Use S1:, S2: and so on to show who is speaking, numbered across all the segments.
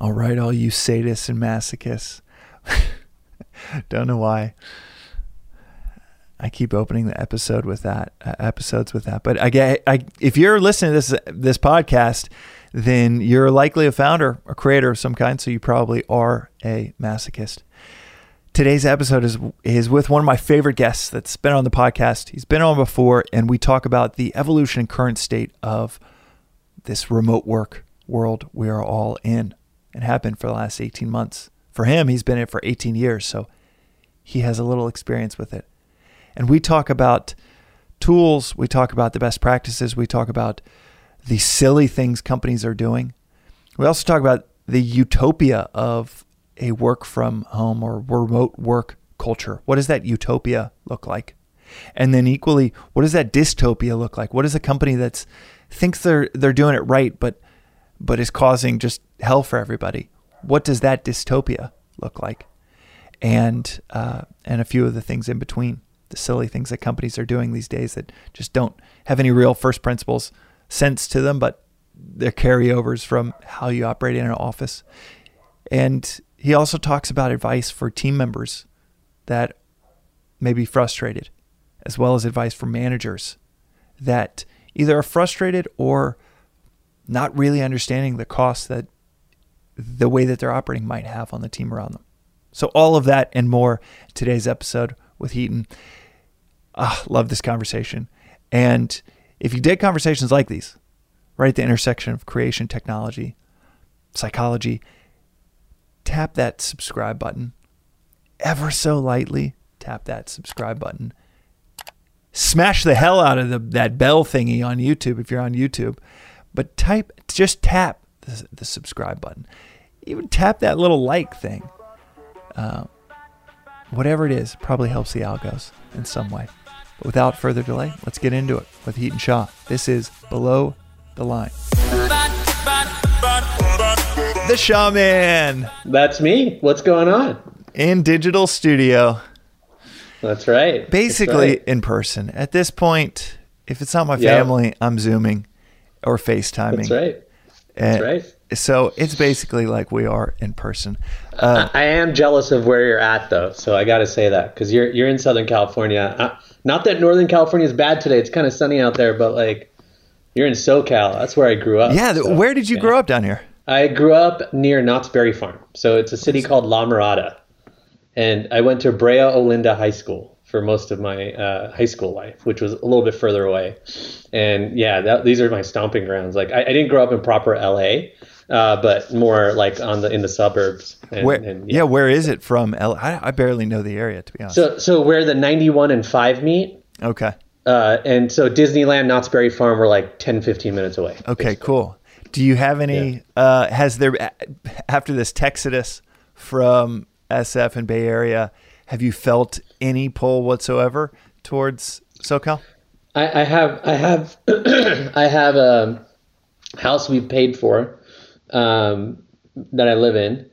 S1: All right, all you sadists and masochists. Don't know why. I keep opening the episode with that uh, episodes with that, but I get I if you're listening to this this podcast, then you're likely a founder, a creator of some kind, so you probably are a masochist. Today's episode is is with one of my favorite guests that's been on the podcast. He's been on before, and we talk about the evolution and current state of this remote work world we are all in and have been for the last 18 months. For him, he's been in it for 18 years, so he has a little experience with it. And we talk about tools, we talk about the best practices, we talk about the silly things companies are doing. We also talk about the utopia of a work from home or remote work culture. What does that utopia look like? And then equally, what does that dystopia look like? What is a company that's thinks they're they're doing it right but but is causing just hell for everybody? What does that dystopia look like? And uh, and a few of the things in between, the silly things that companies are doing these days that just don't have any real first principles sense to them, but they're carryovers from how you operate in an office. And he also talks about advice for team members that may be frustrated, as well as advice for managers that either are frustrated or not really understanding the cost that the way that they're operating might have on the team around them. So, all of that and more today's episode with Hiten. Ah, love this conversation. And if you dig conversations like these, right at the intersection of creation, technology, psychology, tap that subscribe button ever so lightly. Tap that subscribe button. Smash the hell out of the, that bell thingy on YouTube if you're on YouTube. But type, just tap the, the subscribe button. Even tap that little like thing. Uh, whatever it is, probably helps the algos in some way. But without further delay, let's get into it with Hiten Shah. This is Below the Line. The Shaman.
S2: That's me. What's going on?
S1: In digital studio.
S2: That's right.
S1: Basically
S2: That's right.
S1: in person. At this point, if it's not my family, yep. I'm Zooming or FaceTiming.
S2: That's right. That's right.
S1: So it's basically like we are in person.
S2: Uh, I, I, am jealous of where you're at, though. So I got to say that because you're you're in Southern California. Uh, not that Northern California is bad today. It's kind of sunny out there, but like you're in SoCal. That's where I grew up.
S1: Yeah.
S2: So,
S1: where did you
S2: yeah.
S1: grow up down here?
S2: I grew up near Knott's Berry Farm. So it's a city called La Mirada. And I went to Brea Olinda High School for most of my uh, high school life, which was a little bit further away. And yeah, that, these are my stomping grounds. Like I, I didn't grow up in proper LA, uh, but more like on the in the suburbs. And,
S1: where,
S2: and,
S1: yeah. yeah. where is it from? LA? I, I barely know the area to be honest.
S2: So so where the 91 and 5 meet.
S1: Okay.
S2: Uh, and so Disneyland, Knott's Berry Farm were like 10, 15 minutes away.
S1: Okay, basically. cool. Do you have any? Yeah. Uh, has there after this Texodus from SF and Bay Area? Have you felt any pull whatsoever towards SoCal?
S2: I, I have. I have. I have a house we've paid for um, that I live in.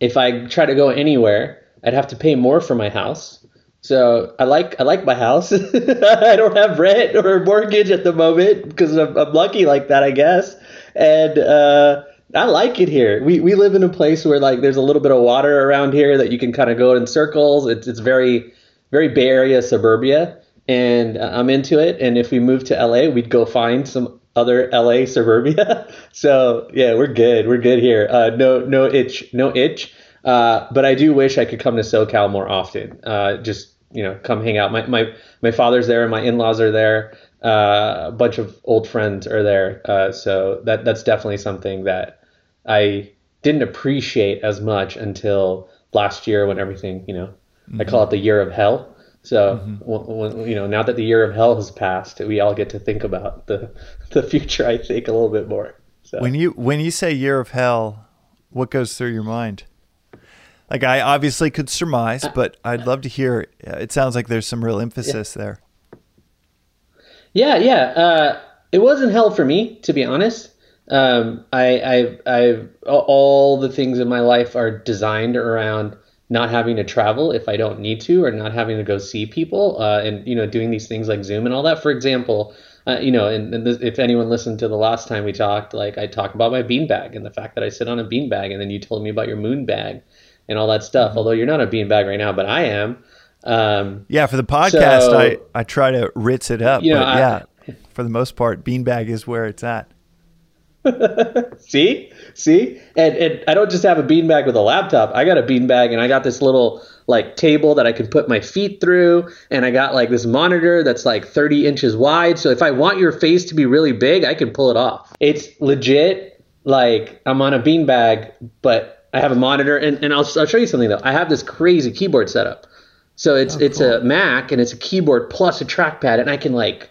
S2: If I try to go anywhere, I'd have to pay more for my house. So I like I like my house. I don't have rent or mortgage at the moment because I'm, I'm lucky like that, I guess and uh, I like it here. We we live in a place where like there's a little bit of water around here that you can kind of go in circles. It's it's very very Bay Area suburbia, and I'm into it. And if we moved to LA, we'd go find some other LA suburbia. so yeah, we're good. We're good here. Uh, no no itch no itch. Uh, but I do wish I could come to SoCal more often. Uh, just you know, come hang out. My my my father's there, and my in-laws are there uh, a bunch of old friends are there. Uh, so that that's definitely something that I didn't appreciate as much until last year when everything, you know, mm-hmm. I call it the year of hell. So mm-hmm. when, you know, now that the year of hell has passed, we all get to think about the the future. I think a little bit more. So.
S1: When you when you say year of hell, what goes through your mind? Like I obviously could surmise, uh, but I'd love to hear. It sounds like there's some real emphasis yeah. there.
S2: Yeah, yeah. Uh, it wasn't hell for me, to be honest. Um, I, I, I, all the things in my life are designed around not having to travel if I don't need to, or not having to go see people, uh, and you know, doing these things like Zoom and all that. For example, uh, you know, and, and this, if anyone listened to the last time we talked, like I talked about my beanbag and the fact that I sit on a beanbag, and then you told me about your moon bag and all that stuff.
S1: Mm-hmm.
S2: Although you're not a beanbag right now, but I am. Um,
S1: Yeah, for the podcast,
S2: So-
S1: I, I try to ritz it up.
S2: You know,
S1: but
S2: I-
S1: yeah, for the most part, beanbag is where it's at.
S2: See, see, and and I don't just have a beanbag with a laptop. I got a beanbag, and I got this little like table that I can put my feet through, and I got like this monitor that's like 30 inches wide. So if I want your face to be really big, I can pull it off. It's legit. Like I'm on a beanbag, but I have a monitor, and, and I'll I'll show you something though. I have this crazy keyboard setup. So it's it's a Mac and it's a keyboard plus a trackpad, and I can like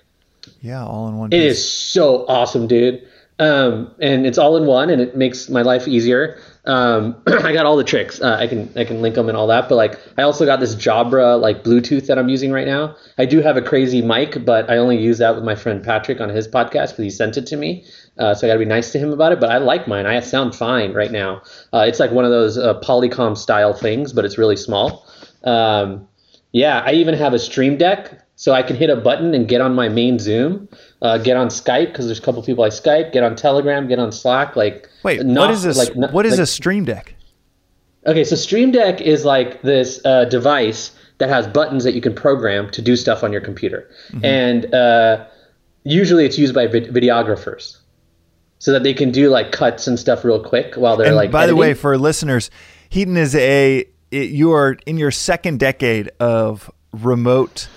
S1: Yeah, all in one.
S2: it
S1: piece.
S2: is so awesome, dude. Um, and it's all in one, and it makes my life easier. Um, I got all the tricks. Uh, I can I can link them and all that. But like, I also got this Jabra like Bluetooth that I'm using right now. I do have a crazy mic, but I only use that with my friend Patrick on his podcast because he sent it to me. Uh, so I got to be nice to him about it. But I like mine. I sound fine right now. Uh, it's like one of those uh, Polycom style things, but it's really small. Um, yeah, I even have a Stream Deck, so I can hit a button and get on my main Zoom, uh, get on Skype because there's a couple people I Skype, get on Telegram, get on Slack. Like,
S1: Wait,
S2: not-
S1: what is this?
S2: Like, not-
S1: what is
S2: like-
S1: a Stream Deck?
S2: Okay, so Stream Deck is like this uh, device that has buttons that you can program to do stuff on your computer,
S1: Mm-hmm.
S2: and uh, usually it's used by vid- videographers, so that they can do like cuts and stuff real quick while they're
S1: And
S2: like.
S1: by the way, for listeners, Hiten is a it, you are in your second decade of remote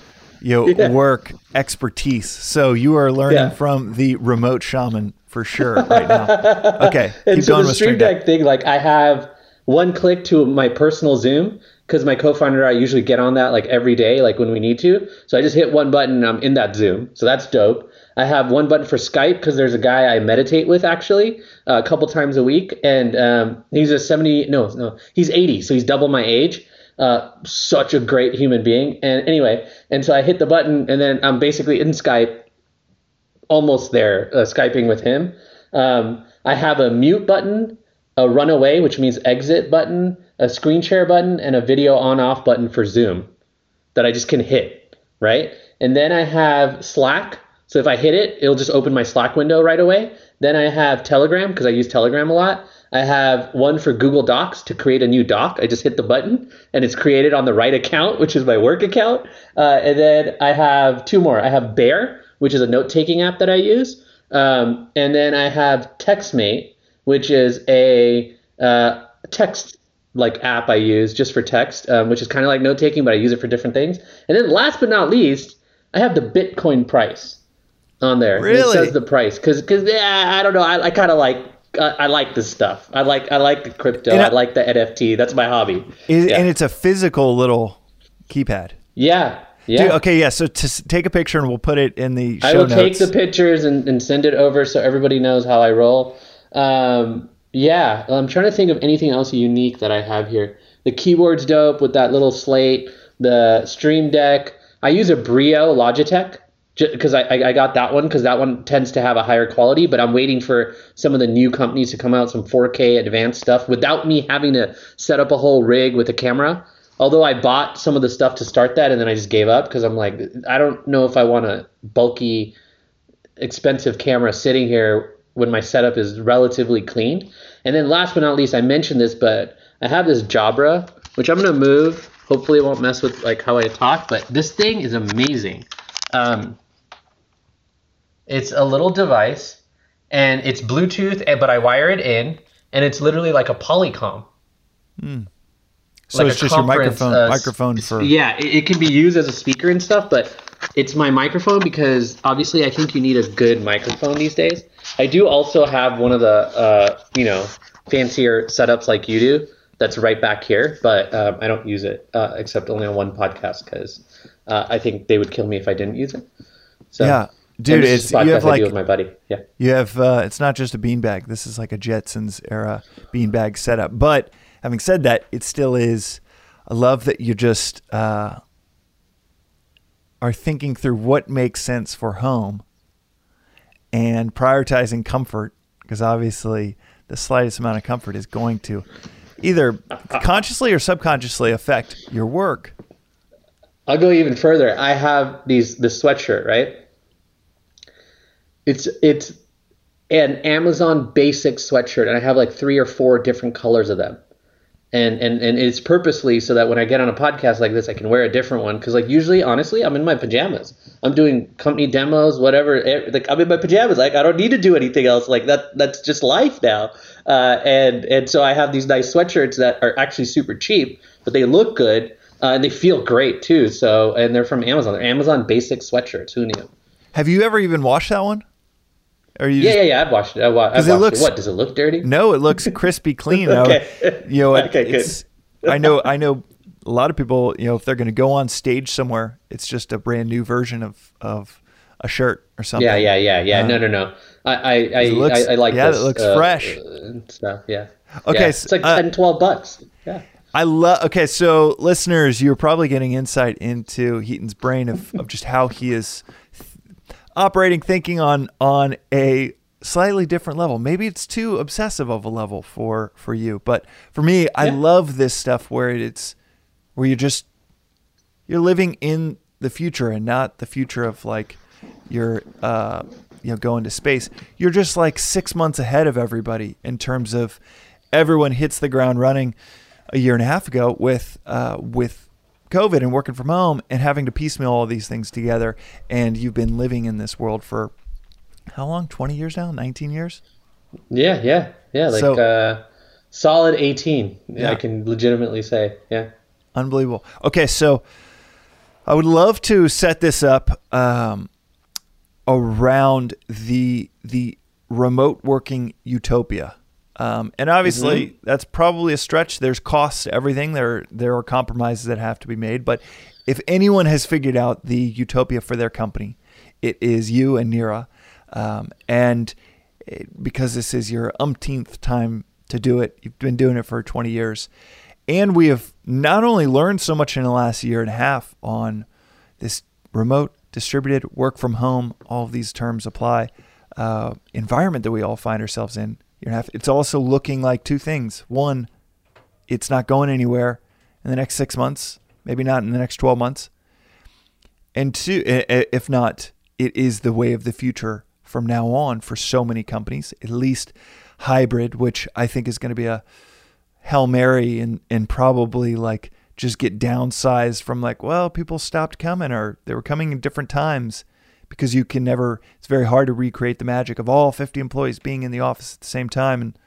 S1: you know,
S2: Yeah.
S1: work expertise. So you are learning
S2: Yeah.
S1: from the remote shaman for sure right now. Okay,
S2: and
S1: keep
S2: so
S1: going
S2: the
S1: with
S2: Stream
S1: Deck.
S2: Deck thing, like I have one click to my personal Zoom because my co-founder and I usually get on that like every day, like when we need to. So I just hit one button and I'm in that Zoom. So that's dope. I have one button for Skype because there's a guy I meditate with actually a couple times a week, and um, he's a 70. No, no, he's 80, so he's double my age. Uh, such a great human being. And anyway, and so I hit the button, and then I'm basically in Skype almost there, uh, Skyping with him. Um, I have a mute button, a run away, which means exit button, a screen share button, and a video on off button for Zoom that I just can hit, right? And then I have Slack. So if I hit it, it'll just open my Slack window right away. Then I have Telegram because I use Telegram a lot. I have one for Google Docs to create a new doc. I just hit the button and it's created on the right account, which is my work account. Uh, and then I have two more. I have Bear, which is a note taking app that I use. Um, and then I have TextMate, which is a uh, text like app I use just for text, um, which is kind of like note taking, but I use it for different things. And then last but not least, I have the Bitcoin price on there.
S1: Really?
S2: it says the price because because yeah, I don't know. I, I kind of like. I I like this stuff. I like I like the crypto.
S1: I-
S2: I like the NFT. That's my hobby.
S1: Is,
S2: yeah.
S1: And it's a physical little keypad.
S2: yeah, yeah.
S1: Dude, okay, yeah. So to s- take a picture and we'll put it in the show
S2: I will
S1: notes.
S2: take the pictures and, and send it over so everybody knows how I roll. Um, yeah, I'm trying to think of anything else unique that I have here. The keyboard's dope with that little slate. The Stream Deck. I use a Brio Logitech because I, I got that one because that one tends to have a higher quality. But I'm waiting for some of the new companies to come out some 4K advanced stuff without me having to set up a whole rig with a camera. Although I bought some of the stuff to start that and then I just gave up because I'm like I don't know if I want a bulky expensive camera sitting here when my setup is relatively clean. And then last but not least, I mentioned this, but I have this Jabra, which I'm gonna move. Hopefully, it won't mess with like how I talk. But this thing is amazing. Um, it's a little device, and it's Bluetooth, eh, but I wire it in, and it's literally like a Polycom.
S1: so
S2: like
S1: it's just your microphone
S2: uh,
S1: microphone for
S2: Yeah, it, it can be used as a speaker and stuff, but it's my microphone because obviously I think you need a good microphone these days. I do also have one of the uh, you know fancier setups like you do that's right back here, but um, I don't use it uh, except only on one podcast because uh, I think they would kill me if I didn't use it. So
S1: Yeah.
S2: And
S1: Dude,
S2: this
S1: it's you have
S2: podcast I do
S1: like
S2: with my buddy. Yeah.
S1: You have uh, it's not just a beanbag. This is like a Jetsons era beanbag setup. But having said that, it still is. I love that you just uh, are thinking through what makes sense for home and prioritizing comfort because obviously the slightest amount of comfort is going to either consciously or subconsciously affect your work.
S2: I'll go even further. I have these this sweatshirt, right? It's it's an Amazon basic sweatshirt, and I have like three or four different colors of them. And, and and it's purposely so that when I get on a podcast like this, I can wear a different one. Because like usually, honestly, I'm in my pajamas. I'm doing company demos, whatever. Like I'm in my pajamas. Like I don't need to do anything else. Like that that's just life now. Uh, and and so I have these nice sweatshirts that are actually super cheap, but they look good uh, and they feel great too. So and they're from Amazon. They're Amazon basic sweatshirts. Who knew?
S1: Have you ever even washed that one? Or you
S2: Yeah,
S1: just,
S2: yeah, yeah. I've watched it. I wa- I've
S1: 'Cause it
S2: watched
S1: looks-
S2: it. What does it look dirty?
S1: No, it looks crispy clean. I-
S2: Okay.
S1: you know,
S2: Okay, good.
S1: it's. I know. I know. A lot of people, you know, if they're going to go on stage somewhere, it's just a brand new version of of a shirt or something.
S2: Yeah, yeah, yeah, yeah.
S1: Uh,
S2: no, no, no. I, I, I,
S1: looks-
S2: I, I like
S1: yeah, it looks
S2: uh,
S1: fresh.
S2: uh, stuff. Yeah.
S1: Okay,
S2: Yeah. It's like
S1: uh,
S2: 10, 12 bucks. Yeah.
S1: I love. Okay, so listeners, you're probably getting insight into Hiten's brain of, of just how he is operating, thinking on on a slightly different level. Maybe it's too obsessive of a level for for you, but for me, I love this stuff where it's where you're just you're living in the future and not the future of like you're uh you know going to space you're just like six months ahead of everybody in terms of everyone hits the ground running a year and a half ago with uh with covid and working from home and having to piecemeal all these things together and you've been living in this world for how long 20 years now 19 years
S2: Yeah, yeah, yeah. Like
S1: So-
S2: uh, solid 18,
S1: Yeah.
S2: I can legitimately say. Yeah.
S1: Unbelievable. Okay, so I would love to set this up um, around the the remote working utopia, um, and obviously that's probably a stretch. There's costs to everything. There there are compromises that have to be made. But if anyone has figured out the utopia for their company, it is you and Nira, um, and it- because this is your umpteenth time to do it, you've been doing it for 20 years. And we have not only learned so much in the last year and a half on this remote, distributed, work from home, all of these terms apply, uh, environment that we all find ourselves in. A half. It's also looking like two things. One, it's not going anywhere in the next six months, maybe not in the next 12 months. And two, if not, it is the way of the future from now on for so many companies, at least hybrid, which I think is going to be a Hail Mary and, and probably like just get downsized from like, well, people stopped coming or they were coming in different times because you can never, it's very hard to recreate the magic of all 50 employees being in the office at the same time. And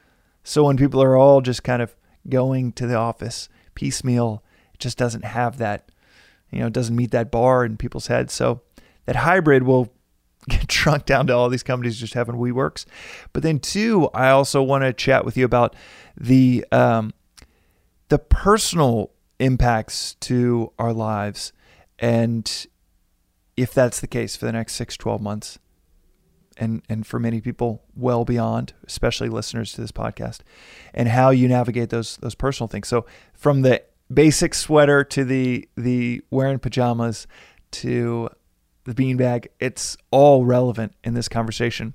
S1: so when people are all just kind of going to the office piecemeal, it just doesn't have that, you know, it doesn't meet that bar in people's heads. So that hybrid will get shrunk down to all these companies just having WeWorks. But then two, I also want to chat with you about the um, the personal impacts to our lives and if that's the case for the next six, 12 months and and for many people well beyond, especially listeners to this podcast, and how you navigate those those personal things. So from the basic sweater to the the wearing pajamas to the beanbag, it's all relevant in this conversation.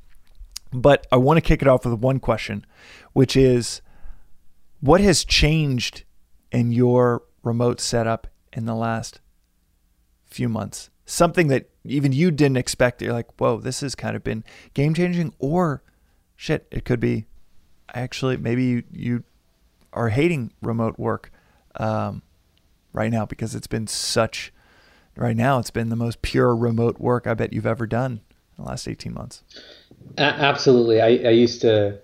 S1: But I want to kick it off with one question, which is what has changed in your remote setup in the last few months? Something that even you didn't expect. You're like, whoa, this has kind of been game changing, or shit, it could be actually maybe you, you are hating remote work um, right now because it's been such, right now, it's been the most pure remote work I bet you've ever done in the last 18 months.
S2: A- absolutely. I, I used to,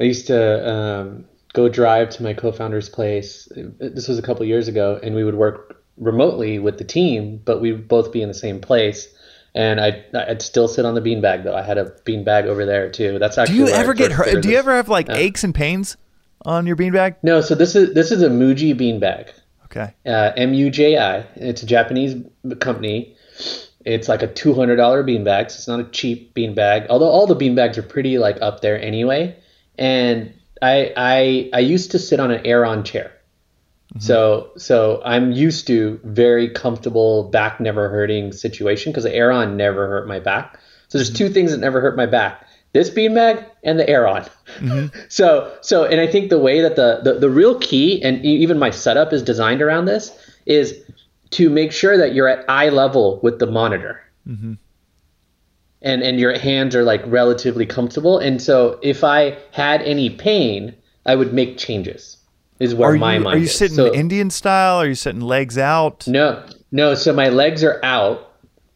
S2: I used to um, go drive to my co-founder's place. This was a couple years ago, and we would work remotely with the team, but we'd both be in the same place. And I'd, I'd still sit on the beanbag though. I had a beanbag over there too. That's actually. Do you
S1: ever get hurt? Do you ever have like aches and pains on your beanbag?
S2: No, so this is this is a Muji beanbag.
S1: Okay.
S2: uh, MUJI. It's a Japanese company. It's like a two hundred dollar beanbag. So it's not a cheap beanbag. Although all the beanbags are pretty like up there anyway. And I I I used to sit on an Aeron chair. Mm-hmm. So so I'm used to very comfortable back never hurting situation because the Aeron never hurt my back. So there's mm-hmm. two things that never hurt my back: this beanbag and the Aeron. Mm-hmm. So so and I think the way that the, the the real key and even my setup is designed around this is to make sure that you're at eye level with the monitor. and and your hands are like relatively comfortable. And so if I had any pain, I would make changes. Is where
S1: Are
S2: my
S1: you
S2: mind
S1: are you
S2: is.
S1: sitting
S2: So-
S1: Indian style? Are you sitting legs out?
S2: No, no. So my legs are out.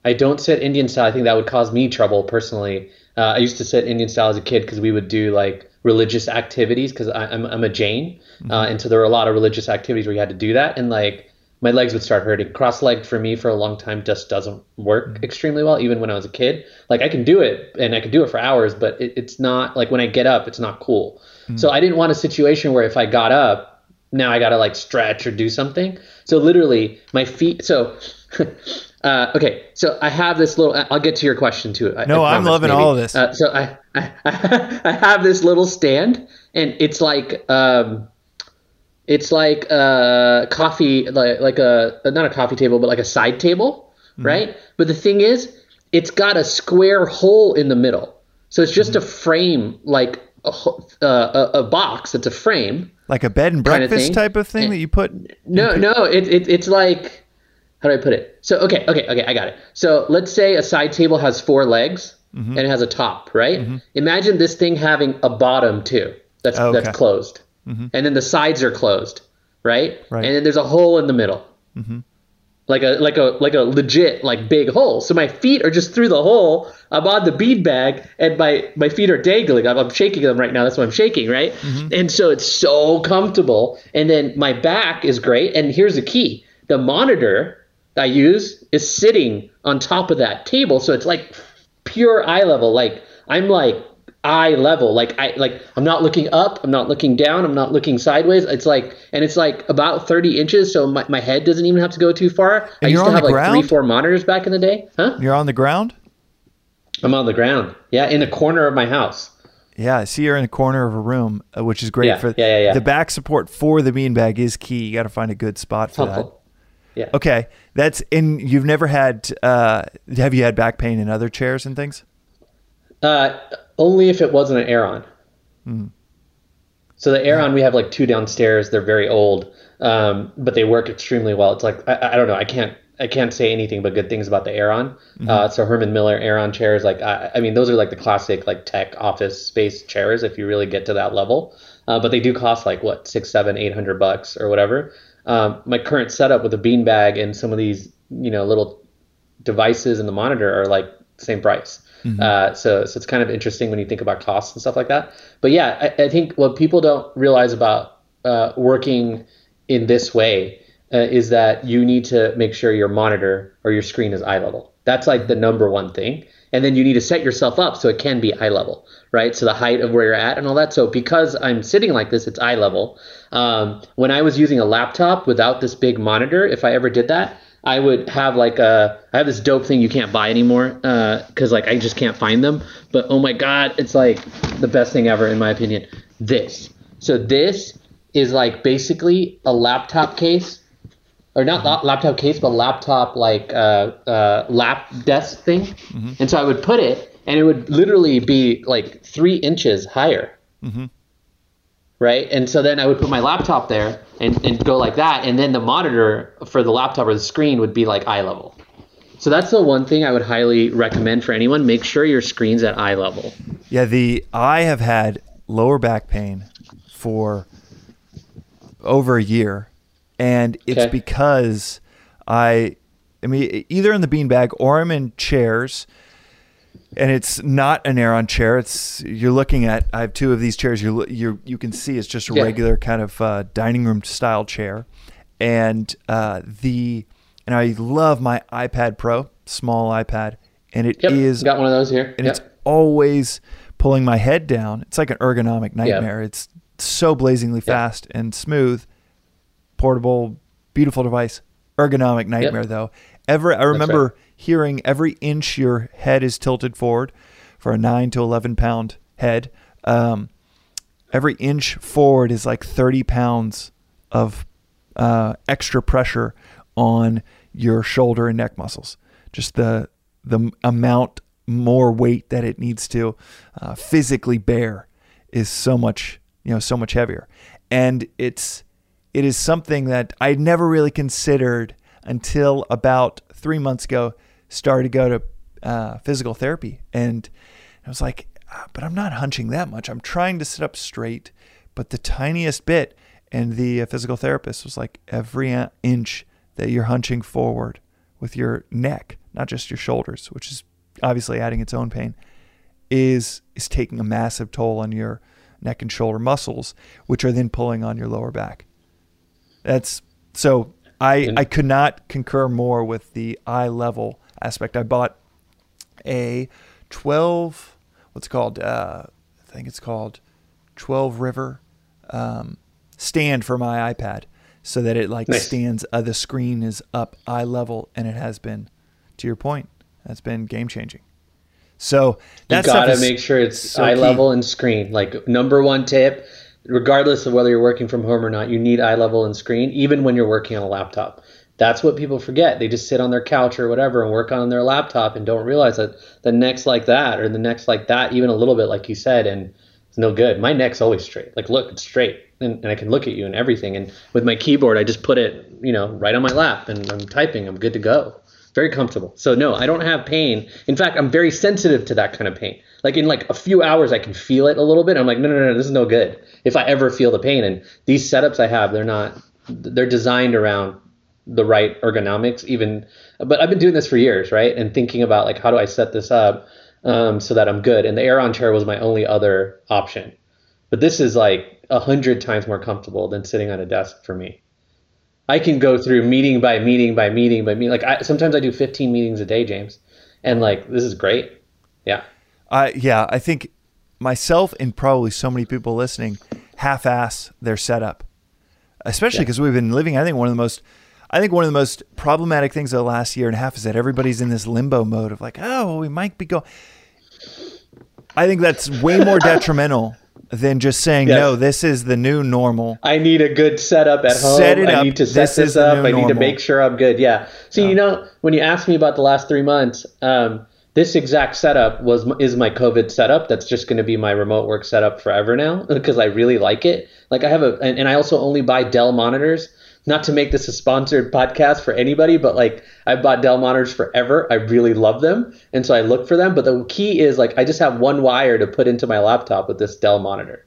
S2: I don't sit Indian style. I think that would cause me trouble personally. Uh, I used to sit Indian style as a kid because we would do like religious activities because I'm I'm a Jain, uh, and so there were a lot of religious activities where you had to do that, and like my legs would start hurting. Cross-legged for me for a long time just doesn't work extremely well, even when I was a kid. Like I can do it and I can do it for hours, but it, it's not like when I get up, it's not cool. So I didn't want a situation where if I got up, now I gotta like stretch or do something. So literally, my feet. So, uh, okay. So I have this little. I'll get to your question too. I-
S1: No,
S2: I
S1: I'm loving
S2: maybe.
S1: all of this.
S2: Uh, so I, I I have this little stand, and it's like um, it's like a coffee, like like a not a coffee table, but like a side table,
S1: Mm-hmm.
S2: right? But the thing is, it's got a square hole in the middle, so it's just
S1: Mm-hmm.
S2: a frame, like a, uh, a, a box. It's a frame.
S1: Like a bed and breakfast type of thing that you put
S2: No, no, it, it it's like how do I put it? So okay, okay, okay, I got it. So let's say a side table has four legs
S1: Mm-hmm.
S2: and it has a top, right? Imagine this thing having a bottom too. That's
S1: Oh, okay. Mm-hmm.
S2: that's closed, and then the sides are closed, right?
S1: Right.
S2: And then there's a hole in the middle. Like a like a like a legit like big hole. So my feet are just through the hole. I'm on the bead bag, and my my feet are dangling. I'm, I'm shaking them right now. That's why I'm shaking, right? Mm-hmm. And so it's so comfortable. And then my back is great. And here's the key: the monitor I use is sitting on top of that table, so it's like pure eye level. Like I'm like eye level. Like I like I'm not looking up, I'm not looking down, I'm not looking sideways. It's like and it's like about 30 inches, so my, my head doesn't even have to go too far. I
S1: you're
S2: used to
S1: on
S2: have like
S1: ground?
S2: three, four monitors back in the day. Huh?
S1: You're on the ground?
S2: I'm on the ground. Yeah, in a corner of my house.
S1: Yeah, I see you're in a corner of a room, uh, which is great
S2: Yeah,
S1: for
S2: yeah, yeah, yeah.
S1: the back support for the beanbag is key. You got to find a good spot for that.
S2: Yeah.
S1: Okay, that's and you've never had. Uh, have you had back pain in other chairs and things?
S2: Uh, only if it wasn't an Aeron.
S1: Hmm.
S2: So the Aeron, we have like two downstairs. They're very old, um, but they work extremely well. It's like I, I don't know. I can't I can't say anything but good things about the Aeron.
S1: Mm-hmm.
S2: Uh, so Herman Miller Aeron chairs, like I, I mean, those are like the classic like tech office space chairs if you really get to that level. Uh, but they do cost like what six, seven, eight hundred bucks or whatever. Um, my current setup with a beanbag and some of these you know little devices and the monitor are like same price. Uh, so, so it's kind of interesting when you think about costs and stuff like that. But yeah, I, I think what people don't realize about uh, working in this way uh, is that you need to make sure your monitor or your screen is eye level. That's like the number one thing. And then you need to set yourself up so it can be eye level, right? So the height of where you're at and all that. So because I'm sitting like this, it's eye level. Um, when I was using a laptop without this big monitor, if I ever did that, I would have like a I have this dope thing you can't buy anymore because like I just can't find them. But oh my god, it's like the best thing ever in my opinion. This so this is like basically a laptop case, or not la- laptop case, but laptop like uh, uh, lap desk thing. And so I would put it, and it would literally be like three inches higher right? And so then I would put my laptop there and, and go like that, and then the monitor for the laptop or the screen would be like eye level. So that's the one thing I would highly recommend for anyone. Make sure your screen's at eye level.
S1: Yeah, the I have had lower back pain for over a year, and it's
S2: Okay.
S1: because I, I mean, either in the beanbag or I'm in chairs, and it's not an Aeron chair. It's you're looking at. I have two of these chairs. You you you can see it's just a
S2: Yeah.
S1: regular kind of uh, dining room style chair, and uh, the and I love my iPad Pro, small iPad, and it is
S2: Yep, got one of those here.
S1: and
S2: Yep.
S1: it's always pulling my head down. It's like an ergonomic nightmare. It's so blazingly fast and smooth, portable, beautiful device. Ergonomic nightmare though. Ever I remember. Hearing every inch your head is tilted forward for a nine to eleven pound head. Um, every inch forward is like thirty pounds of uh, extra pressure on your shoulder and neck muscles. Just the the amount more weight that it needs to uh, physically bear is so much you know so much heavier, and it's it is something that I never really considered until about three months ago. Started to go to uh, physical therapy, and I was like, "Ah, but I'm not hunching that much. I'm trying to sit up straight, but the tiniest bit. And the uh, physical therapist was like, every inch that you're hunching forward with your neck, not just your shoulders, which is obviously adding its own pain, is is taking a massive toll on your neck and shoulder muscles, which are then pulling on your lower back. That's so I I could not concur more with the eye level aspect. I bought a 12 what's it called uh, I think it's called 12 river um, stand for my iPad so that it like
S2: Nice.
S1: stands uh, the screen is up eye level and it has been to your point that's been game changing. So
S2: You gotta make sure it's
S1: so
S2: eye
S1: key.
S2: level and screen. Like number one tip, regardless of whether you're working from home or not, you need eye level and screen, even when you're working on a laptop. That's what people forget. They just sit on their couch or whatever and work on their laptop and don't realize that the neck's like that or the neck's like that, even a little bit, like you said, and it's no good. My neck's always straight. Like, look, it's straight, and, and I can look at you and everything. And with my keyboard, I just put it, you know, right on my lap, and I'm typing. I'm good to go. Very comfortable. So no, I don't have pain. In fact, I'm very sensitive to that kind of pain. Like in like a few hours, I can feel it a little bit. I'm like, no, no, no, this is no good. If I ever feel the pain, and these setups I have, they're not. They're designed around the right ergonomics. Even, but I've been doing this for years, right? And thinking about like, how do I set this up um, so that I'm good? And the Aeron chair was my only other option. But this is like a hundred times more comfortable than sitting on a desk for me. I can go through meeting by meeting by meeting by meeting. Like I, sometimes I do 15 meetings a day, James, and like this is great. Yeah,
S1: I yeah, I think myself and probably so many people listening half-ass their setup, especially
S2: Yeah.
S1: because we've been living. I think one of the most, I think one of the most problematic things of the last year and a half is that everybody's in this limbo mode of like, oh, well, we might be going. I think that's way more detrimental than just saying
S2: Yes.
S1: no. This is the new normal.
S2: I need a good setup at home.
S1: Set it
S2: I
S1: up.
S2: need to set
S1: This
S2: this, up. I need to make sure I'm good. Yeah. See, you know, when you asked me about the last three months, um, this exact setup was is my COVID setup. That's just going to be my remote work setup forever now because I really like it. Like I have a, and, and I also only buy Dell monitors. Not to make this a sponsored podcast for anybody, but like I've bought Dell monitors forever. I really love them, and so I look for them. But the key is like I just have one wire to put into my laptop with this Dell monitor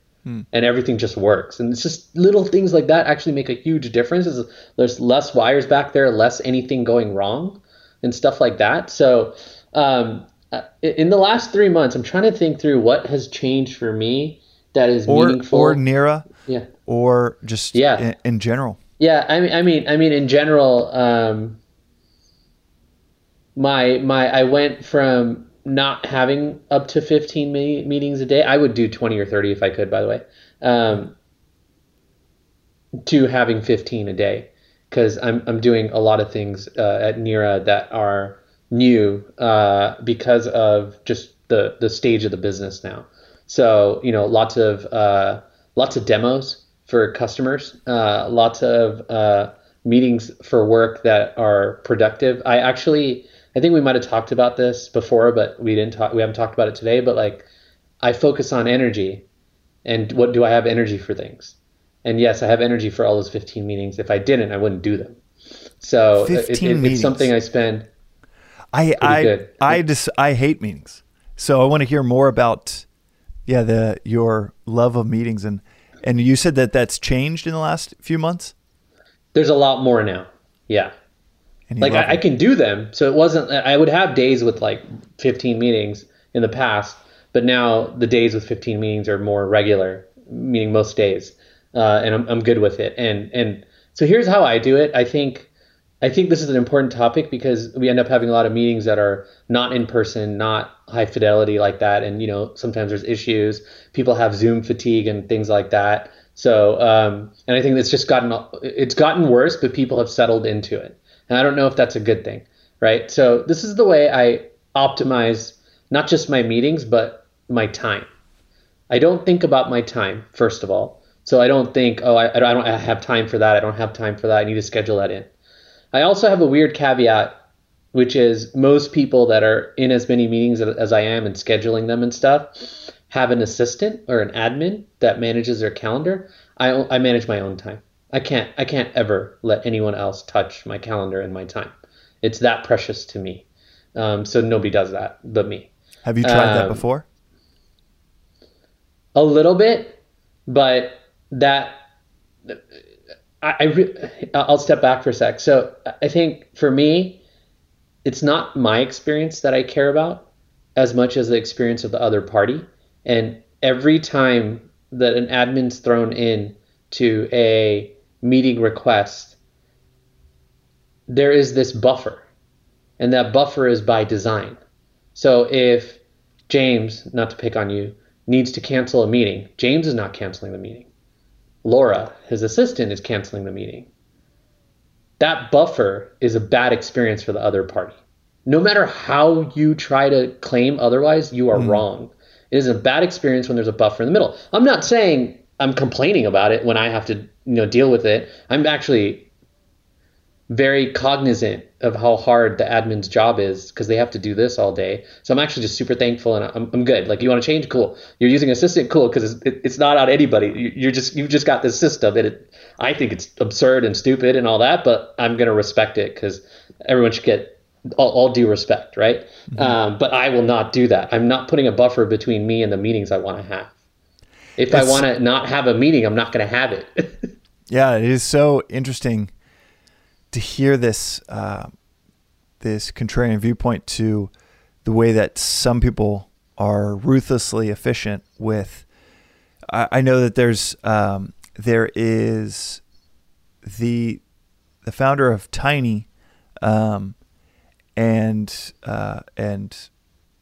S2: and everything just works. And it's just little things like that actually make a huge difference. Is there's less wires back there, less anything going wrong, and stuff like that. So, um, uh, in the last three months, I'm trying to think through what has changed for me that is
S1: Or
S2: meaningful.
S1: or Nira,
S2: yeah,
S1: or just
S2: Yeah.
S1: in, in general.
S2: Yeah. I mean, I mean, I mean, in general, um, my my I went from not having up to 15 me- meetings a day. I would do 20 or 30 if I could, by the way. Um, to having 15 a day because I'm, I'm doing a lot of things uh, at Nira that are new uh, because of just the, the stage of the business now. So, you know, lots of, uh, lots of demos for customers, uh, lots of uh, meetings for work that are productive. I actually, I think we might have talked about this before, but we didn't talk, we haven't talked about it today, but like I focus on energy and what do I have energy for things? And yes, I have energy for all those 15 meetings. If I didn't, I wouldn't do them. So it-
S1: 15
S2: it-
S1: meetings.
S2: it's something I spend.
S1: I I
S2: good.
S1: I just I hate meetings. So I want to hear more about yeah the your love of meetings and and you said that that's changed in the last few months.
S2: There's a lot more now. Yeah. Like I, I can do them. So it wasn't, I would have days with like 15 meetings in the past, but now the days with 15 meetings are more regular, meaning most days. Uh, and I'm, I'm good with it. And, and so here's how I do it. I think, I think this is an important topic because we end up having a lot of meetings that are not in person, not high fidelity like that. And, you know, sometimes there's issues. People have Zoom fatigue and things like that. So, um, and I think it's just gotten, it's gotten worse, but people have settled into it. And I don't know if that's a good thing, right? So this is the way I optimize not just my meetings, but my time. I don't think about my time, first of all. So I don't think, oh, I, I don't have time for that. I don't have time for that. I need to schedule that in. I also have a weird caveat, which is most people that are in as many meetings as I am and scheduling them and stuff have an assistant or an admin that manages their calendar. I, I manage my own time. I can't I can't ever let anyone else touch my calendar and my time. It's that precious to me. Um, so nobody does that but me.
S1: Have you tried that
S2: Um,
S1: before?
S2: A little bit, but that I, I re- I'll step back for a sec. So I think for me, it's not my experience that I care about as much as the experience of the other party. And every time that an admin's thrown in to a meeting request, there is this buffer, and that buffer is by design. So if James, not to pick on you, needs to cancel a meeting, James is not canceling the meeting. Laura, his assistant, is canceling the meeting. That buffer is a bad experience for the other party. No matter how you try to claim otherwise, you are hmm. wrong. It is a bad experience when there's a buffer in the middle. I'm not saying I'm complaining about it when I have to, you know, deal with it. I'm actually very cognizant of how hard the admin's job is because they have to do this all day. So I'm actually just super thankful and I'm, I'm good. Like you want to change, cool. You're using assistant, cool, because it's, it, it's not on anybody. You- You're just you've just got this system, and it, I think it's absurd and stupid and all that, but I'm gonna respect it because everyone should get all, all due respect, right? Um, but I will not do that. I'm not putting a buffer between me and the meetings I want to have. If I want to not have a meeting, I'm not going to have it.
S1: Yeah, it is so interesting to hear this uh, this contrarian viewpoint to the way that some people are ruthlessly efficient with. I, I know that there's um, there is the the founder of Tiny um, and uh, and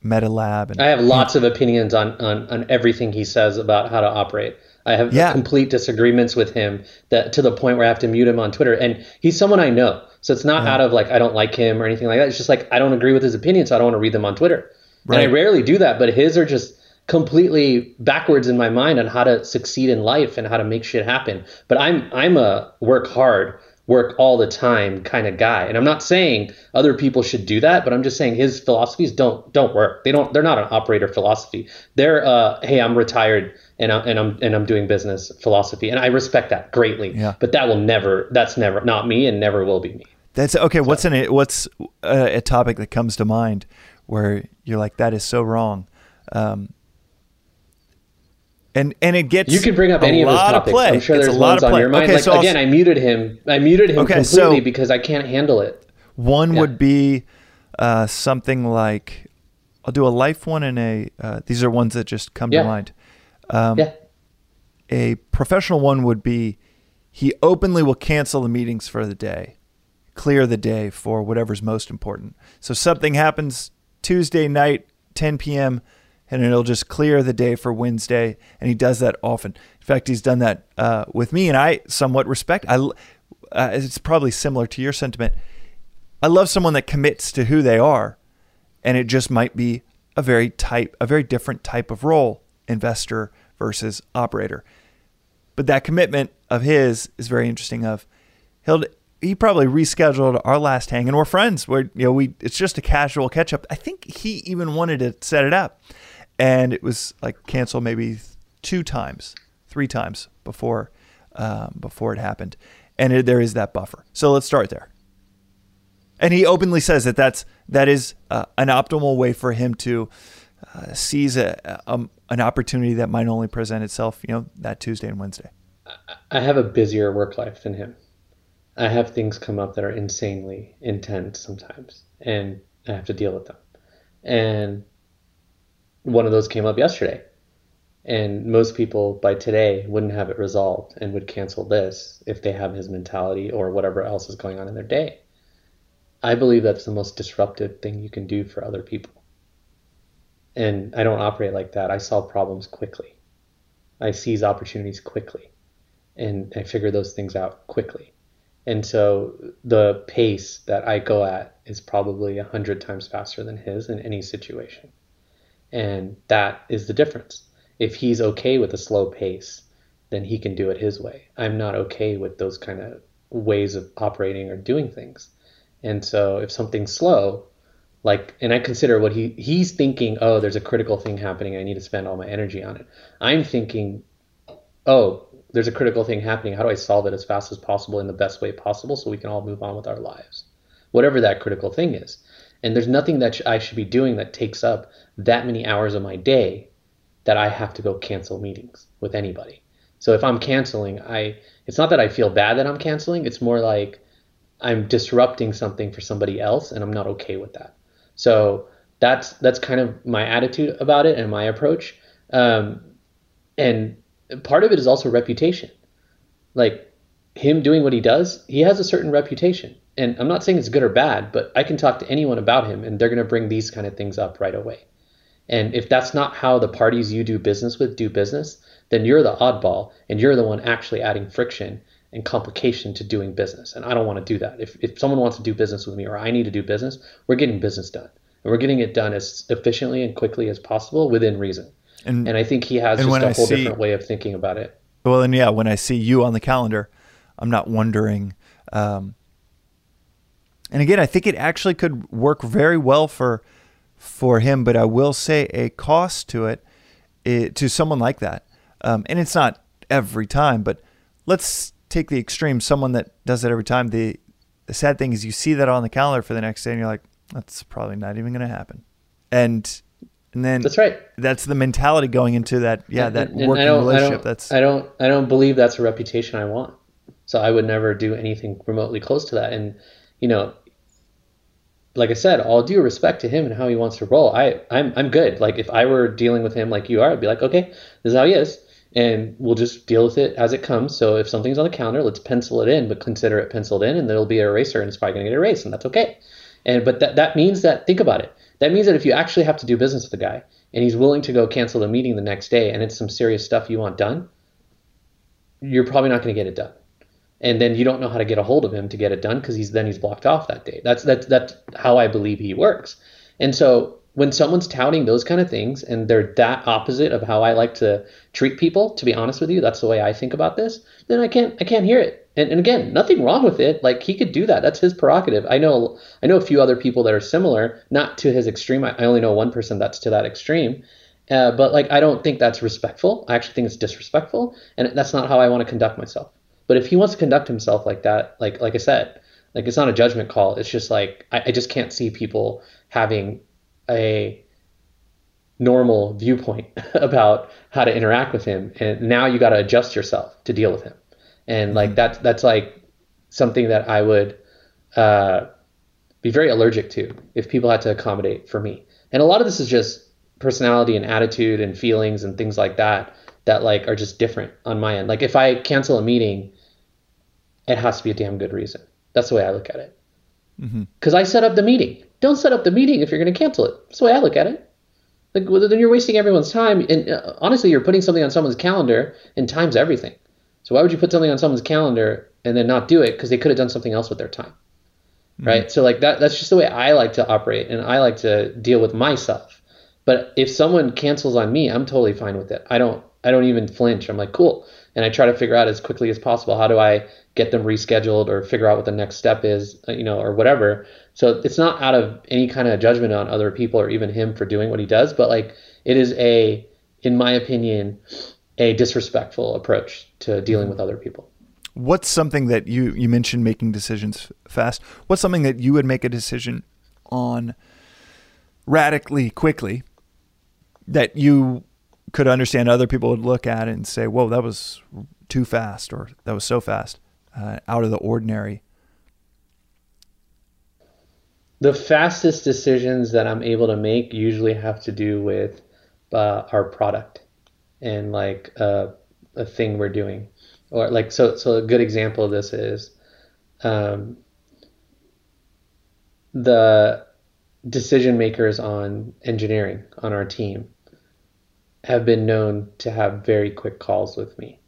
S1: MetaLab and
S2: I have lots of opinions on, on, on everything he says about how to operate. I have
S1: Yeah.
S2: complete disagreements with him that to the point where I have to mute him on Twitter. And he's someone I know. So it's not out of like I don't like him or anything like that. It's just like I don't agree with his opinions, so I don't want to read them on Twitter. And I rarely do that, but his are just completely backwards in my mind on how to succeed in life and how to make shit happen. But I'm I'm a work hard, work all the time kind of guy. And I'm not saying other people should do that, but I'm just saying his philosophies don't don't work. They don't they're not an operator philosophy. They're uh hey, I'm retired and I, and I'm and I'm doing business philosophy. And I respect that greatly.
S1: Yeah.
S2: But that will never that's never not me and never will be me.
S1: That's okay. What's an what's a, a topic that comes to mind where you're like that is so wrong, um, and and it gets
S2: You can bring up any of those topics.
S1: play.
S2: I'm sure
S1: It's
S2: there's
S1: a lot
S2: ones
S1: of
S2: on your mind.
S1: Okay,
S2: like
S1: so I'll
S2: again,
S1: s-
S2: I muted him. I muted him
S1: Okay,
S2: completely
S1: so-
S2: because I can't handle it.
S1: One
S2: Yeah.
S1: would be uh, something like I'll do a life one and a. Uh, these are ones that just come
S2: Yeah.
S1: to mind. Um,
S2: yeah.
S1: A professional one would be he openly will cancel the meetings for the day, clear the day for whatever's most important. So something happens Tuesday night, 10 p.m., and it'll just clear the day for Wednesday. And he does that often. In fact, he's done that uh, with me, and I somewhat respect. I, uh, it's probably similar to your sentiment. I love someone that commits to who they are, and it just might be a very type, a very different type of role, investor versus operator. But that commitment of his is very interesting. Of he'll he probably rescheduled our last hang, and we're friends. We're you know we it's just a casual catch up. I think he even wanted to set it up, and it was like canceled maybe two times, three times before um, before it happened, and it, there is that buffer. So let's start there. And he openly says that that's that is uh, an optimal way for him to uh, seize a, a, an opportunity that might only present itself, you know, that Tuesday and Wednesday.
S2: I have a busier work life than him. I have things come up that are insanely intense sometimes, and I have to deal with them. And one of those came up yesterday. And most people by today wouldn't have it resolved and would cancel this if they have his mentality or whatever else is going on in their day. I believe that's the most disruptive thing you can do for other people. And I don't operate like that. I solve problems quickly. I seize opportunities quickly and I figure those things out quickly. And so the pace that I go at is probably a hundred times faster than his in any situation. And that is the difference. If he's okay with a slow pace, then he can do it his way. I'm not okay with those kind of ways of operating or doing things. And so if something's slow, like and I consider what he he's thinking, oh, there's a critical thing happening, I need to spend all my energy on it. I'm thinking, oh, there's a critical thing happening. How do I solve it as fast as possible in the best way possible so we can all move on with our lives? Whatever that critical thing is. And there's nothing that I should be doing that takes up that many hours of my day that I have to go cancel meetings with anybody. So if I'm canceling, I it's not that I feel bad that I'm canceling, it's more like I'm disrupting something for somebody else and I'm not okay with that. So that's that's kind of my attitude about it and my approach. Um, and part of it is also reputation. Like him doing what he does, he has a certain reputation. And I'm not saying it's good or bad, but I can talk to anyone about him and they're going to bring these kind of things up right away. And if that's not how the parties you do business with do business, then you're the oddball and you're the one actually adding friction and complication to doing business. And I don't want to do that. If, if someone wants to do business with me or I need to do business, we're getting business done. And we're getting it done as efficiently and quickly as possible within reason. And, and I think he has just a whole see, different way of thinking about it.
S1: Well, and yeah, when I see you on the calendar, I'm not wondering. Um, and again, I think it actually could work very well for for him. But I will say a cost to it, it to someone like that, um, and it's not every time. But let's take the extreme. Someone that does it every time. The the sad thing is you see that on the calendar for the next day, and you're like, that's probably not even going to happen. And and then
S2: that's right.
S1: That's the mentality going into that. Yeah, that and, and working relationship.
S2: I
S1: that's
S2: I don't I don't believe that's a reputation I want. So I would never do anything remotely close to that. And you know, like I said, all due respect to him and how he wants to roll, I I'm I'm good. Like if I were dealing with him like you are, I'd be like, okay, this is how he is, and we'll just deal with it as it comes. So if something's on the counter, let's pencil it in, but consider it penciled in, and there'll be an eraser, and it's probably gonna get erased, and that's okay. And but that that means that think about it. That means that if you actually have to do business with the guy, and he's willing to go cancel the meeting the next day, and it's some serious stuff you want done, you're probably not going to get it done and then you don't know how to get a hold of him to get it done because he's then he's blocked off that day. That's that's that's how I believe he works. And so when someone's touting those kind of things and they're that opposite of how I like to treat people, to be honest with you, that's the way I think about this, then I can't I can't hear it. And, and again, nothing wrong with it. Like he could do that. That's his prerogative. I know I know a few other people that are similar, not to his extreme. I, I only know one person that's to that extreme. Uh, but like I don't think that's respectful. I actually think it's disrespectful, and that's not how I want to conduct myself. But if he wants to conduct himself like that, like like I said, like it's not a judgment call. It's just like I, I just can't see people having a normal viewpoint about how to interact with him. And now you got to adjust yourself to deal with him. And like mm-hmm. that's that's like something that I would uh, be very allergic to if people had to accommodate for me. And a lot of this is just personality and attitude and feelings and things like that that like are just different on my end. Like if I cancel a meeting, it has to be a damn good reason. That's the way I look at it. Because mm-hmm. I set up the meeting. Don't set up the meeting if you're going to cancel it. That's the way I look at it. Like well, then you're wasting everyone's time. And uh, honestly, you're putting something on someone's calendar, and time's everything. So why would you put something on someone's calendar and then not do it because they could have done something else with their time, mm-hmm. right? So like that that's just the way I like to operate, and I like to deal with myself. But if someone cancels on me, I'm totally fine with it. I don't I don't even flinch. I'm like, cool. And I try to figure out as quickly as possible how do I get them rescheduled or figure out what the next step is, uh, you know, or whatever. So it's not out of any kind of judgment on other people or even him for doing what he does, but like it is a, in my opinion, a disrespectful approach to dealing with other people.
S1: What's something that you you mentioned making decisions fast? What's something that you would make a decision on radically quickly that you could understand other people would look at it and say, "Whoa, that was too fast," or "That was so fast, uh, out of the ordinary."
S2: The fastest decisions that I'm able to make usually have to do with uh, our product and like uh, a thing we're doing, or like so. So a good example of this is um, the decision makers on engineering on our team have been known to have very quick calls with me.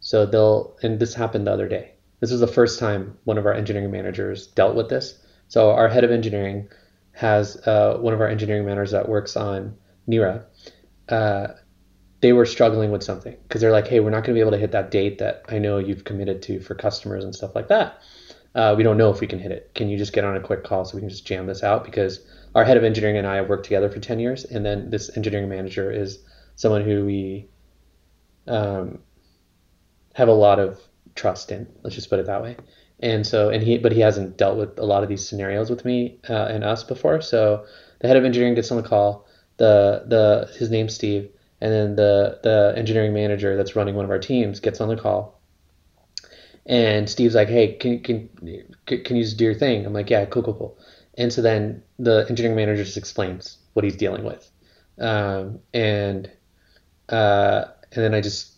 S2: So they'll, and this happened the other day. This was the first time one of our engineering managers dealt with this. So our head of engineering has uh, one of our engineering managers that works on Nira. Uh, they were struggling with something because they're like, hey, we're not going to be able to hit that date that I know you've committed to for customers and stuff like that. Uh, we don't know if we can hit it. Can you just get on a quick call so we can just jam this out? Because our head of engineering and I have worked together for 10 years. And then this engineering manager is someone who we um, have a lot of trust in. Let's just put it that way. And so, and he, but he hasn't dealt with a lot of these scenarios with me uh, and us before. So the head of engineering gets on the call. The the his name's Steve, and then the the engineering manager that's running one of our teams gets on the call. And Steve's like, "Hey, can can can you just do your thing?" I'm like, "Yeah, cool, cool, cool." And so then the engineering manager just explains what he's dealing with, um, and uh, and then I just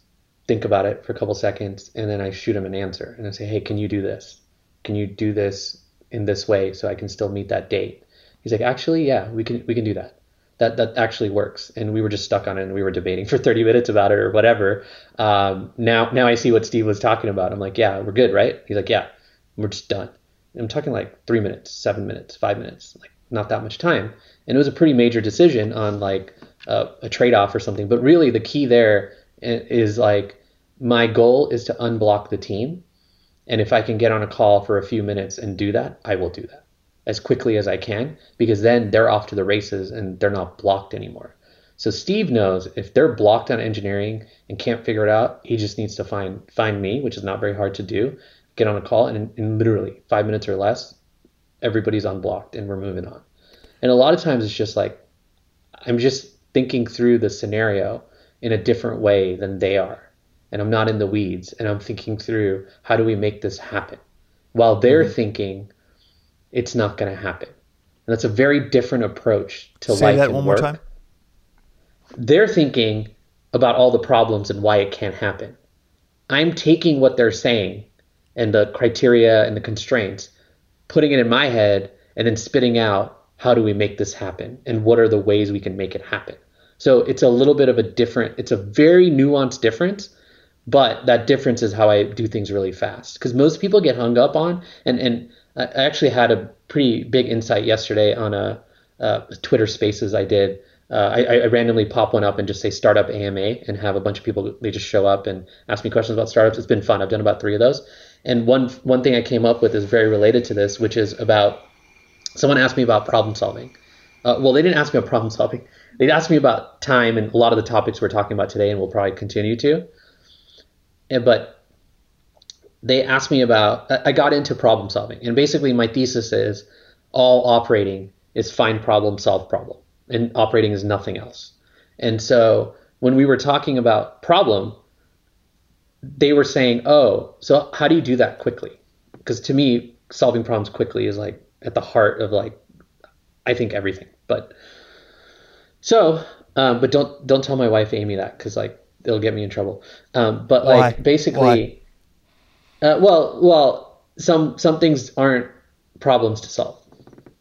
S2: think about it for a couple seconds, and then I shoot him an answer, and I say, "Hey, can you do this? Can you do this in this way so I can still meet that date?" He's like, "Actually, yeah, we can we can do that." That, that actually works and we were just stuck on it and we were debating for 30 minutes about it or whatever um, now now i see what steve was talking about i'm like yeah we're good right he's like yeah we're just done I'm talking like three minutes, seven minutes, five minutes, like not that much time. And it was a pretty major decision on like a, a trade off or something. But really, the key there is like my goal is to unblock the team. And if I can get on a call for a few minutes and do that, I will do that as quickly as I can because then they're off to the races and they're not blocked anymore. So Steve knows if they're blocked on engineering and can't figure it out, he just needs to find find me, which is not very hard to do, get on a call, and in literally five minutes or less, everybody's unblocked and we're moving on. And a lot of times it's just like, I'm just thinking through the scenario in a different way than they are. And I'm not in the weeds and I'm thinking through how do we make this happen while they're mm-hmm. thinking it's not going to happen. And that's a very different approach to
S1: Say
S2: life. Say
S1: that one
S2: work.
S1: more time.
S2: They're thinking about all the problems and why it can't happen. I'm taking what they're saying and the criteria and the constraints, putting it in my head, and then spitting out how do we make this happen and what are the ways we can make it happen. So it's a little bit of a different, it's a very nuanced difference, but that difference is how I do things really fast. Because most people get hung up on, and, and I actually had a pretty big insight yesterday on a, a Twitter Spaces I did uh, I, I, randomly pop one up and just say startup AMA and have a bunch of people they just show up and ask me questions about startups. It's been fun. I've done about three of those. And one one thing I came up with is very related to this, which is about someone asked me about problem solving. Uh, well, they didn't ask me about problem solving. They asked me about time and a lot of the topics we're talking about today, and we'll probably continue to. And, but they asked me about. I got into problem solving, and basically my thesis is all operating is find problem, solve problem and operating is nothing else. And so when we were talking about problem, they were saying, "Oh, so how do you do that quickly?" Because to me, solving problems quickly is like at the heart of like I think everything. But so, um, but don't don't tell my wife Amy that because like it'll get me in trouble. Um, but
S1: Why?
S2: like basically, uh, well, well, some some things aren't problems to solve.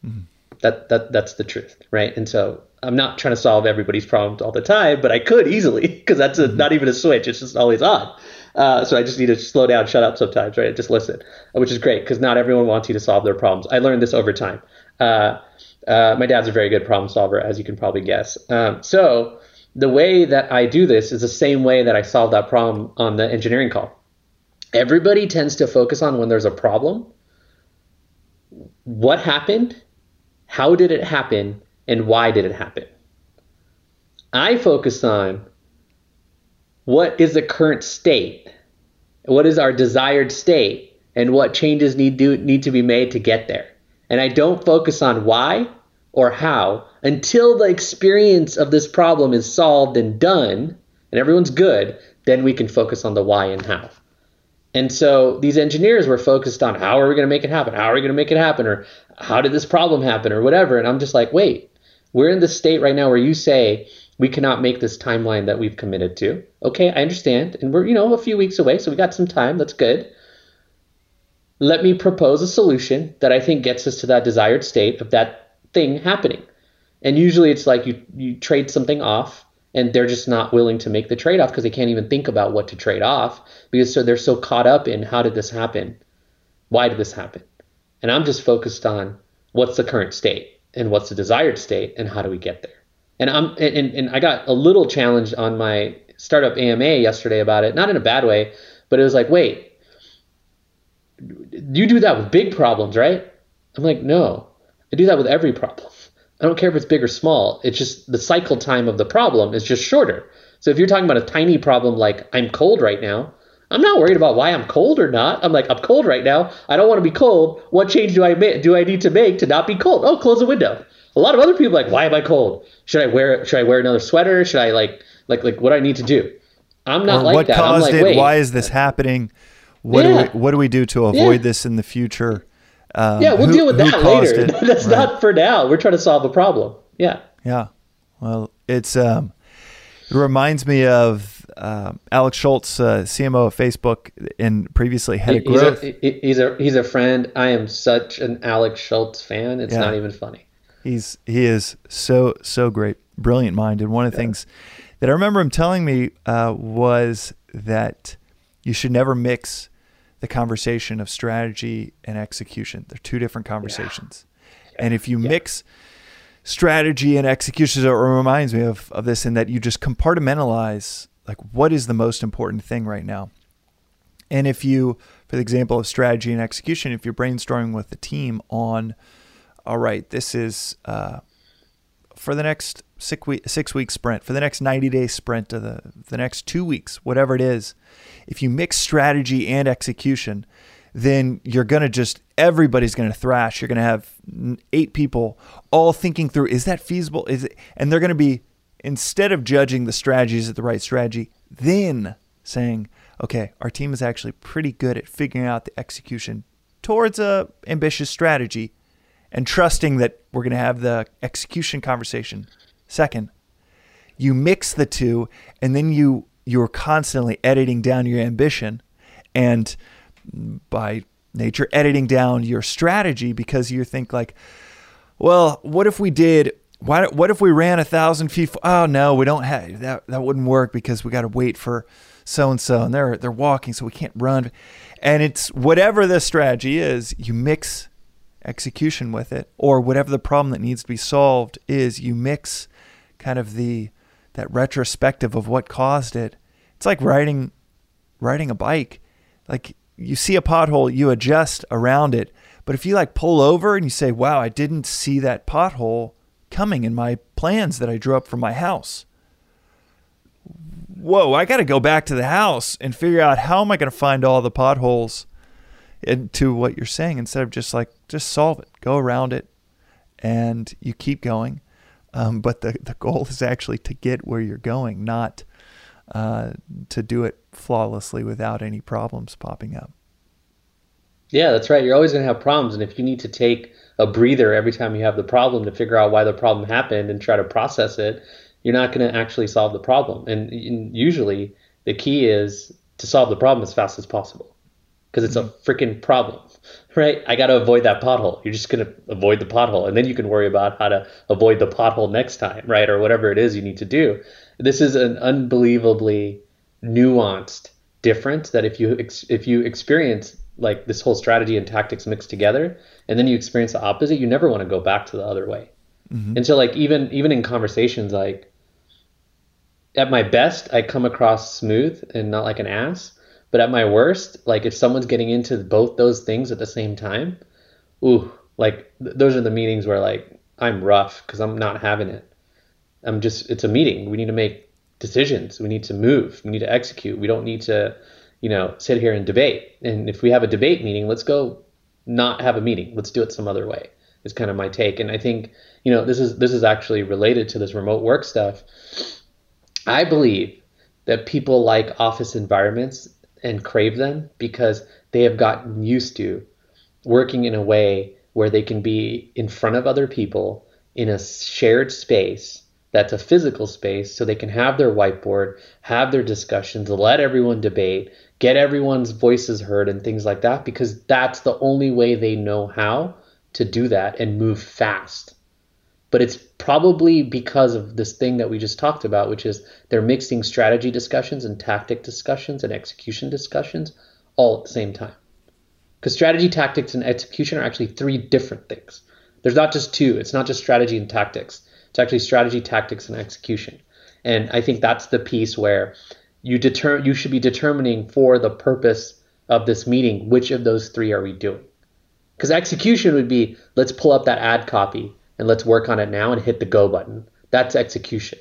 S2: Mm-hmm. That that that's the truth, right? And so I'm not trying to solve everybody's problems all the time, but I could easily because that's a, not even a switch; it's just always on. Uh, so I just need to slow down, shut up sometimes, right? Just listen, which is great because not everyone wants you to solve their problems. I learned this over time. Uh, uh, my dad's a very good problem solver, as you can probably guess. Um, so the way that I do this is the same way that I solved that problem on the engineering call. Everybody tends to focus on when there's a problem. What happened? How did it happen? And why did it happen? I focus on what is the current state? What is our desired state? And what changes need, do, need to be made to get there? And I don't focus on why or how until the experience of this problem is solved and done and everyone's good, then we can focus on the why and how. And so these engineers were focused on how are we going to make it happen? How are we going to make it happen? Or how did this problem happen? Or whatever. And I'm just like, wait, we're in the state right now where you say we cannot make this timeline that we've committed to. Okay, I understand. And we're, you know, a few weeks away, so we got some time. That's good. Let me propose a solution that I think gets us to that desired state of that thing happening. And usually it's like you, you trade something off and they're just not willing to make the trade off because they can't even think about what to trade off because so they're so caught up in how did this happen? Why did this happen? And I'm just focused on what's the current state and what's the desired state and how do we get there. And I'm and, and I got a little challenged on my startup AMA yesterday about it, not in a bad way, but it was like, wait, you do that with big problems, right? I'm like, no, I do that with every problem. I don't care if it's big or small. It's just the cycle time of the problem is just shorter. So if you're talking about a tiny problem like I'm cold right now, I'm not worried about why I'm cold or not. I'm like, I'm cold right now. I don't want to be cold. What change do I make? Do I need to make to not be cold? Oh, close the window. A lot of other people are like, why am I cold? Should I wear should I wear another sweater? Should I like like like what do I need to do? I'm not
S1: or
S2: like
S1: what
S2: that. I'm
S1: caused
S2: like,
S1: it?
S2: wait.
S1: Why is this happening? What
S2: Yeah.
S1: do we what do we do to avoid
S2: Yeah.
S1: this in the future? Um,
S2: yeah, we'll
S1: who-
S2: deal with that later. That's
S1: Right.
S2: not for now. We're trying to solve a problem. Yeah.
S1: Yeah. Well, it's um, it reminds me of um Alex Schultz, uh, CMO of Facebook, and previously head of
S2: He's
S1: growth.
S2: a, he's a he's a friend. I am such an Alex Schultz fan. It's
S1: Yeah.
S2: not even funny.
S1: He's he is so so great, brilliant mind. And one of the things that I remember him telling me uh, was that you should never mix the conversation of strategy and execution. They're two different conversations. And if you mix strategy and execution, it reminds me of, of this in that you just compartmentalize like what is the most important thing right now. And if you, for the example of strategy and execution, if you're brainstorming with the team on, all right, this is uh, for the next six week six week sprint, for the next ninety day sprint, or the the next two weeks, whatever it is, if you mix strategy and execution, then you're gonna just everybody's gonna thrash. You're gonna have eight people all thinking through, is that feasible? Is it? And they're gonna be instead of judging the strategy is it the right strategy, then saying, okay, our team is actually pretty good at figuring out the execution towards a ambitious strategy and trusting that we're going to have the execution conversation second you mix the two and then you you're constantly editing down your ambition and by nature editing down your strategy because you think like well what if we did why, what if we ran a thousand feet oh no we don't have that that wouldn't work because we got to wait for so and so and they're they're walking so we can't run. And it's whatever the strategy is you mix execution with it or whatever the problem that needs to be solved is you mix kind of the that retrospective of what caused it. It's like riding riding a bike. Like you see a pothole you adjust around it. But if you like pull over and you say wow i didn't see that pothole coming in my plans that i drew up for my house. Whoa i got to go back to the house and figure out how am i going to find all the potholes into what you're saying instead of just like just solve it. Go around it and you keep going um, but the, the goal is actually to get where you're going not uh, to do it flawlessly without any problems popping up
S2: Yeah, that's right. You're always going to have problems. And if you need to take a breather every time you have the problem to figure out why the problem happened and try to process it, you're not going to actually solve the problem. And, and usually the key is to solve the problem as fast as possible because it's a freaking problem, right? I got to avoid that pothole. You're just going to avoid the pothole. And then you can worry about how to avoid the pothole next time, right? Or whatever it is you need to do. This is an unbelievably nuanced difference that if you ex- if you experience like this whole strategy and tactics mixed together and then you experience the opposite you never want to go back to the other way mm-hmm. and so like even even in conversations like at my best i come across smooth and not like an ass but at my worst like if someone's getting into both those things at the same time ooh like th- those are the meetings where like i'm rough because i'm not having it. I'm just it's a meeting. We need to make decisions. We need to move. We need to execute. We don't need to you know sit here and debate. And if we have a debate meeting let's go not have a meeting. Let's do it some other way is kind of my take. And i think you know this is this is actually related to this remote work stuff. I believe that people like office environments and crave them because they have gotten used to working in a way where they can be in front of other people in a shared space that's a physical space so they can have their whiteboard, have their discussions, let everyone debate, get everyone's voices heard and things like that because that's the only way they know how to do that and move fast. But it's probably because of this thing that we just talked about, which is they're mixing strategy discussions and tactic discussions and execution discussions all at the same time. Because strategy, tactics, and execution are actually three different things. There's not just two, it's not just strategy and tactics. It's actually strategy, tactics, and execution. And I think that's the piece where you deter you should be determining for the purpose of this meeting which of those three are we doing. Because execution would be let's pull up that ad copy and let's work on it now and hit the go button. That's execution.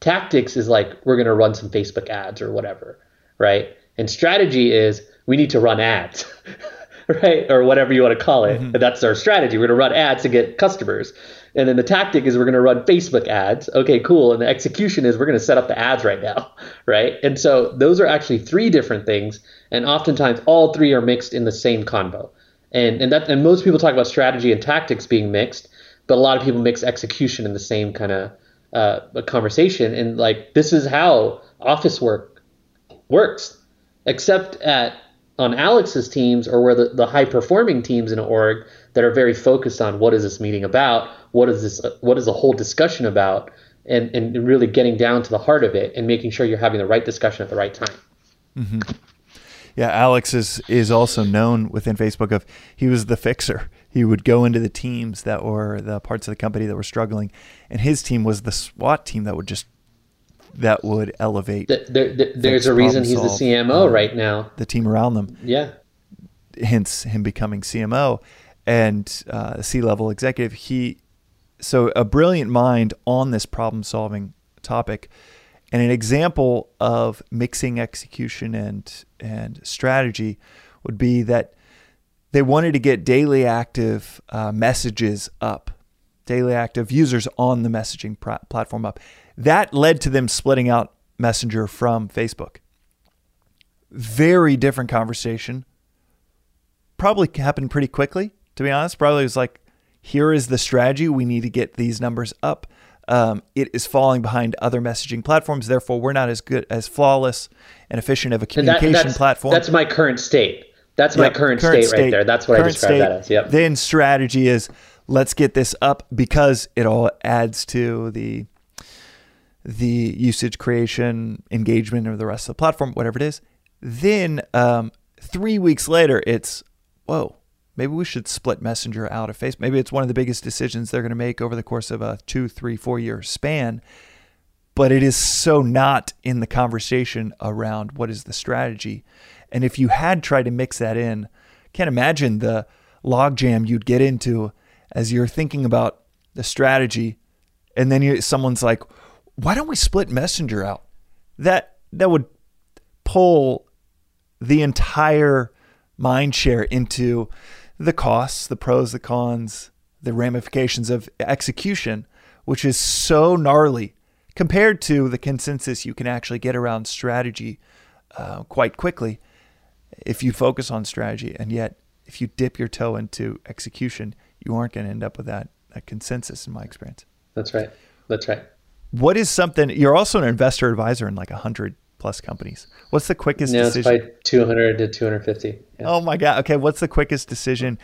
S2: Tactics is like we're gonna run some Facebook ads or whatever, right? And strategy is we need to run ads, right? Or whatever you want to call it. Mm-hmm. That's our strategy. We're going to run ads to get customers. And then the tactic is we're going to run Facebook ads. Okay, cool. And the execution is we're going to set up the ads right now, right? And so those are actually three different things. And oftentimes all three are mixed in the same convo. And, and that and most people talk about strategy and tactics being mixed, but a lot of people mix execution in the same kind of uh, conversation. And like this is how office work works, except at on Alex's teams or where the, the high performing teams in an org that are very focused on what is this meeting about, what is this, what is the whole discussion about, and and really getting down to the heart of it and making sure you're having the right discussion at the right time.
S1: Mm-hmm. Yeah, Alex is is also known within Facebook of he was the fixer. He would go into the teams that were the parts of the company that were struggling, and his team was the SWAT team that would just that would elevate.
S2: The, the, the, there's a reason he's the CMO um, right now.
S1: The team around them.
S2: Yeah.
S1: Hence him becoming CMO and uh, C level executive. He so a brilliant mind on this problem solving topic. And an example of mixing execution and and strategy would be that they wanted to get daily active uh, messages up, daily active users on the messaging pr- platform up. That led to them splitting out Messenger from Facebook. Very different conversation. Probably happened pretty quickly, to be honest. Probably was like, here is the strategy. We need to get these numbers up. Um, it is falling behind other messaging platforms. Therefore, we're not as good, as flawless and efficient of a communication
S2: that, that's,
S1: platform.
S2: That's my current state. That's yep, my current, current state, state, right there. That's what I describe that as. Yep.
S1: Then strategy is let's get this up because it all adds to the the usage creation engagement or the rest of the platform, whatever it is. Then um, three weeks later, it's whoa, maybe we should split Messenger out of Facebook. Maybe it's one of the biggest decisions they're going to make over the course of a two, three, four year span. But it is so not in the conversation around what is the strategy. And if you had tried to mix that in, can't imagine the logjam you'd get into as you're thinking about the strategy. And then you, someone's like, why don't we split Messenger out? That that would pull the entire mind share into the costs, the pros, the cons, the ramifications of execution, which is so gnarly compared to the consensus you can actually get around strategy uh, quite quickly if you focus on strategy. And yet, if you dip your toe into execution, you aren't going to end up with that, that consensus, in my experience.
S2: That's right. That's right.
S1: What is something you're also an investor advisor in like a hundred plus companies. What's the quickest
S2: no,
S1: decision?
S2: it's by 200 to 250.
S1: Yeah. Oh my God. Okay. What's the quickest decision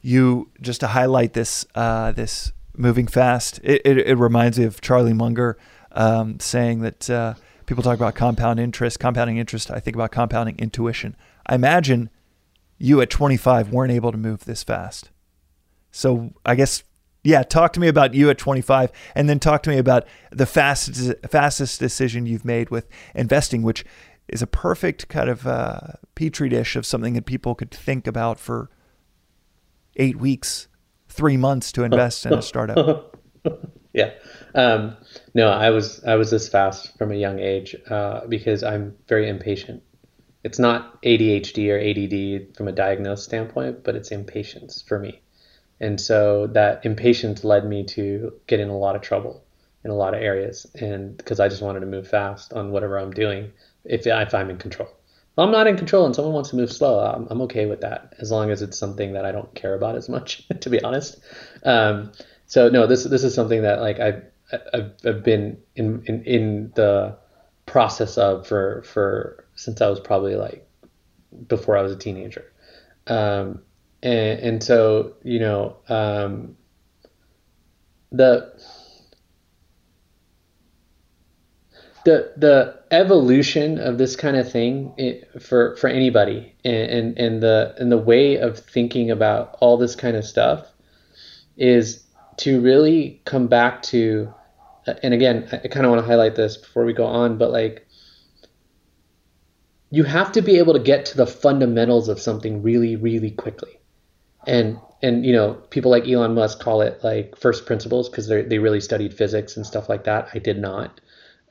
S1: you just to highlight this, uh, this moving fast? It, it, it, reminds me of Charlie Munger um, saying that uh, people talk about compound interest, compounding interest. I think about compounding intuition. I imagine you at 25 weren't able to move this fast. So I guess yeah, talk to me about you at 25 and then talk to me about the fastest fastest decision you've made with investing which is a perfect kind of uh, petri dish of something that people could think about for 8 weeks, 3 months to invest in a startup.
S2: yeah. Um, no, I was I was this fast from a young age uh, because I'm very impatient. It's not ADHD or ADD from a diagnosed standpoint, but it's impatience for me. And so that impatience led me to get in a lot of trouble in a lot of areas. And because I just wanted to move fast on whatever I'm doing, if, if I'm in control. If I'm not in control and someone wants to move slow, I'm, I'm okay with that as long as it's something that I don't care about as much, to be honest. Um, so no, this this is something that like I've I've, I've been in, in in the process of for for since I was probably like before I was a teenager. Um, and, and so you know um, the the the evolution of this kind of thing it, for for anybody and, and and the and the way of thinking about all this kind of stuff is to really come back to and again I kind of want to highlight this before we go on but like you have to be able to get to the fundamentals of something really really quickly and and you know people like Elon Musk call it like first principles because they they really studied physics and stuff like that. I did not.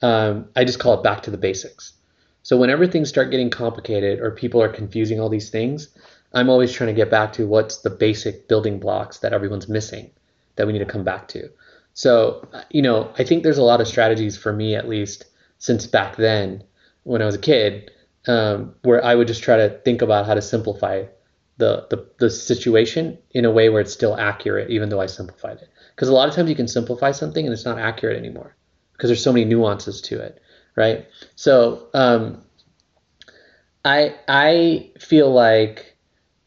S2: Um, I just call it back to the basics. So whenever things start getting complicated or people are confusing all these things, I'm always trying to get back to what's the basic building blocks that everyone's missing that we need to come back to. So, you know, I think there's a lot of strategies for me, at least since back then when I was a kid, um, where I would just try to think about how to simplify the, the, the situation in a way where it's still accurate, even though I simplified it. Because a lot of times you can simplify something and it's not accurate anymore because there's so many nuances to it, right? So um, I I feel like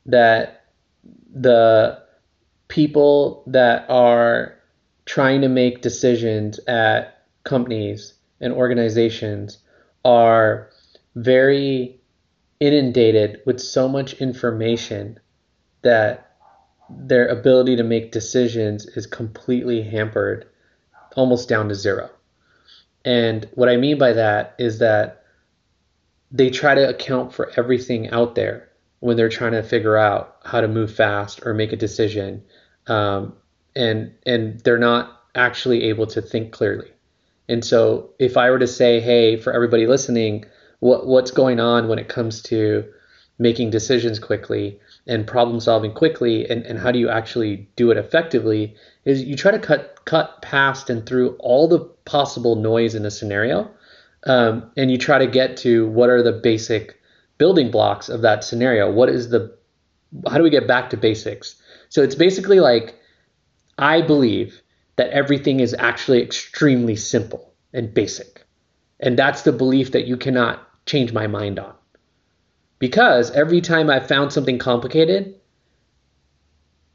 S2: that the people that are trying to make decisions at companies and organizations are very inundated with so much information that their ability to make decisions is completely hampered almost down to zero. And what I mean by that is that they try to account for everything out there when they're trying to figure out how to move fast or make a decision, um, and and they're not actually able to think clearly. And so, if I were to say, "Hey, for everybody listening, what what's going on when it comes to making decisions quickly and problem solving quickly, and, and how do you actually do it effectively?" Is you try to cut cut past and through all the possible noise in a scenario, um, and you try to get to what are the basic building blocks of that scenario. What is the how do we get back to basics? So it's basically like I believe that everything is actually extremely simple and basic. And that's the belief that you cannot change my mind on. Because every time I've found something complicated,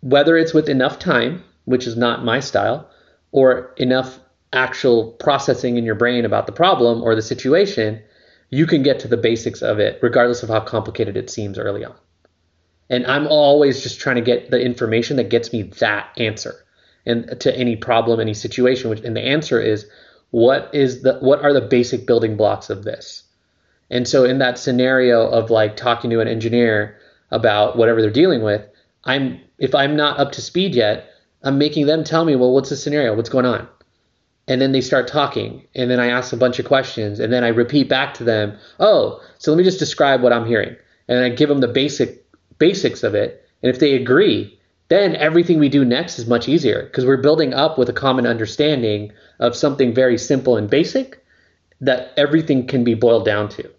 S2: whether it's with enough time, which is not my style, or enough actual processing in your brain about the problem or the situation, you can get to the basics of it, regardless of how complicated it seems early on. And I'm always just trying to get the information that gets me that answer and to any problem, any situation. Which and the answer is what is the what are the basic building blocks of this? And so in that scenario of like talking to an engineer about whatever they're dealing with, I'm if I'm not up to speed yet, I'm making them tell me, well, what's the scenario? What's going on? and then they start talking and then i ask a bunch of questions and then i repeat back to them oh so let me just describe what i'm hearing and i give them the basic basics of it and if they agree then everything we do next is much easier because we're building up with a common understanding of something very simple and basic that everything can be boiled down to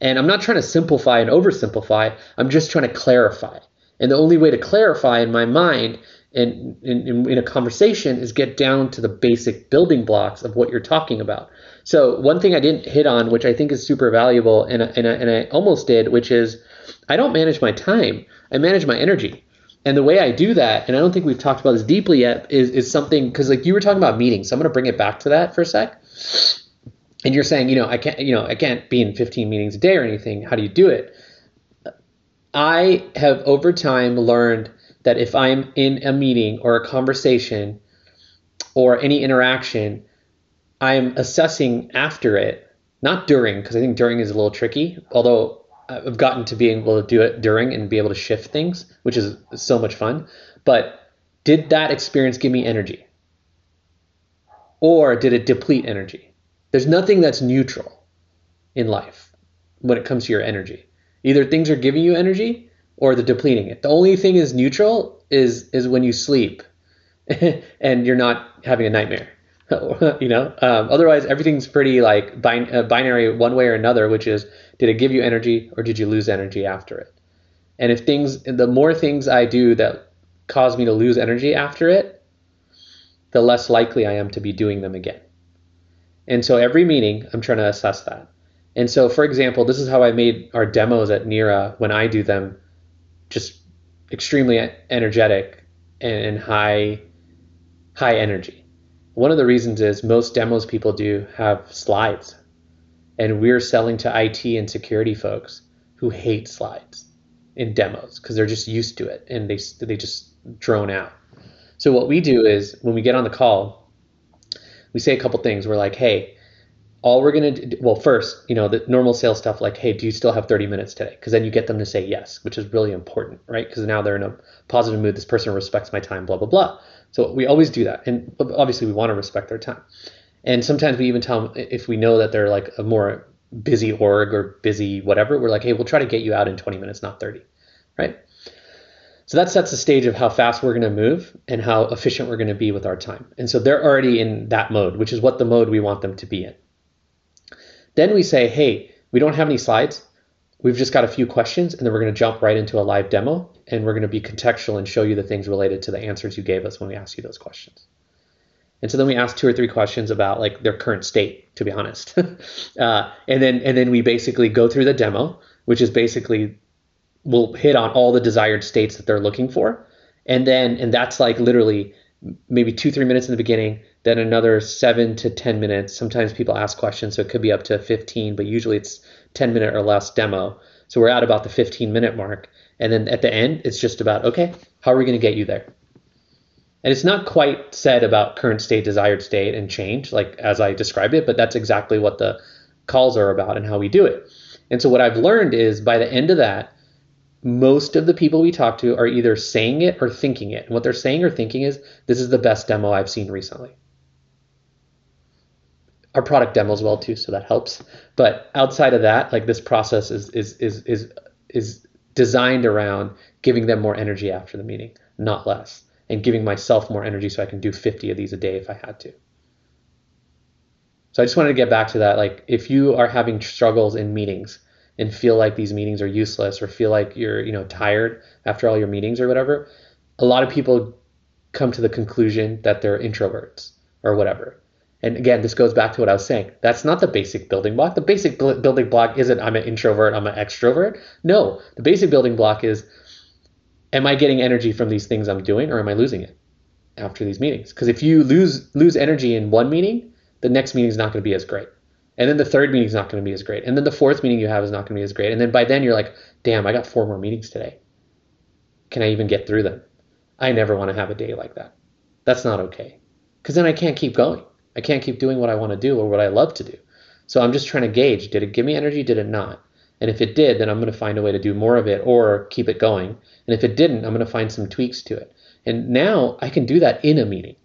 S2: and i'm not trying to simplify and oversimplify i'm just trying to clarify and the only way to clarify in my mind in, in, in a conversation is get down to the basic building blocks of what you're talking about. So one thing I didn't hit on, which I think is super valuable, and, and, I, and I almost did, which is I don't manage my time. I manage my energy. And the way I do that, and I don't think we've talked about this deeply yet, is, is something because like you were talking about meetings. So I'm going to bring it back to that for a sec. And you're saying, you know, I can't, you know, I can't be in 15 meetings a day or anything. How do you do it? I have over time learned that if I'm in a meeting or a conversation or any interaction, I'm assessing after it, not during, because I think during is a little tricky, although I've gotten to being able to do it during and be able to shift things, which is so much fun. But did that experience give me energy? Or did it deplete energy? There's nothing that's neutral in life when it comes to your energy. Either things are giving you energy or they're depleting it. The only thing is neutral is is when you sleep and you're not having a nightmare. you know, um, otherwise everything's pretty like bin- uh, binary one way or another, which is did it give you energy or did you lose energy after it? And if things, the more things I do that cause me to lose energy after it, the less likely I am to be doing them again. And so every meeting, I'm trying to assess that. And so, for example, this is how I made our demos at Nira when I do them just extremely energetic and high high energy. One of the reasons is most demos people do have slides. And we're selling to IT and security folks who hate slides in demos because they're just used to it and they they just drone out. So what we do is when we get on the call, we say a couple things. We're like, "Hey, all we're to do, well, first, you know, the normal sales stuff like, hey, do you still have 30 minutes today? Because then you get them to say yes, which is really important, right? Because now they're in a positive mood. This person respects my time, blah, blah, blah. So we always do that. And obviously, we want to respect their time. And sometimes we even tell them if we know that they're like a more busy org or busy whatever, we're like, hey, we'll try to get you out in 20 minutes, not 30, right? So that sets the stage of how fast we're going to move and how efficient we're going to be with our time. And so they're already in that mode, which is what the mode we want them to be in. Then we say, hey, we don't have any slides. We've just got a few questions, and then we're going to jump right into a live demo, and we're going to be contextual and show you the things related to the answers you gave us when we asked you those questions. And so then we ask two or three questions about like their current state, to be honest. uh, and then and then we basically go through the demo, which is basically we'll hit on all the desired states that they're looking for. And then and that's like literally maybe two, three minutes in the beginning, then another seven to 10 minutes. Sometimes people ask questions, so it could be up to 15, but usually it's 10 minute or less demo. So we're at about the 15 minute mark. And then at the end, it's just about, okay, how are we going to get you there? And it's not quite said about current state, desired state, and change, like as I described it, but that's exactly what the calls are about and how we do it. And so what I've learned is by the end of that, most of the people we talk to are either saying it or thinking it. And what they're saying or thinking is, this is the best demo I've seen recently. Our product demos well too, so that helps. But outside of that, like this process is is is is is designed around giving them more energy after the meeting, not less, and giving myself more energy so I can do 50 of these a day if I had to. So I just wanted to get back to that. Like, if you are having struggles in meetings and feel like these meetings are useless or feel like you're, you know, tired after all your meetings or whatever, a lot of people come to the conclusion that they're introverts or whatever. And again, this goes back to what I was saying. That's not the basic building block. The basic building block isn't I'm an introvert, I'm an extrovert. No, the basic building block is am I getting energy from these things I'm doing or am I losing it after these meetings? Because if you lose lose energy in one meeting, the next meeting is not going to be as great. And then the third meeting is not going to be as great. And then the fourth meeting you have is not going to be as great. And then by then you're like, damn, I got four more meetings today. Can I even get through them? I never want to have a day like that. That's not okay. Because then I can't keep going. I can't keep doing what I want to do or what I love to do. So I'm just trying to gauge did it give me energy? Did it not? And if it did, then I'm going to find a way to do more of it or keep it going. And if it didn't, I'm going to find some tweaks to it. And now I can do that in a meeting.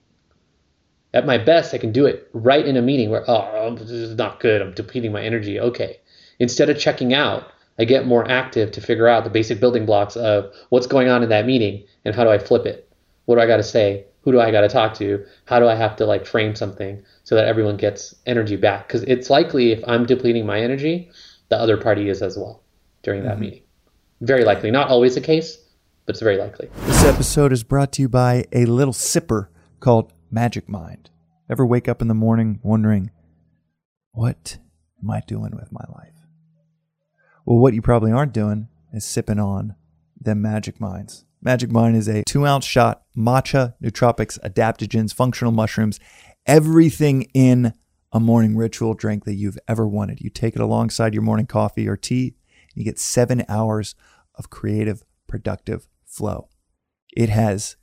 S2: At my best, I can do it right in a meeting where, oh, this is not good. I'm depleting my energy. Okay. Instead of checking out, I get more active to figure out the basic building blocks of what's going on in that meeting and how do I flip it? What do I got to say? who do I got to talk to? How do I have to like frame something so that everyone gets energy back? Because it's likely if I'm depleting my energy, the other party is as well during that mm-hmm. meeting. Very likely. Not always the case, but it's very likely.
S1: This episode is brought to you by a little sipper called Magic Mind. Ever wake up in the morning wondering, what am I doing with my life? Well, what you probably aren't doing is sipping on them Magic Minds. Magic Mind is a two ounce shot matcha, nootropics, adaptogens, functional mushrooms, everything in a morning ritual drink that you've ever wanted. You take it alongside your morning coffee or tea, and you get seven hours of creative, productive flow. It has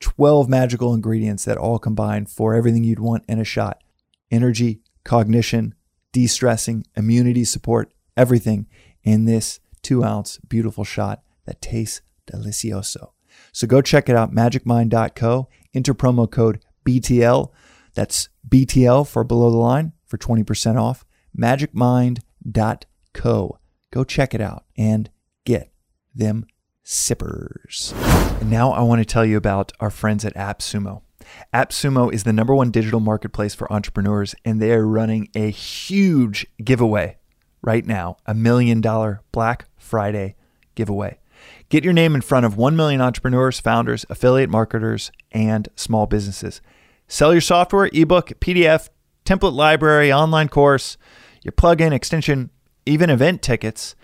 S1: 12 magical ingredients that all combine for everything you'd want in a shot energy, cognition, de stressing, immunity support, everything in this two ounce beautiful shot that tastes delicioso. So go check it out, magicmind.co, enter promo code BTL. That's BTL for below the line for 20% off. Magicmind.co. Go check it out and get them sippers. And now I want to tell you about our friends at AppSumo. AppSumo is the number one digital marketplace for entrepreneurs, and they are running a huge giveaway right now a million dollar Black Friday giveaway. Get your name in front of 1 million entrepreneurs, founders, affiliate marketers, and small businesses. Sell your software, ebook, PDF, template library, online course, your plugin, extension, even event tickets.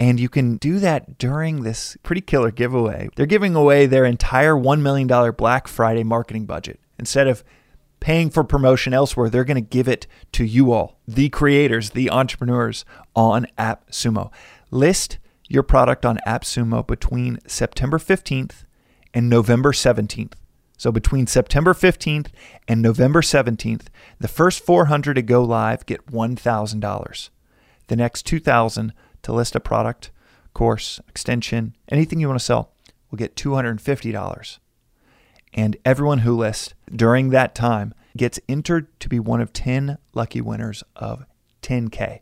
S1: And you can do that during this pretty killer giveaway. They're giving away their entire $1 million Black Friday marketing budget. Instead of paying for promotion elsewhere, they're going to give it to you all, the creators, the entrepreneurs on AppSumo. List your product on AppSumo between September 15th and November 17th. So between September 15th and November 17th, the first 400 to go live get $1,000. The next 2,000 to list a product, course, extension, anything you want to sell will get $250. And everyone who lists during that time gets entered to be one of 10 lucky winners of 10K.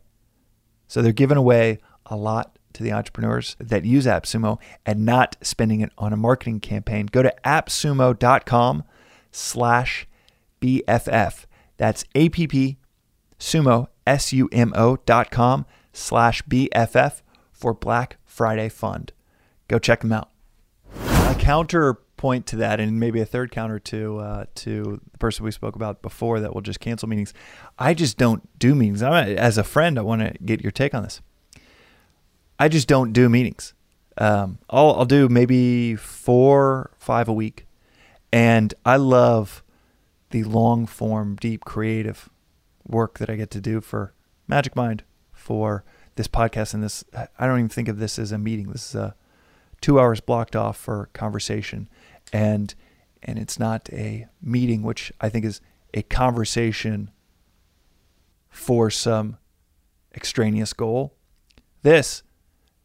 S1: So they're giving away a lot to the entrepreneurs that use AppSumo and not spending it on a marketing campaign. Go to appsumo.com slash BFF. That's A-P-P sumo, S-U-M-O dot com slash BFF for Black Friday Fund. Go check them out. A counterpoint to that, and maybe a third counter to uh, to the person we spoke about before that will just cancel meetings. I just don't do meetings. I'm, as a friend, I want to get your take on this. I just don't do meetings. Um, I'll, I'll do maybe four, five a week, and I love the long form, deep, creative work that I get to do for Magic Mind, for this podcast, and this. I don't even think of this as a meeting. This is a two hours blocked off for conversation, and and it's not a meeting, which I think is a conversation for some extraneous goal. This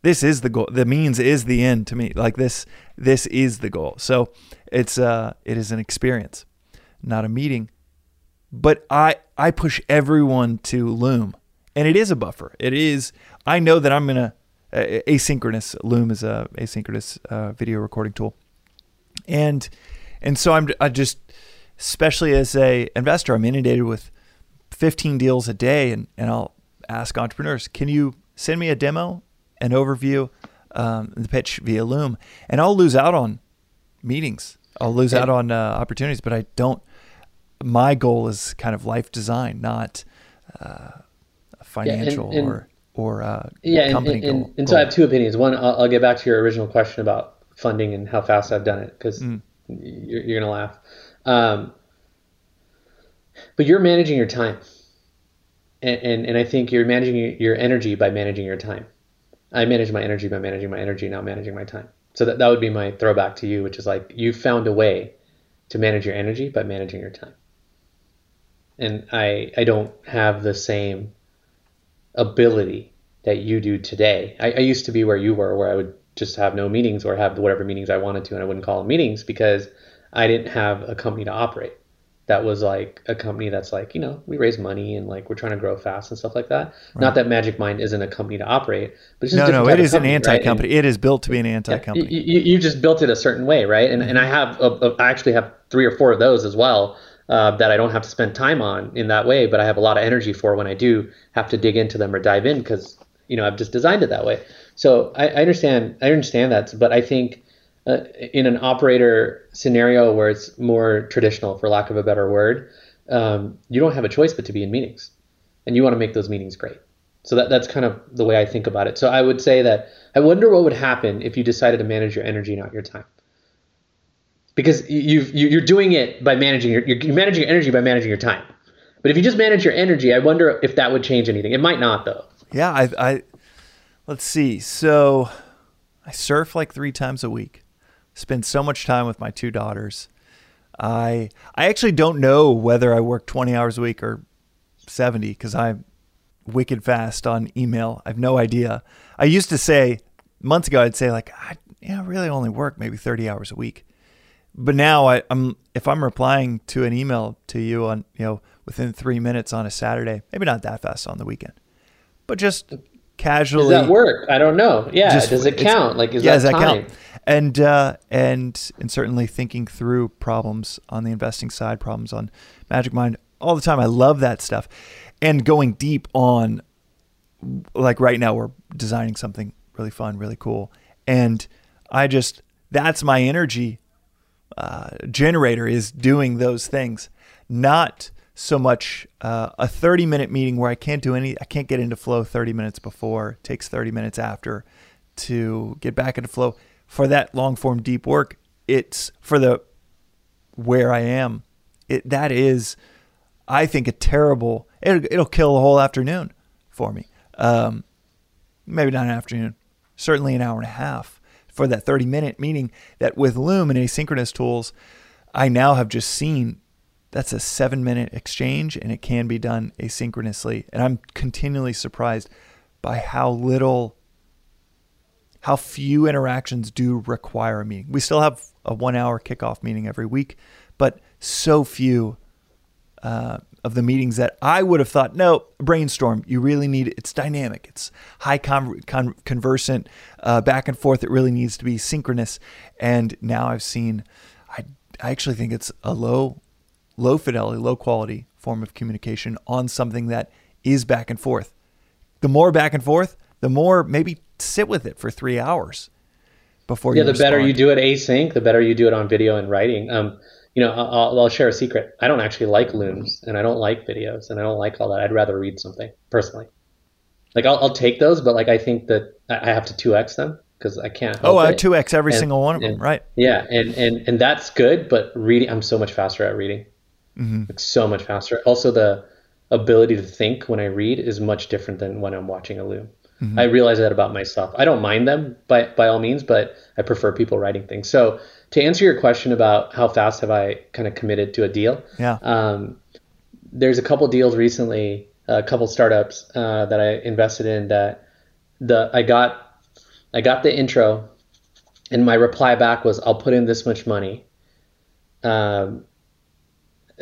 S1: this is the goal. The means is the end to me. Like this this is the goal. So it's uh it is an experience, not a meeting. But I I push everyone to Loom. And it is a buffer. It is I know that I'm going to uh, asynchronous Loom is a asynchronous uh, video recording tool. And and so I'm I just especially as a investor I'm inundated with 15 deals a day and and I'll ask entrepreneurs, "Can you send me a demo an overview, um, the pitch via Loom, and I'll lose out on meetings. I'll lose out on uh, opportunities, but I don't. My goal is kind of life design, not uh, financial yeah, and, and, or or uh,
S2: yeah, company and, goal. And, so I have two opinions. One, I'll, I'll, get back to your original question about funding and how fast I've done it because mm. you're, you're, gonna laugh. Um, but you're managing your time, and, and and I think you're managing your energy by managing your time. I manage my energy by managing my energy, not managing my time. So that, that would be my throwback to you, which is like you found a way to manage your energy by managing your time. And I I don't have the same ability that you do today. I, I used to be where you were, where I would just have no meetings or have whatever meetings I wanted to, and I wouldn't call them meetings because I didn't have a company to operate that was like a company that's like you know we raise money and like we're trying to grow fast and stuff like that. Right. Not that Magic Mind isn't a company to operate, but it's
S1: just no, no, it is company, an anti-company. Right? It is built to be an anti-company.
S2: Yeah, you, you, just built it a certain way, right? And mm-hmm. and I have a, a, I actually have three or four of those as well. Uh, that I don't have to spend time on in that way, but I have a lot of energy for when I do have to dig into them or dive in because you know I've just designed it that way. So I, I understand I understand that, but I think uh, in an operator scenario where it's more traditional, for lack of a better word, um, you don't have a choice but to be in meetings, and you want to make those meetings great. So that that's kind of the way I think about it. So I would say that I wonder what would happen if you decided to manage your energy, not your time. Because you've you're doing it by managing your you're managing your energy by managing your time. But if you just manage your energy, I wonder if that would change anything. It might not, though.
S1: Yeah, I, I let's see. So I surf like three times a week spend so much time with my two daughters. I I actually don't know whether I work 20 hours a week or 70 because I'm wicked fast on email. I have no idea. I used to say months ago I'd say like I yeah, I really only work maybe 30 hours a week. But now I, I'm if I'm replying to an email to you on you know within three minutes on a Saturday, maybe not that fast on the weekend, but just casually.
S2: Does that work? I don't know. Yeah, just, does it count? Like is
S1: yeah,
S2: that, does that
S1: time? count? and uh, and and certainly thinking through problems on the investing side, problems on Magic Mind all the time. I love that stuff, and going deep on like right now we're designing something really fun, really cool, and I just that's my energy uh, generator is doing those things, not so much uh, a 30 minute meeting where I can't do any, I can't get into flow 30 minutes before, takes 30 minutes after to get back into flow for that long form deep work, it's for the where I am. It that is, I think, a terrible. It'll, it'll kill a whole afternoon for me. Um, maybe not an afternoon, certainly an hour and a half for that 30 minute. Meaning that with Loom and asynchronous tools, I now have just seen that's a seven minute exchange and it can be done asynchronously. And I'm continually surprised by how little how few interactions do require a meeting. We still have a one hour kickoff meeting every week, but so few uh, of the meetings that I would have thought, no, brainstorm. You really need it's dynamic. It's high con- con- conversant, uh, back and forth. It really needs to be synchronous. And now I've seen, I I actually think it's a low, low fidelity, low quality form of communication on something that is back and forth. The more back and forth, the more maybe sit with it for three hours before
S2: yeah, the better you do it async, the better you do it on video and writing. Um, you know, I'll, I'll share a secret. I don't actually like looms, and I don't like videos, and I don't like all that. I'd rather read something personally. Like I'll, I'll take those, but like I think that I have to two x them because I can't.
S1: Oh, I two x every
S2: And-
S1: single one of them, right?
S2: Yeah, and and and that's good, but reading, I'm so much faster at reading.
S1: Mm-hmm.
S2: Like so much faster. Also, the ability to think when I read is much different than when I'm watching a loom.
S1: Mm-hmm.
S2: I realize that about myself. I don't mind them by by all means, but I prefer people writing things. So to answer your question about how fast have I kind of committed to a deal,
S1: Yeah.
S2: um, there's a couple deals recently, a couple startups uh, that I invested in that the I got I got the intro, and my reply back was I'll put in this much money. Um,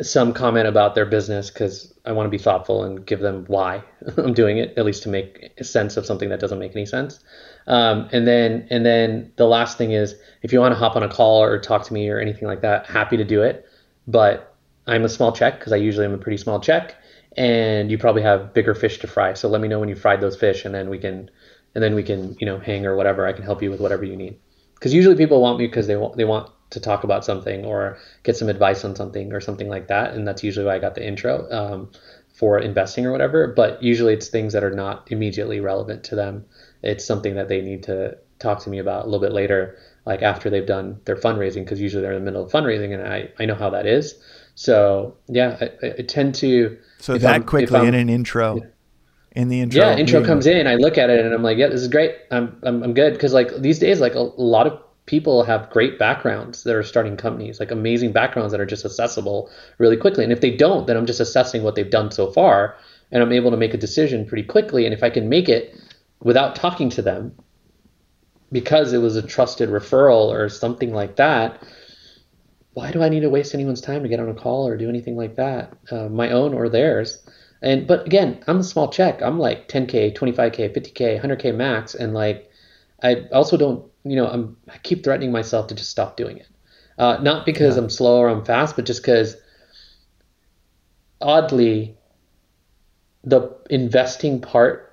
S2: some comment about their business because I want to be thoughtful and give them why I'm doing it, at least to make sense of something that doesn't make any sense. Um, and then and then the last thing is if you want to hop on a call or talk to me or anything like that, happy to do it. But I'm a small check because I usually am a pretty small check, and you probably have bigger fish to fry. So let me know when you fried those fish, and then we can and then we can you know hang or whatever. I can help you with whatever you need. Because usually people want me because they want they want to talk about something or get some advice on something or something like that, and that's usually why I got the intro um, for investing or whatever. But usually it's things that are not immediately relevant to them. It's something that they need to talk to me about a little bit later, like after they've done their fundraising, because usually they're in the middle of fundraising, and I I know how that is. So yeah, I, I tend to
S1: So that
S2: I'm-
S1: quickly in an intro, in the intro,
S2: yeah, intro comes in. I look at it and I'm like, yeah, this is great. I'm I'm, I'm good because like these days, like a, a lot of people have great backgrounds that are starting companies, like amazing backgrounds that are just accessible really quickly. And if they don't, then I'm just assessing what they've done so far, and I'm able to make a decision pretty quickly. And if I can make it without talking to them, because it was a trusted referral or something like that. Why do I need to waste anyone's time to get on a call or do anything like that, uh, my own or theirs? And but again, I'm a small check. I'm like 10k, 25k, 50k, 100k max, and like I also don't, you know, I'm I keep threatening myself to just stop doing it. Uh, not because I'm slow or I'm fast, but just because oddly, the investing part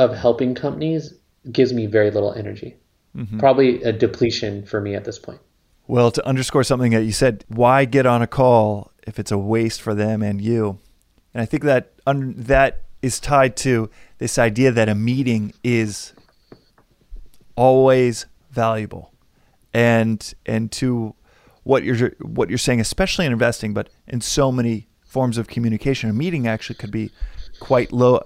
S2: of helping companies gives me very little energy. Mm-hmm. Probably a depletion for me at this point.
S1: Well, to underscore something that you said, why get on a call if it's a waste for them and you? And I think that un- that is tied to this idea that a meeting is always valuable, and and to what you're what you're saying, especially in investing, but in so many forms of communication, a meeting actually could be quite low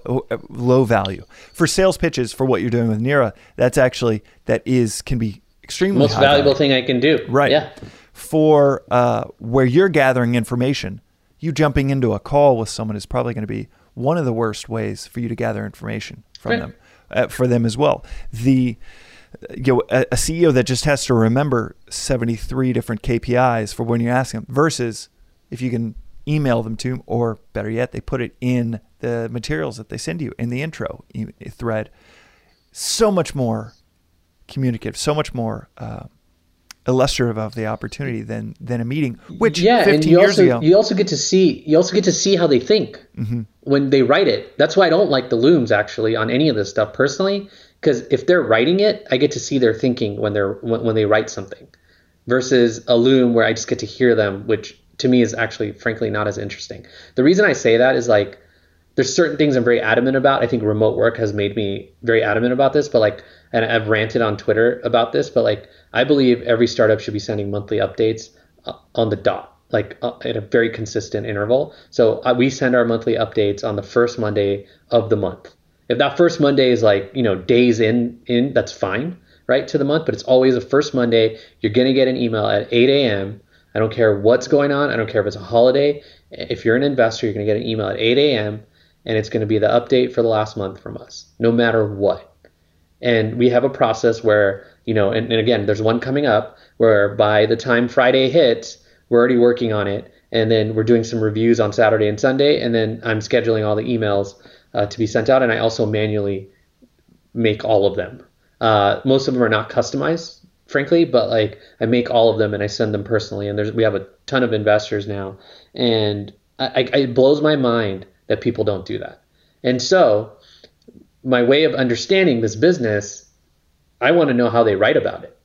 S1: low value for sales pitches for what you're doing with Nira. That's actually that is can be extremely
S2: Most valuable
S1: value.
S2: thing I can do.
S1: Right.
S2: Yeah.
S1: For uh, where you're gathering information, you jumping into a call with someone is probably going to be one of the worst ways for you to gather information from
S2: Right.
S1: them, uh, for them as well. The you know, a, a CEO that just has to remember 73 different KPIs for when you ask them versus if you can email them to, or better yet, they put it in the materials that they send you in the intro thread. So much more communicative, so much more uh, illustrative of the opportunity than than a meeting, which
S2: yeah,
S1: 15
S2: and you
S1: years
S2: also
S1: ago.
S2: you also get to see you also get to see how they think
S1: Mm-hmm.
S2: when they write it. That's why I don't like the looms actually on any of this stuff personally, because if they're writing it, I get to see their thinking when they're when, when they write something, versus a loom where I just get to hear them, which to me is actually frankly not as interesting. The reason I say that is like there's certain things I'm very adamant about. I think remote work has made me very adamant about this, but like, and I've ranted on Twitter about this, but like, I believe every startup should be sending monthly updates uh, on the dot, like uh, at a very consistent interval. So uh, we send our monthly updates on the first Monday of the month. If that first Monday is like, you know, days in, in, that's fine, right, to the month, but it's always the first Monday. You're going to get an email at 8 a.m. I don't care what's going on. I don't care if it's a holiday. If you're an investor, you're going to get an email at 8 a.m and it's going to be the update for the last month from us, no matter what. And we have a process where, you know, and, and again, there's one coming up where by the time Friday hits, we're already working on it and then we're doing some reviews on Saturday and Sunday, and then I'm scheduling all the emails uh, to be sent out, and I also manually make all of them. Uh, most of them are not customized, frankly, but like I make all of them and I send them personally. And there's we have a ton of investors now, and I, I, it blows my mind that people don't do that. And so, my way of understanding this business, I want to know how they write about it.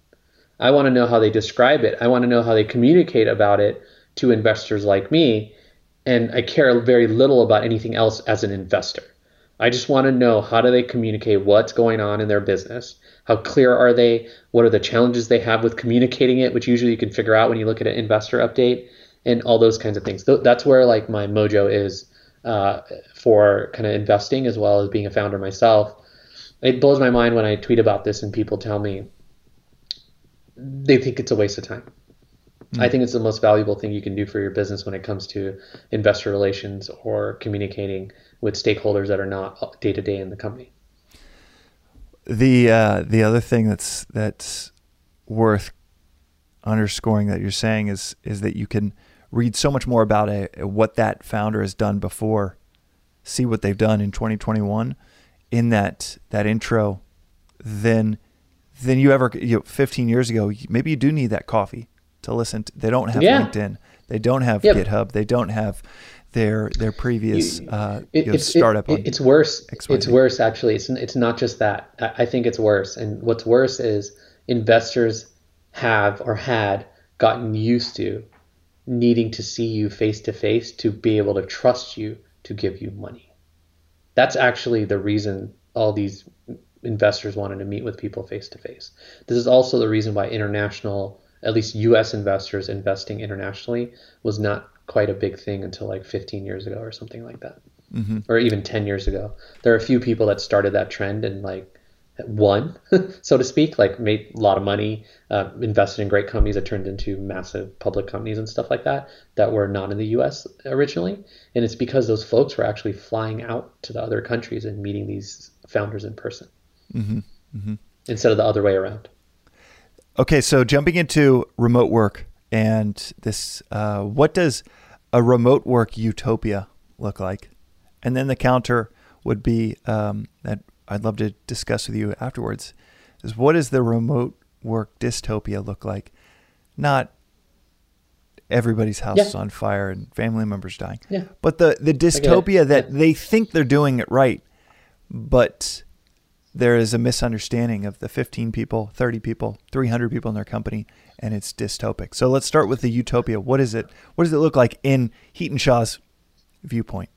S2: I want to know how they describe it. I want to know how they communicate about it to investors like me. And I care very little about anything else as an investor. I just want to know how do they communicate what's going on in their business? How clear are they? What are the challenges they have with communicating it, which usually you can figure out when you look at an investor update and all those kinds of things. That's where like my mojo is uh, for kind of investing as well as being a founder myself. It blows my mind when I tweet about this and people tell me they think it's a waste of time. Mm. I think it's the most valuable thing you can do for your business when it comes to investor relations or communicating with stakeholders that are not day to day in the company.
S1: The uh, the other thing that's that's worth underscoring that you're saying is is that you can read so much more about a, what that founder has done before, see what they've done in 2021 in that that intro, than than you ever you know, 15 years ago. Maybe you do need that coffee to listen. To. They don't have yeah. LinkedIn. They don't have yep. GitHub. They don't have their their previous uh, it, you know, startup.
S2: It, it's worse. XYZ. It's worse actually. It's it's not just that. I, I think it's worse. And what's worse is investors have or had gotten used to needing to see you face to face to be able to trust you to give you money. That's actually the reason all these investors wanted to meet with people face to face. This is also the reason why international, at least US investors investing internationally was not quite a big thing until like 15 years ago or something like that, mm-hmm. or even 10 years ago. There are a few people that started that trend and like won, so to speak, like made a lot of money, uh, invested in great companies that turned into massive public companies and stuff like that that were not in the U.S. originally. And it's because those folks were actually flying out to the other countries and meeting these founders in person mm-hmm. Mm-hmm. instead of the other way around.
S1: Okay, so jumping into remote work and this, uh, what does a remote work utopia look like? And then the counter would be um, that I'd love to discuss with you afterwards is what does the remote work dystopia look like? Not everybody's house yeah. is on fire and family members dying.
S2: Yeah.
S1: But the, the dystopia that yeah. they think they're doing it right, but there is a misunderstanding of the 15 people, 30 people, 300 people in their company, and it's dystopic. So let's start with the utopia. What is it? What does it look like in Hiten Shah's viewpoint?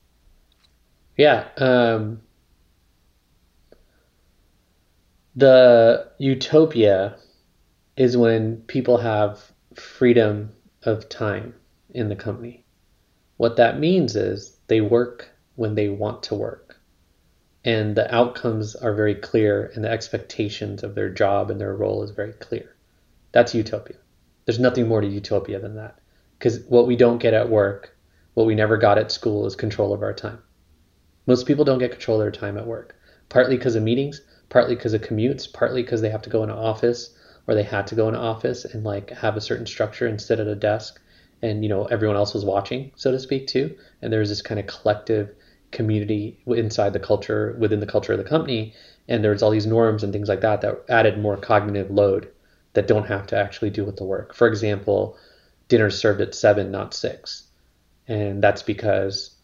S2: Yeah. Um, the utopia is when people have freedom of time in the company. What that means is they work when they want to work and the outcomes are very clear and the expectations of their job and their role is very clear. That's utopia. There's nothing more to utopia than that. Because what we don't get at work, what we never got at school is control of our time. Most people don't get control of their time at work, partly because of meetings, partly because of commutes, partly because they have to go in an office or they had to go in an office and like have a certain structure and sit at a desk and you know everyone else was watching so to speak too and there's this kind of collective community inside the culture within the culture of the company and there's all these norms and things like that that added more cognitive load that don't have to actually do with the work. For example dinner's served at seven not six. And that's because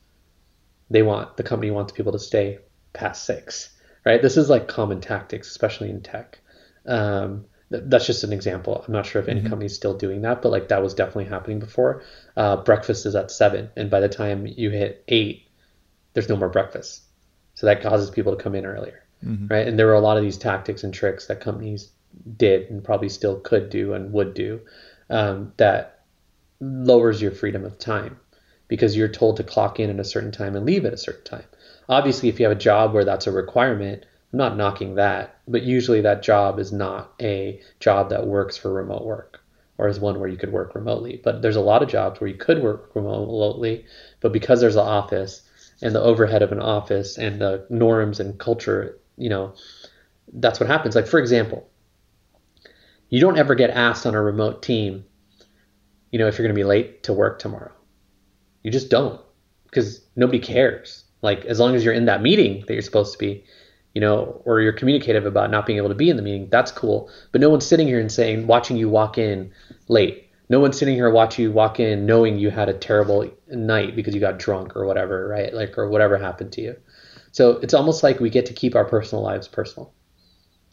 S2: they want the company wants people to stay past six right? This is like common tactics especially in tech. Um, that's just an example. I'm not sure if any mm-hmm. company's still doing that but like that was definitely happening before. Uh, breakfast is at seven and by the time you hit eight there's no more breakfast. So that causes people to come in earlier, mm-hmm. right? And there were a lot of these tactics and tricks that companies did and probably still could do and would do um, that lowers your freedom of time because you're told to clock in at a certain time and leave at a certain time. Obviously, if you have a job where that's a requirement, I'm not knocking that, but usually that job is not a job that works for remote work or is one where you could work remotely. But there's a lot of jobs where you could work remotely, but because there's an office, and the overhead of an office and the norms and culture, you know, that's what happens. Like, for example, you don't ever get asked on a remote team, you know, if you're going to be late to work tomorrow. You just don't because nobody cares. Like as long as you're in that meeting that you're supposed to be, you know, or you're communicative about not being able to be in the meeting, that's cool. But no one's sitting here and saying, watching you walk in late. No one's sitting here watching you walk in knowing you had a terrible night because you got drunk or whatever, right? Like, or whatever happened to you. So it's almost like we get to keep our personal lives personal.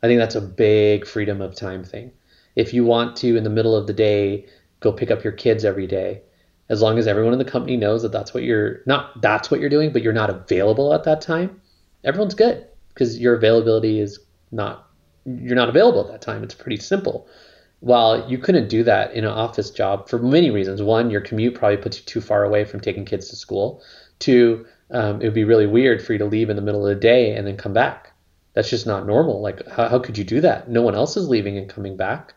S2: I think that's a big freedom of time thing. If you want to, in the middle of the day, go pick up your kids every day, as long as everyone in the company knows that that's what you're not that's what you're doing, but you're not available at that time, everyone's good because your availability is not you're not available at that time. It's pretty simple. While you couldn't do that in an office job for many reasons. One, your commute probably puts you too far away from taking kids to school. Two, um, it would be really weird for you to leave in the middle of the day and then come back. That's just not normal. Like, how, how could you do that? No one else is leaving and coming back.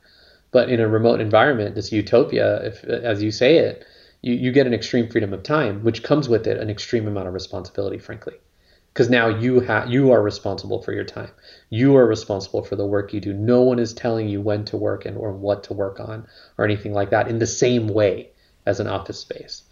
S2: But in a remote environment, this utopia, if as you say it, you, you get an extreme freedom of time, which comes with it an extreme amount of responsibility, frankly because now you have you are responsible for your time. You are responsible for the work you do. No one is telling you when to work and or what to work on or anything like that in the same way as an office space.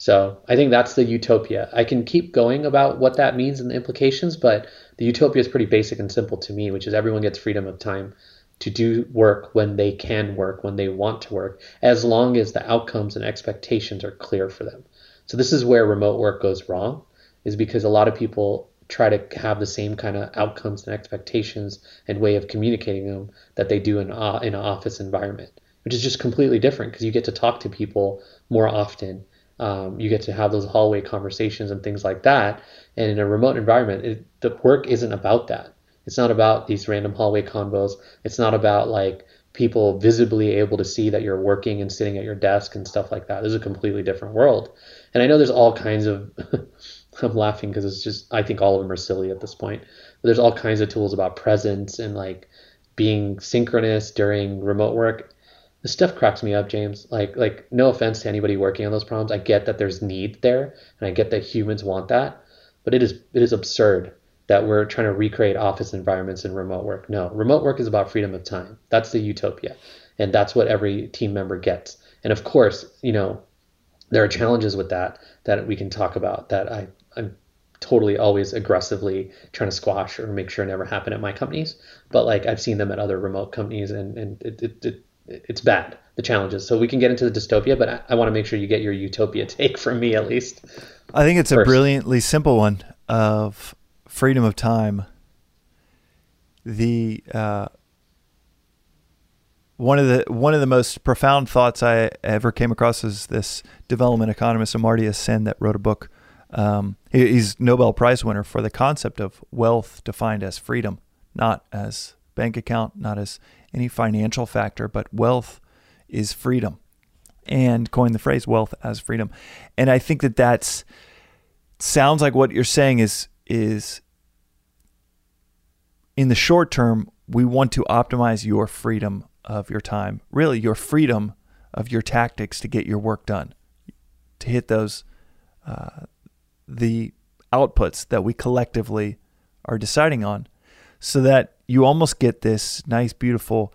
S2: So i think that's the utopia. I can keep going about what that means and the implications but the utopia is pretty basic and simple to me which is everyone gets freedom of time to do work when they can work when they want to work as long as the outcomes and expectations are clear for them. So this is where remote work goes wrong is because a lot of people try to have the same kind of outcomes and expectations and way of communicating them that they do in, uh, in an office environment, which is just completely different because you get to talk to people more often. Um, you get to have those hallway conversations and things like that. And in a remote environment, it, the work isn't about that. It's not about these random hallway convos. It's not about like people visibly able to see that you're working and sitting at your desk and stuff like that. This is a completely different world. And I know there's all kinds of I'm laughing because it's just I think all of them are silly at this point. But there's all kinds of tools about presence and like being synchronous during remote work. This stuff cracks me up, James. Like like no offense to anybody working on those problems. I get that there's need there and I get that humans want that, but it is it is absurd that we're trying to recreate office environments in remote work. No, remote work is about freedom of time. That's the utopia. And that's what every team member gets. And of course, you know, there are challenges with that that we can talk about that I totally always aggressively trying to squash or make sure never happen at my companies. But like I've seen them at other remote companies and, and it, it, it it's bad, the challenges. So we can get into the dystopia, but I, I want to make sure you get your utopia take from me at least.
S1: I think it's first. a brilliantly simple one of freedom of time. The uh, one of the one of the most profound thoughts I ever came across is this development economist Amartya Sen that wrote a book um, he's Nobel Prize winner for the concept of wealth defined as freedom, not as bank account, not as any financial factor, but wealth is freedom, and coined the phrase "wealth as freedom." And I think that that's sounds like what you're saying is is in the short term we want to optimize your freedom of your time, really your freedom of your tactics to get your work done, to hit those. Uh, the outputs that we collectively are deciding on so that you almost get this nice, beautiful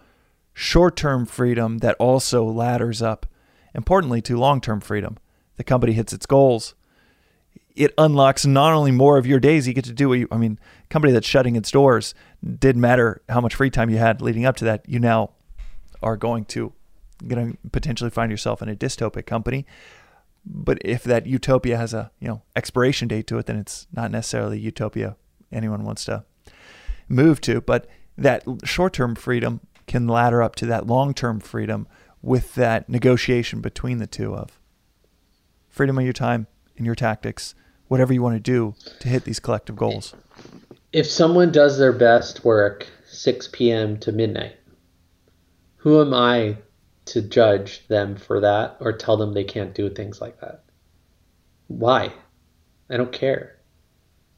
S1: short term freedom that also ladders up, importantly, to long term freedom. The company hits its goals. It unlocks not only more of your days, you get to do what you, I mean, company that's shutting its doors, didn't matter how much free time you had leading up to that, you now are going to, going to potentially find yourself in a dystopic company but if that utopia has a you know expiration date to it, then it's not necessarily utopia anyone wants to move to. But that short-term freedom can ladder up to that long-term freedom with that negotiation between the two of freedom of your time and your tactics, whatever you want to do to hit these collective goals.
S2: If someone does their best work 6 p.m. to midnight, who am I to judge them for that or tell them they can't do things like that. Why? I don't care.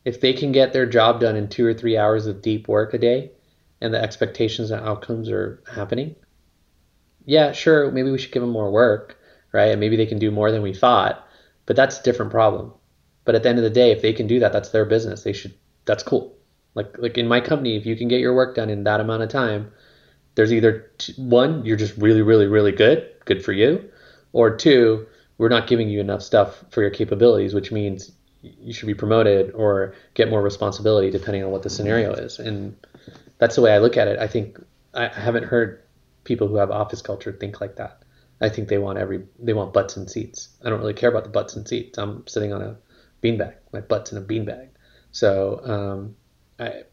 S2: If they can get their job done in two or three hours of deep work a day and the expectations and outcomes are happening, yeah, sure, maybe we should give them more work, right? And maybe they can do more than we thought, but that's a different problem. But at the end of the day, if they can do that, that's their business. They should, that's cool. Like, like in my company, if you can get your work done in that amount of time, there's either one, you're just really, really, really good, good for you, or two, we're not giving you enough stuff for your capabilities, which means you should be promoted or get more responsibility depending on what the scenario is. And that's the way I look at it. I think I haven't heard people who have office culture think like that. I think they want every they want butts and seats. I don't really care about the butts and seats. I'm sitting on a beanbag. My butt's in a beanbag. So um, I,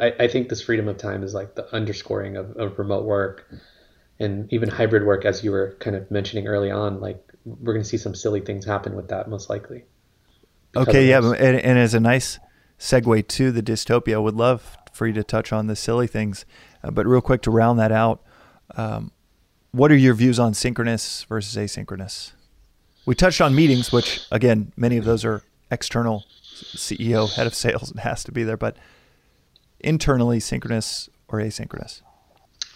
S2: I I think this freedom of time is like the underscoring of, of remote work and even hybrid work, as you were kind of mentioning early on. Like we're going to see some silly things happen with that most likely.
S1: Okay, yeah, and, and as a nice segue to the dystopia, I would love for you to touch on the silly things. Uh, but real quick to round that out, um, what are your views on synchronous versus asynchronous? We touched on meetings, which again, many of those are external. CEO, head of sales, it has to be there, but internally, synchronous or asynchronous?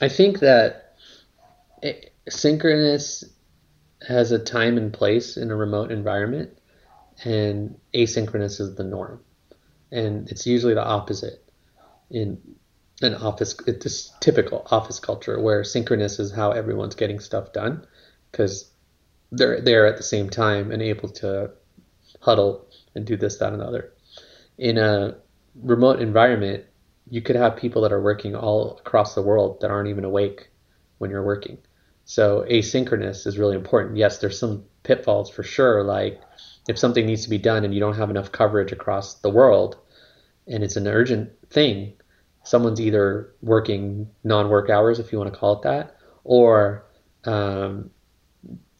S2: I think that synchronous has a time and place in a remote environment, and asynchronous is the norm. And it's usually the opposite in an office it's this typical office culture where synchronous is how everyone's getting stuff done because they're there at the same time and able to huddle and do this that and the other in a remote environment you could have people that are working all across the world that aren't even awake when you're working so asynchronous is really important yes there's some pitfalls for sure like if something needs to be done and you don't have enough coverage across the world and it's an urgent thing someone's either working non-work hours, if you want to call it that, or um,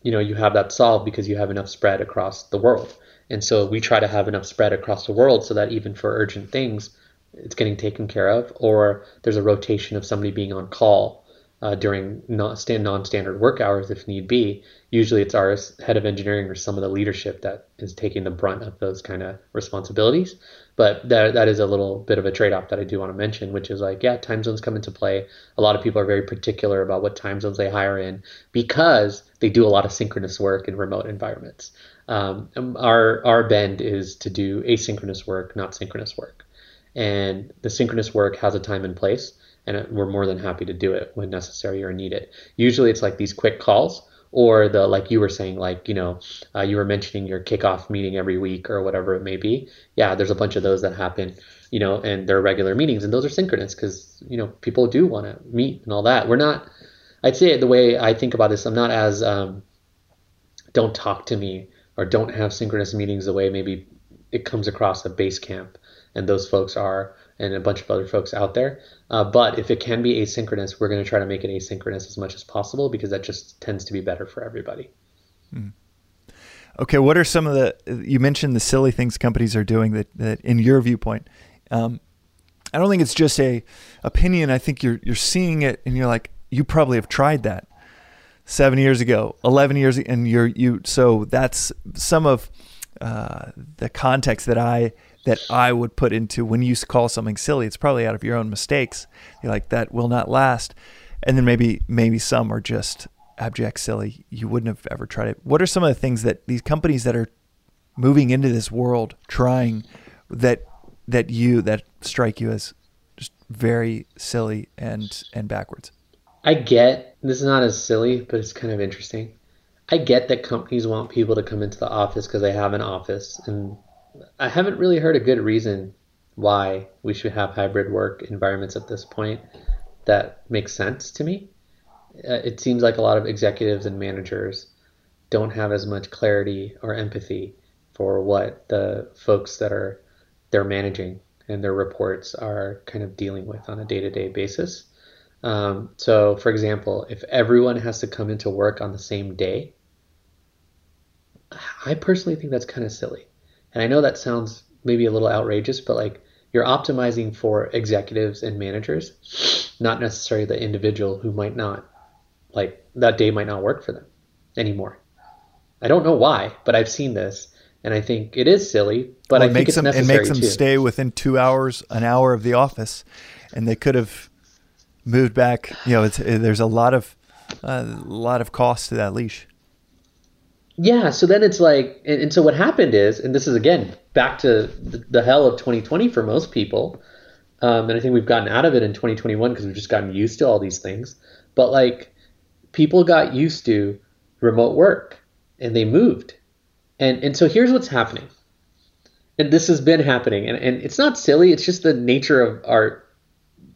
S2: you know you have that solved because you have enough spread across the world. And so we try to have enough spread across the world so that even for urgent things, it's getting taken care of, or there's a rotation of somebody being on call uh, during non-standard work hours if need be. Usually it's our head of engineering or some of the leadership that is taking the brunt of those kind of responsibilities. But that, that is a little bit of a trade-off that I do want to mention, which is like, yeah, time zones come into play. A lot of people are very particular about what time zones they hire in because they do a lot of synchronous work in remote environments. Um, our, our bend is to do asynchronous work, not synchronous work. And the synchronous work has a time and place and we're more than happy to do it when necessary or needed. Usually it's like these quick calls or the like you were saying like you know uh, you were mentioning your kickoff meeting every week or whatever it may be. Yeah there's a bunch of those that happen you know and they're regular meetings and those are synchronous because you know people do want to meet and all that. We're not i'd say the way i think about this i'm not as um, don't talk to me or don't have synchronous meetings the way maybe it comes across a Basecamp and those folks are and a bunch of other folks out there. Uh, but if it can be asynchronous, we're going to try to make it asynchronous as much as possible because that just tends to be better for everybody.
S1: Hmm. Okay, what are some of the you mentioned the silly things companies are doing that, that in your viewpoint? Um, I don't think it's just a opinion. I think you're you're seeing it and you're like you probably have tried that seven years ago, eleven years, and you're you. So that's some of uh, the context that I that I would put into when you call something silly. It's probably out of your own mistakes. You're like that will not last, and then maybe maybe some are just abject silly. You wouldn't have ever tried it. What are some of the things that these companies that are moving into this world trying that that you that strike you as just very silly and and backwards?
S2: I get this is not as silly, but it's kind of interesting. I get that companies want people to come into the office because they have an office, and I haven't really heard a good reason why we should have hybrid work environments at this point that makes sense to me. Uh, it seems like a lot of executives and managers don't have as much clarity or empathy for what the folks that are they're managing and their reports are kind of dealing with on a day-to-day basis. Um, so, for example, if everyone has to come into work on the same day, I personally think that's kind of silly. And I know that sounds maybe a little outrageous, but like you're optimizing for executives and managers, not necessarily the individual who might not like that day might not work for them anymore. I don't know why, but I've seen this and I think it is silly, but well, I think it's
S1: them,
S2: necessary.
S1: It makes them
S2: too.
S1: stay within two hours, an hour of the office, and they could have moved back. You know, there's a lot of a uh, lot of cost to that leash
S2: yeah so then it's like and, and, so what happened is and this is again back to the, the hell of 2020 for most people um, and i think we've gotten out of it in 2021 because we've just gotten used to all these things but like people got used to remote work and they moved. And and so here's what's happening. And this has been happening and, and it's not silly, it's just the nature of our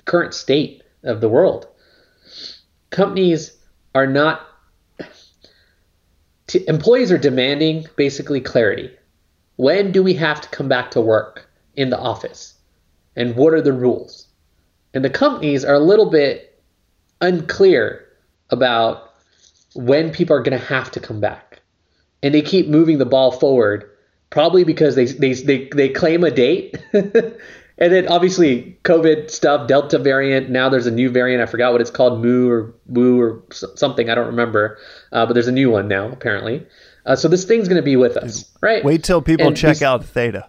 S2: current state of the world. Companies are not t- employees are demanding basically clarity. When do we have to come back to work in the office? And what are the rules? And the companies are a little bit unclear about when people are going to have to come back. And they keep moving the ball forward, probably because they, they, they, they claim a date. and then obviously COVID stuff, Delta variant. Now there's a new variant. I forgot what it's called, Mu or Woo or something. I don't remember. Uh, but there's a new one now, apparently. Uh, so this thing's going to be with us, right?
S1: Wait till people and check out Theta.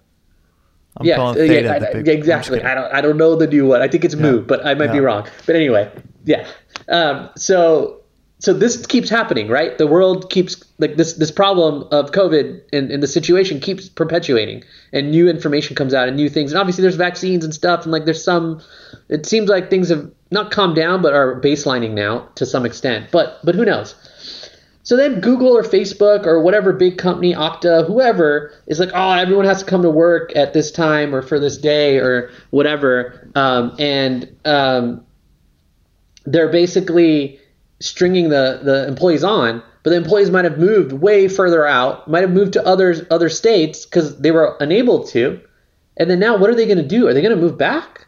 S2: I'm yeah, uh, yeah, I, big, exactly. I don't, I don't know the new one. I think it's yeah. Mu, but I might yeah. be wrong. But anyway, yeah. Um, so so this keeps happening, right? The world keeps like this this problem of COVID and, and the situation keeps perpetuating, and new information comes out and new things. And obviously, there's vaccines and stuff, and like there's some. It seems like things have not calmed down, but are baselining now to some extent. But but who knows? So then Google or Facebook or whatever big company, Okta, whoever is like, oh, everyone has to come to work at this time or for this day or whatever, um, and um, they're basically stringing the the employees on, but the employees might have moved way further out, might have moved to other other states because they were unable to, and then now what are they going to do? Are they going to move back?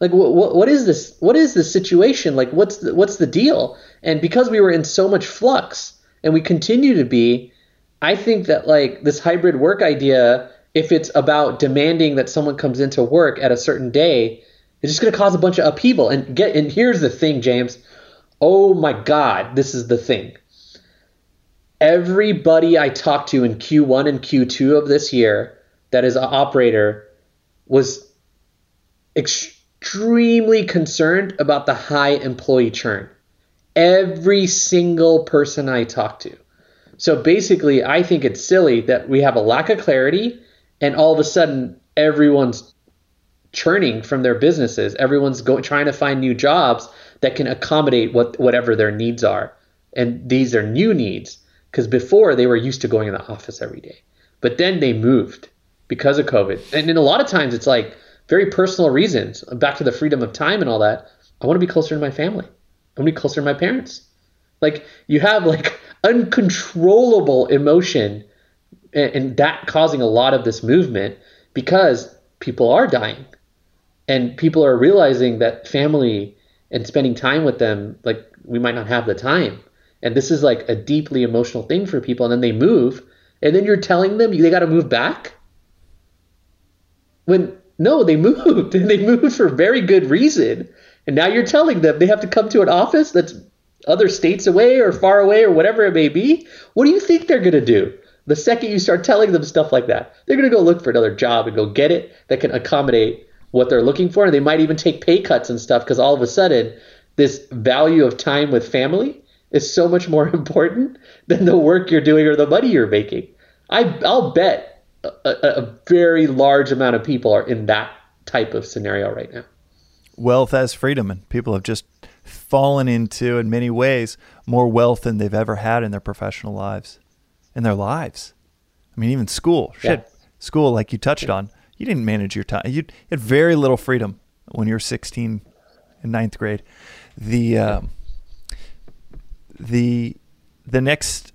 S2: Like what, what what is this? What is this situation? Like what's the, what's the deal? And because we were in so much flux, and we continue to be, I think that like this hybrid work idea, if it's about demanding that someone comes into work at a certain day, it's just going to cause a bunch of upheaval. And get and here's the thing, James Oh my God, this is the thing. Everybody I talked to in Q1 and Q2 of this year that is an operator was extremely concerned about the high employee churn. Every single person I talked to. So basically, I think it's silly that we have a lack of clarity and all of a sudden everyone's churning from their businesses. Everyone's going trying to find new jobs that can accommodate what whatever their needs are. And these are new needs because before they were used to going in the office every day. But then they moved because of COVID. And in a lot of times it's like very personal reasons. Back to the freedom of time and all that. I want to be closer to my family. I want to be closer to my parents. Like you have like uncontrollable emotion and, and that causing a lot of this movement because people are dying and people are realizing that family and spending time with them, like we might not have the time. And this is like a deeply emotional thing for people. And then they move, and then you're telling them they got to move back. When no, they moved, and they moved for very good reason. And now you're telling them they have to come to an office that's other states away or far away or whatever it may be. What do you think they're going to do? The second you start telling them stuff like that, they're going to go look for another job and go get it that can accommodate what they're looking for. And they might even take pay cuts and stuff because all of a sudden, this value of time with family is so much more important than the work you're doing or the money you're making. I, I'll bet a, a very large amount of people are in that type of scenario right now.
S1: Wealth as freedom, and people have just fallen into, in many ways, more wealth than they've ever had in their professional lives, in their lives. I mean, even school. Shit, yeah. school, like you touched on, you didn't manage your time. You had very little freedom when you were 16 in ninth grade. The um, the the next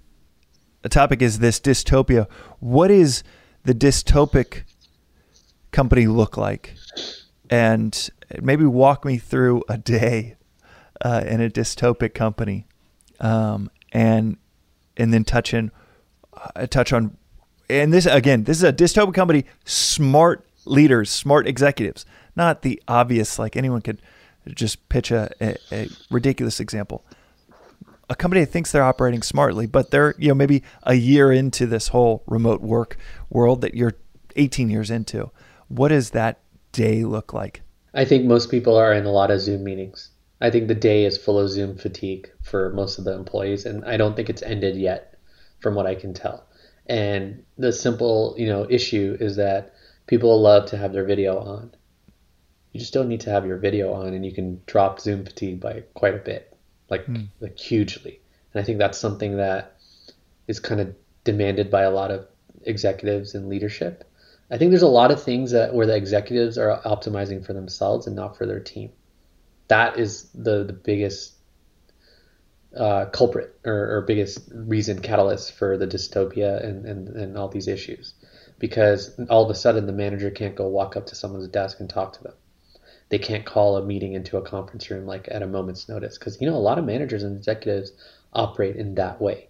S1: topic is this dystopia. What is the dystopic company look like? And maybe walk me through a day uh, in a dystopic company, um, and and then touch in uh, touch on and this again, this is a dystopian company, smart leaders, smart executives, not the obvious like anyone could just pitch a, a, a ridiculous example. A company that thinks they're operating smartly, but they're you know maybe a year into this whole remote work world that you're 18 years into. What does that day look like?
S2: I think most people are in a lot of Zoom meetings. I think the day is full of Zoom fatigue for most of the employees, and I don't think it's ended yet, from what I can tell. And the simple, you know, issue is that people love to have their video on. You just don't need to have your video on, and you can drop Zoom fatigue by quite a bit, like mm. like hugely. And I think that's something that is kind of demanded by a lot of executives and leadership. I think there's a lot of things that where the executives are optimizing for themselves and not for their team. That is the the biggest uh, culprit or, or, biggest reason catalyst for the dystopia and, and, and all these issues. Because all of a sudden the manager can't go walk up to someone's desk and talk to them. They can't call a meeting into a conference room like at a moment's notice. Because you know a lot of managers and executives operate in that way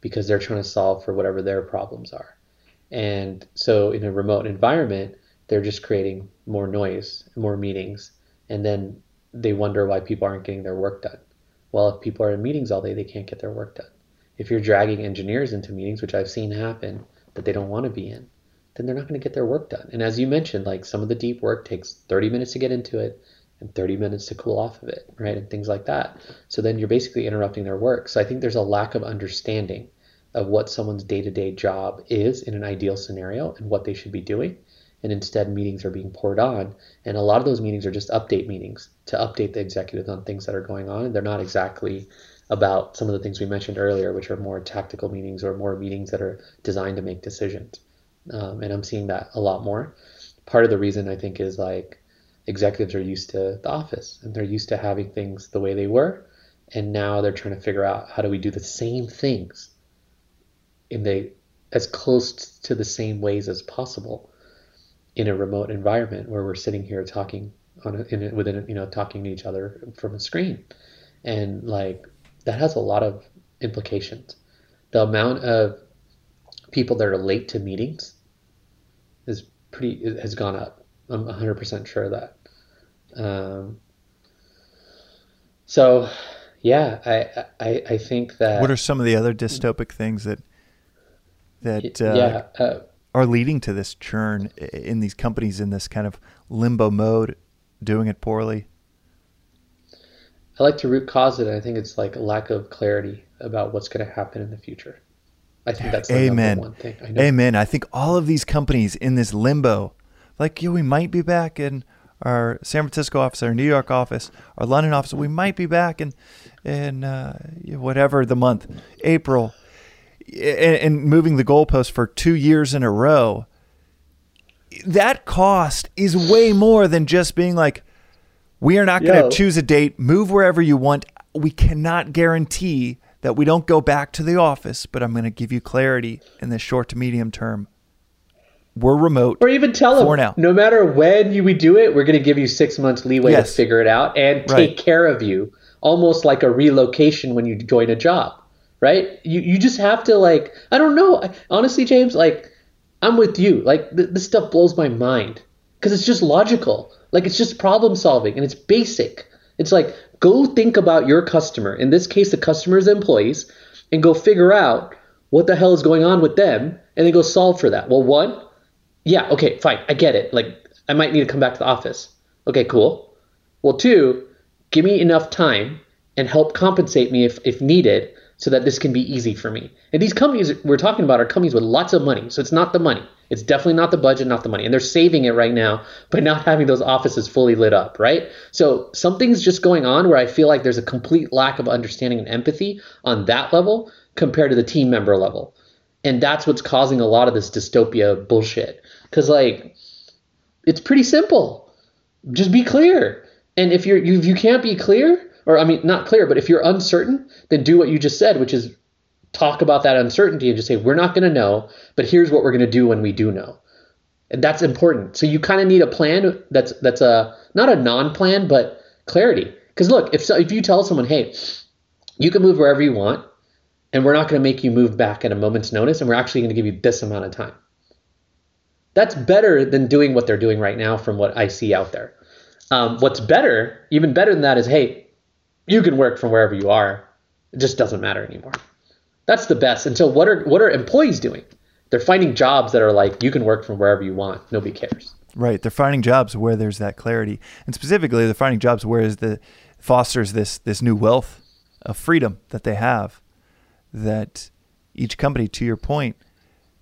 S2: because they're trying to solve for whatever their problems are. And so in a remote environment they're just creating more noise more meetings and then they wonder why people aren't getting their work done well, if people are in meetings all day, they can't get their work done. If you're dragging engineers into meetings, which I've seen happen, that they don't want to be in, then they're not going to get their work done. And as you mentioned, like some of the deep work takes 30 minutes to get into it and 30 minutes to cool off of it, right? And things like that. So then you're basically interrupting their work. So I think there's a lack of understanding of what someone's day to day job is in an ideal scenario and what they should be doing and instead meetings are being poured on. And a lot of those meetings are just update meetings to update the executives on things that are going on. And they're not exactly about some of the things we mentioned earlier which are more tactical meetings or more meetings that are designed to make decisions. Um, and i'm seeing that a lot more. Part of the reason i think is like executives are used to the office and they're used to having things the way they were. And now they're trying to figure out how do we do the same things in the as close to the same ways as possible in a remote environment where we're sitting here talking on a, in a, within a, you know talking to each other from a screen. And like that has a lot of implications. The amount of people that are late to meetings is pretty has gone up. I'm 100% sure of that. Um, so yeah I, I i think that
S1: what are some of the other dystopic things that that uh,
S2: yeah uh,
S1: are leading to this churn in these companies in this kind of limbo mode, doing it poorly?
S2: I like to root cause it. I think it's like a lack of clarity about what's going to happen in the future. I think that's the Amen. one thing.
S1: I Amen. I think all of these companies in this limbo, like yeah, we might be back in our San Francisco office, our New York office, our London office. We might be back in in uh, whatever the month, April, and, and moving the goalpost for two years in a row, that cost is way more than just being like, we are not going to choose a date, move wherever you want. We cannot guarantee that we don't go back to the office, but I'm going to give you clarity in the short to medium term. We're remote.
S2: Or even tell them, now. no matter when you, we do it, we're going to give you six months leeway yes. to figure it out and take right. care of you, almost like a relocation when you join a job right? You you just have to like I don't know. Honestly, James, like I'm with you. Like th- this stuff blows my mind because it's just logical. Like it's just problem solving and it's basic. It's like go think about your customer. In this case, the customer's employees, and go figure out what the hell is going on with them, and then go solve for that. Well, one, yeah, okay, fine, I get it. Like I might need to come back to the office. Okay, cool. Well, two, give me enough time and help compensate me if, if needed so that this can be easy for me. And these companies we're talking about are companies with lots of money. So it's not the money. It's definitely not the budget, not the money. And they're saving it right now by not having those offices fully lit up, right? So something's just going on where I feel like there's a complete lack of understanding and empathy on that level compared to the team member level. And that's what's causing a lot of this dystopia bullshit. Cause like it's pretty simple. Just be clear. And if you're you, if you can't be clear, or I mean, not clear, but if you're uncertain, then do what you just said, which is talk about that uncertainty and just say, we're not going to know, but here's what we're going to do when we do know. And that's important. So you kind of need a plan that's that's a not a non-plan, but clarity. Because look, if so, if you tell someone, hey, you can move wherever you want, and we're not going to make you move back at a moment's notice, and we're actually going to give you this amount of time. That's better than doing what they're doing right now, from what I see out there. Um, what's better, even better than that, is hey, you can work from wherever you are. It just doesn't matter anymore. That's the best. And so what are what are employees doing? They're finding jobs that are like you can work from wherever you want. Nobody cares.
S1: Right. They're finding jobs where there's that clarity. And specifically they're finding jobs where is the fosters this this new wealth of freedom that they have that each company to your point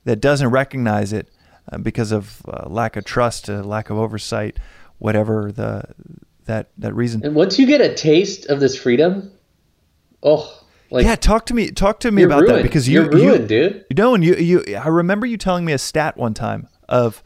S1: that doesn't recognize it uh, because of uh, lack of trust, uh, lack of oversight, whatever the that that reason.
S2: And once you get a taste of this freedom, oh, Like,
S1: yeah, talk to me. Talk to me about that because you
S2: you're ruined,
S1: you,
S2: dude.
S1: You know, and you you I remember you telling me a stat one time of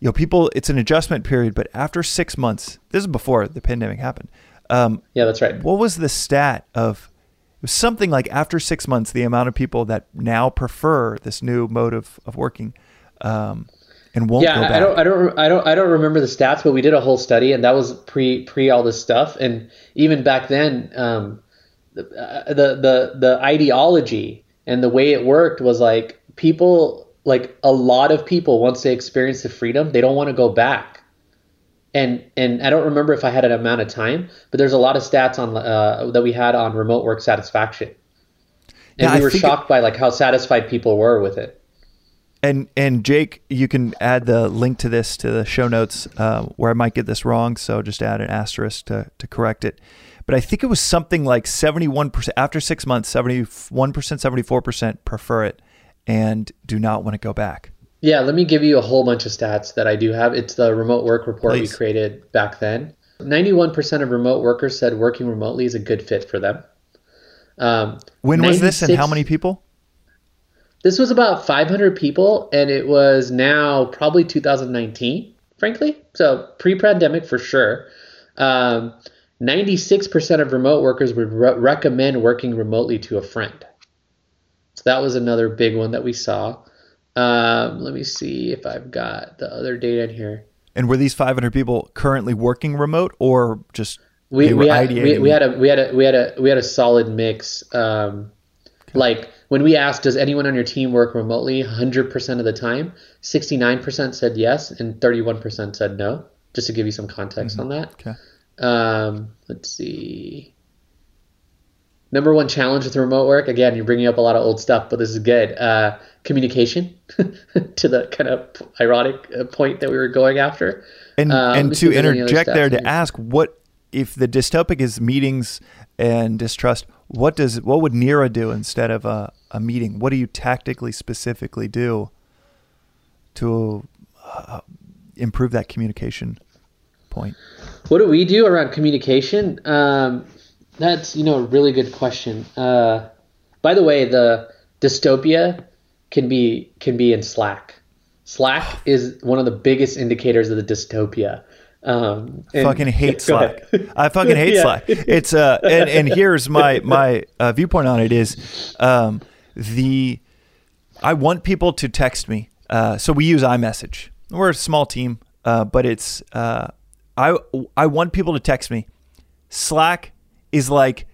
S1: you know people. It's an adjustment period, but after six months, this is before the pandemic happened. Um,
S2: Yeah, that's right.
S1: what was the stat of? It was something like after six months, the amount of people that now prefer this new mode of of working, um, and won't go
S2: yeah,
S1: back.
S2: I I don't, I don't, I don't, I don't remember the stats, but we did a whole study, and that was pre pre all this stuff, and even back then, um, the, uh, the the the ideology and the way it worked was like people, like a lot of people, once they experience the freedom, they don't want to go back. And and I don't remember if I had an amount of time, but there's a lot of stats on uh, that we had on remote work satisfaction, and
S1: Yeah,
S2: we
S1: I
S2: were
S1: think it-
S2: shocked by like how satisfied people were with it.
S1: And and Jake, you can add the link to this to the show notes uh, where I might get this wrong. So just add an asterisk to, to correct it. But I think it was something like seventy one percent after six months, seventy one percent, seventy four percent prefer it and do not want to go back.
S2: Yeah, let me give you a whole bunch of stats that I do have. It's the remote work report
S1: Please.
S2: we created back then. 91% of remote workers said working remotely is a good fit for them. Um,
S1: When was this and how many people?
S2: This was about 500 people, and it was now probably 2019, frankly. So pre pandemic for sure. Um, 96% of remote workers would re- recommend working remotely to a friend. So that was another big one that we saw. Um, let me see if I've got the other data in here.
S1: And were these five hundred people currently working remote or just
S2: We, we, had, we, we had a we had a we had a we had a solid mix. Um, Like when we asked, does anyone on your team work remotely? 100% of the time, 69% said yes, and 31% said no. Just to give you some context on that.
S1: Okay.
S2: Um, let's see. Number one challenge with remote work. Again, you're bringing up a lot of old stuff, but this is good. Uh, communication, to the kind of ironic uh, point that we were going after.
S1: And
S2: Um,
S1: and to
S2: if there's any other
S1: interject there to ask what if the dystopic is meetings and distrust, what does what would Nira do instead of a, a meeting? What do you tactically specifically do to uh, improve that communication point?
S2: What do we do around communication? Um, that's you know a really good question. Uh, by the way, the dystopia can be can be in Slack. Slack is one of the biggest indicators of the dystopia. Um, and-
S1: fucking hate Slack. I fucking hate
S2: Yeah.
S1: Slack. It's uh, and, and here's my my uh, viewpoint on it is, um, the I want people to text me. Uh, so we use iMessage. We're a small team, uh, but it's uh, I I want people to text me. Slack is like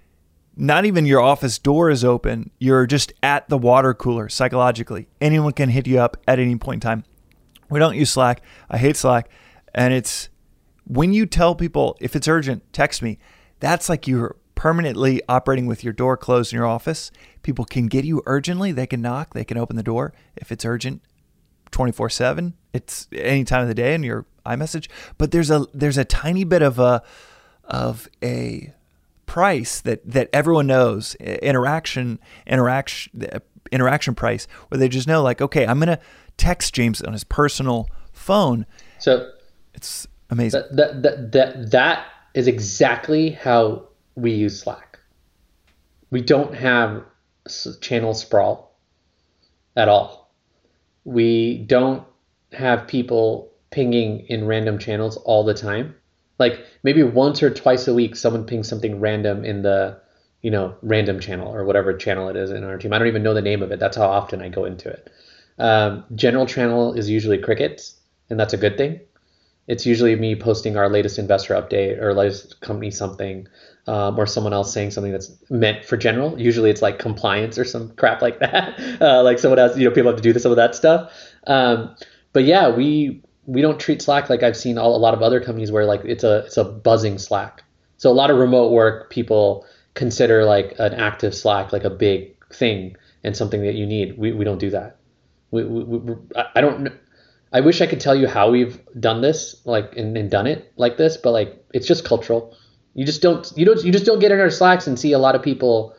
S1: not even your office door is open. You're just at the water cooler psychologically. Anyone can hit you up at any point in time. We don't use Slack. I hate Slack. And it's when you tell people if it's urgent, text me. That's like you're permanently operating with your door closed in your office. People can get you urgently. They can knock, they can open the door. If it's urgent, 24 7, it's any time of the day in your iMessage. But there's a there's a tiny bit of a of a price that that everyone knows interaction interaction interaction price where they just know like okay i'm gonna text james on his personal phone
S2: So
S1: it's amazing
S2: that, that that that that is exactly how we use Slack. We don't have channel sprawl at all. We don't have people pinging in random channels all the time. Like maybe once or twice a week, someone pings something random in the you know random channel or whatever channel it is in our team. I don't even know the name of it. That's how often I go into it. Um, general channel is usually crickets, and that's a good thing it's usually me posting our latest investor update or latest company something um, or someone else saying something that's meant for general. Usually it's like compliance or some crap like that. Uh, like someone else you know people have to do some of that stuff. Um, but yeah we we don't treat slack like i've seen all, a lot of other companies where like it's a it's a buzzing slack. So a lot of remote work people consider like an active slack like a big thing and something that you need. We, we don't do that. We, we, we I- don't I wish I could tell you how we've done this, like and, and done it like this, but like it's just cultural. You just don't you don't you just don't get in our slacks and see a lot of people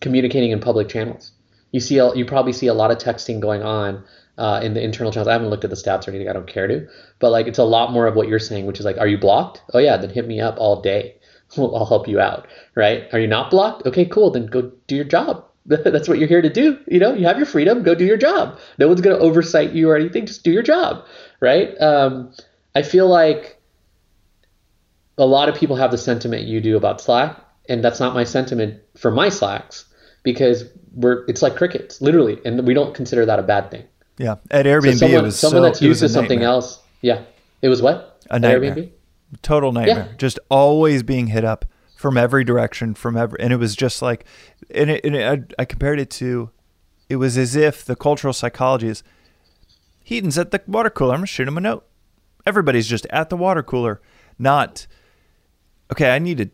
S2: communicating in public channels. You see you probably see a lot of texting going on uh, in the internal channels. I haven't looked at the stats or anything. I don't care to, but like it's a lot more of what you're saying, which is like, are you blocked? Oh yeah, then hit me up all day. I'll help you out, right? Are you not blocked? Okay, cool. Then go do your job. That's what you're here to do. You know, you have your freedom. Go do your job. No one's going to oversight you or anything. Just do your job, right? Um, I feel like a lot of people have the sentiment you do about Slack, and that's not my sentiment for my Slacks because we're it's like crickets, literally, and we don't consider that a bad thing.
S1: Yeah, at Airbnb,
S2: So someone,
S1: it was
S2: someone
S1: so,
S2: that's used to something else. Yeah, it was what
S1: A nightmare.
S2: Airbnb?
S1: total nightmare
S2: Yeah.
S1: just always being hit up from every direction from every and it was just like and, it, and it, I, I compared it to it was as if the cultural psychology is Hiten's at the water cooler i'm gonna shoot him a note everybody's just at the water cooler not okay i need to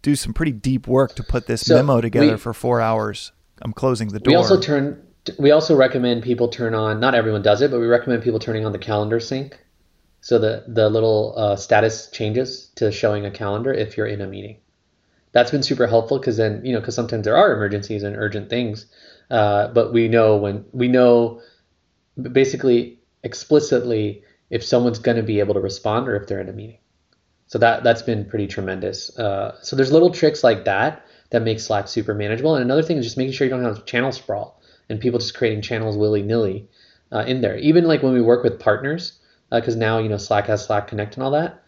S1: do some pretty deep work to put this
S2: So
S1: memo together
S2: we-
S1: for four hours i'm closing the door
S2: We also turn. We also recommend people turn on. Not everyone does it, but we recommend people turning on the calendar sync, so the the little uh, status changes to showing a calendar if you're in a meeting. That's been super helpful because then you know because sometimes there are emergencies and urgent things, uh, but we know when we know basically explicitly if someone's going to be able to respond or if they're in a meeting. So that that's been pretty tremendous. Uh, so there's little tricks like that that make Slack super manageable. And another thing is just making sure you don't have channel sprawl and people just creating channels willy nilly uh, in there. Even like when we work with partners, because now you know Slack has Slack Connect and all that,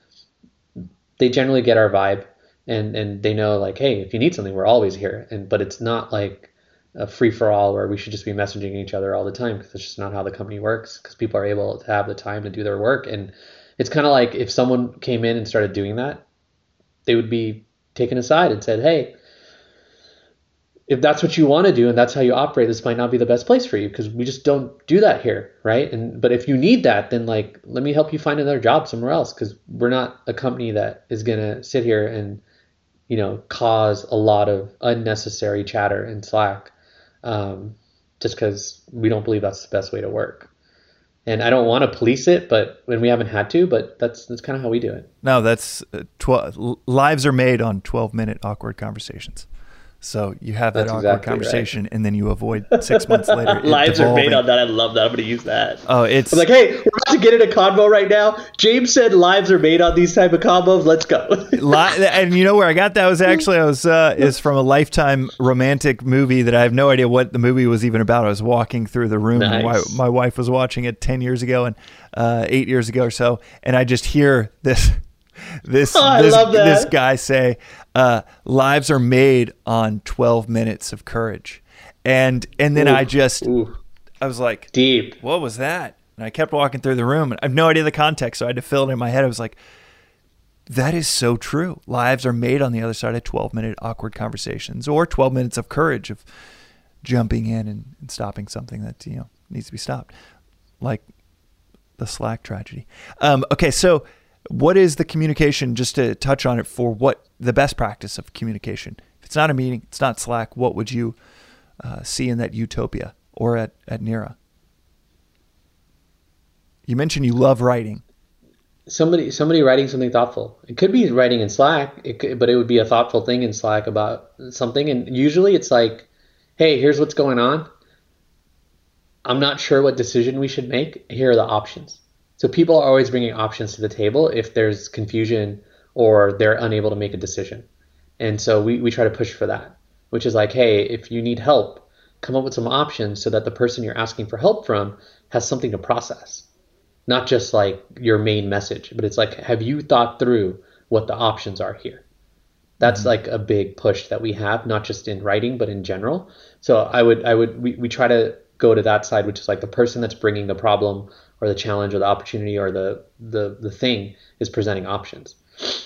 S2: they generally get our vibe and and they know like, hey, if you need something, we're always here. And but it's not like a free for all where we should just be messaging each other all the time because it's just not how the company works. Because people are able to have the time to do their work and it's kind of like if someone came in and started doing that, they would be taken aside and said, "Hey, if that's what you want to do and that's how you operate, this might not be the best place for you because we just don't do that here, right? And but if you need that, then like let me help you find another job somewhere else because we're not a company that is gonna sit here and you know cause a lot of unnecessary chatter in Slack um, just because we don't believe that's the best way to work." And I don't want to police it, but when we haven't had to, but that's that's kind of how we do it.
S1: no that's uh, 12 lives are made on 12 minute awkward conversations so you have that
S2: That's
S1: awkward
S2: exactly right.
S1: conversation and then you avoid six months later
S2: Lives are made on that. I love that. I'm going to use that.
S1: oh it's
S2: I'm like, hey, we're about to get in a convo right now. James said lives are made on these type of combos. Let's go.
S1: And you know where I got that was actually I was uh, is from a lifetime romantic movie that I have no idea what the movie was even about. I was walking through the room. and My, my wife was watching it ten years ago and uh, eight years ago or so, and I just hear this this
S2: Oh,
S1: this, this guy say, uh, "Lives are made on twelve minutes of courage," and and then I just
S2: ooh,
S1: I was like,
S2: deep.
S1: what was that? And I kept walking through the room, and I have no idea the context, so I had to fill it in my head. I was like, that is so true. Lives are made on the other side of 12 minute awkward conversations or 12 minutes of courage of jumping in and, and stopping something that, you know, needs to be stopped, like the Slack tragedy. Um, okay, so what is the communication, just to touch on it, for what the best practice of communication? If it's not a meeting, it's not Slack, what would you uh, see in that utopia or at, at Nira? You mentioned you love writing.
S2: Somebody, somebody writing something thoughtful. It could be writing in Slack, it could, but it would be a thoughtful thing in Slack about something. And usually, it's like, hey, here's what's going on. I'm not sure what decision we should make. Here are the options. So people are always bringing options to the table if there's confusion or they're unable to make a decision. And so we, we try to push for that, which is like, hey, if you need help, come up with some options so that the person you're asking for help from has something to process. Not just like your main message, but it's like, have you thought through what the options are here? That's mm-hmm. like a big push that we have, not just in writing, but in general. So I would, I would, we, we try to go to that side, which is like the person that's bringing the problem or the challenge or the opportunity or the, the, the thing is presenting options.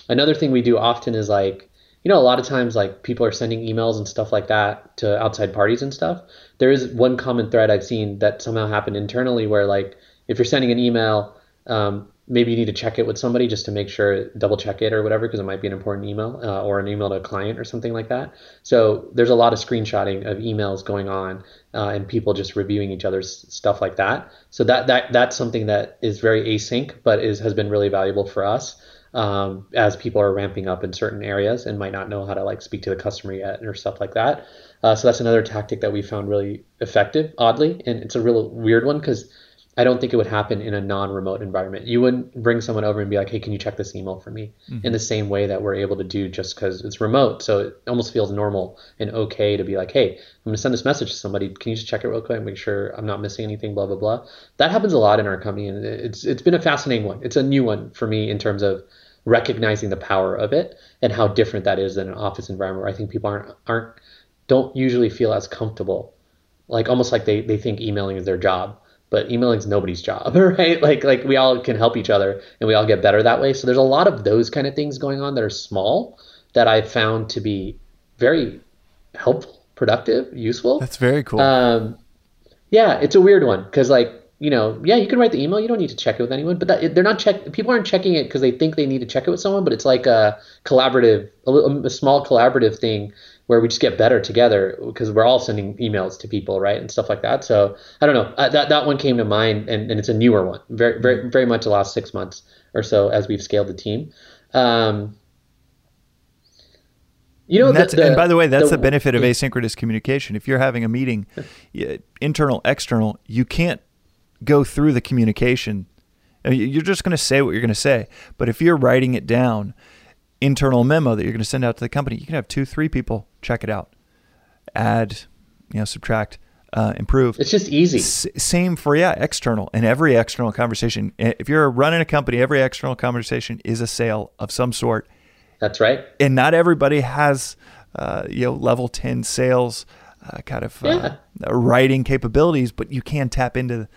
S2: Another thing we do often is like, you know, a lot of times like people are sending emails and stuff like that to outside parties and stuff. There is one common thread I've seen that somehow happened internally where like if you're sending an email, um, maybe you need to check it with somebody just to make sure, double check it or whatever, because it might be an important email uh, or an email to a client or something like that. So there's a lot of screenshotting of emails going on uh, and people just reviewing each other's stuff like that. So that that that's something that is very async, but is has been really valuable for us um, as people are ramping up in certain areas and might not know how to like speak to the customer yet or stuff like that. Uh, so that's another tactic that we found really effective, oddly, and it's a real weird one because I don't think it would happen in a non-remote environment. You wouldn't bring someone over and be like, "Hey, can you check this email for me?" Mm-hmm. In the same way that we're able to do just because it's remote. So it almost feels normal and okay to be like, "Hey, I'm going to send this message to somebody. Can you just check it real quick, and make sure I'm not missing anything?" Blah blah blah. That happens a lot in our company, and it's it's been a fascinating one. It's a new one for me in terms of recognizing the power of it and how different that is than an office environment where I think people aren't aren't don't usually feel as comfortable, like almost like they they think emailing is their job but emailing is nobody's job, right? Like like we all can help each other and we all get better that way. So there's a lot of those kind of things going on that are small that I've found to be very helpful, productive, useful.
S1: That's very cool.
S2: Um, yeah, it's a weird one because like you know, yeah, you can write the email. You don't need to check it with anyone, but that, they're not check. People aren't checking it because they think they need to check it with someone. But it's like a collaborative, a, a small collaborative thing where we just get better together because we're all sending emails to people, right, and stuff like that. So I don't know. Uh, that that one came to mind, and, and it's a newer one, very very very much the last six months or so as we've scaled the team. Um,
S1: you know, and, the, the, and, by the way, that's the, the benefit of asynchronous communication. If you're having a meeting, internal, external, you can't go through the communication. You're just going to say what you're going to say. But if you're writing it down, internal memo that you're going to send out to the company, you can have two, three people check it out, add, you know, subtract, uh, improve.
S2: It's just easy.
S1: S- same for yeah, external and every external conversation. If you're running a company, every external conversation is a sale of some sort.
S2: That's right.
S1: And not everybody has, uh, you know, level ten sales uh, kind of uh, yeah. writing capabilities, but you can tap into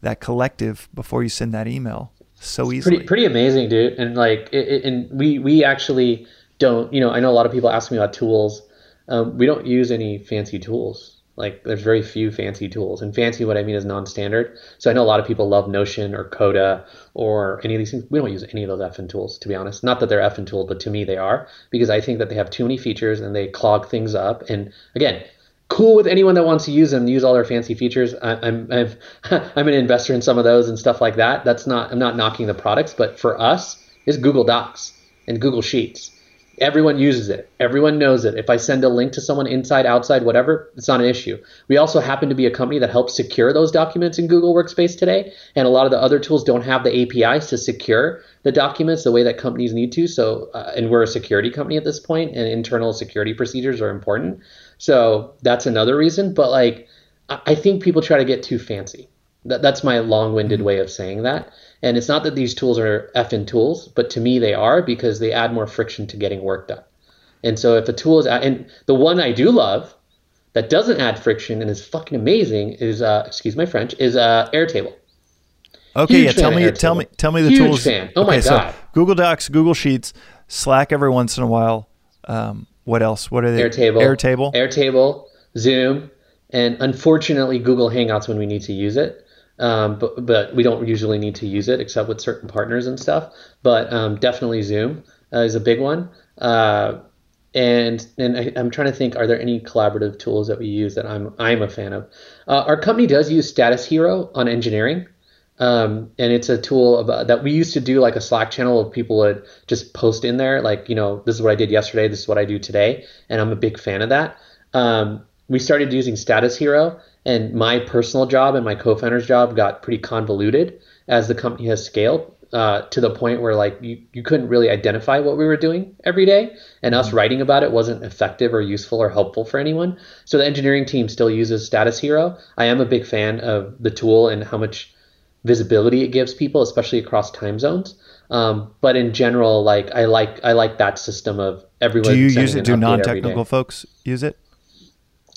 S1: that collective before you send that email so easily.
S2: Pretty, pretty amazing, dude. And like, it, it, and we we actually don't. You know, I know a lot of people ask me about tools. Um, we don't use any fancy tools. Like, there's very few fancy tools, and fancy, what I mean is non-standard. So I know a lot of people love Notion or Coda or any of these things. We don't use any of those effing tools, to be honest. Not that they're effing tools, but to me they are because I think that they have too many features and they clog things up. And again, cool with anyone that wants to use them, use all their fancy features. I, am I'm I'm an investor in some of those and stuff like that. That's not I'm not knocking the products, but for us, it's Google Docs and Google Sheets. Everyone uses it. Everyone knows it. If I send a link to someone inside, outside, whatever, it's not an issue. We also happen to be a company that helps secure those documents in Google Workspace today, and a lot of the other tools don't have the APIs to secure the documents the way that companies need to. So, uh, and we're a security company at this point, and internal security procedures are important. So that's another reason. But like, I think people try to get too fancy. That, that's my long-winded mm-hmm. way of saying that. And it's not that these tools are effing tools, but to me they are because they add more friction to getting work done. And so if a tool is, and the one I do love that doesn't add friction and is fucking amazing is, uh, excuse my French, is uh, Airtable.
S1: Okay, Huge yeah. Tell me, tell me, tell me the
S2: Huge
S1: tools.
S2: Fan. Oh okay, my god. So
S1: Google Docs, Google Sheets, Slack every once in a while. Um, what else? What are they?
S2: Airtable.
S1: Airtable.
S2: Airtable. Zoom, and unfortunately Google Hangouts when we need to use it. Um, but but we don't usually need to use it except with certain partners and stuff. But um, definitely Zoom uh, is a big one. Uh, and and I, am trying to think, are there any collaborative tools that we use that I'm I'm a fan of? Uh, our company does use Status Hero on engineering. Um, and it's a tool of, uh, that we used to do like a Slack channel of people would just post in there, like, you know, this is what I did yesterday, this is what I do today. And I'm a big fan of that. Um, we started using Status Hero, and my personal job and my co founder's job got pretty convoluted as the company has scaled. Uh, to the point where like you, you couldn't really identify what we were doing every day and us mm-hmm. writing about it wasn't effective or useful or helpful for anyone so the engineering team still uses status hero i am a big fan of the tool and how much visibility it gives people, especially across time zones. Um, but in general, like I like I like that system of everyone.
S1: Do you use it? Do non-technical folks use it?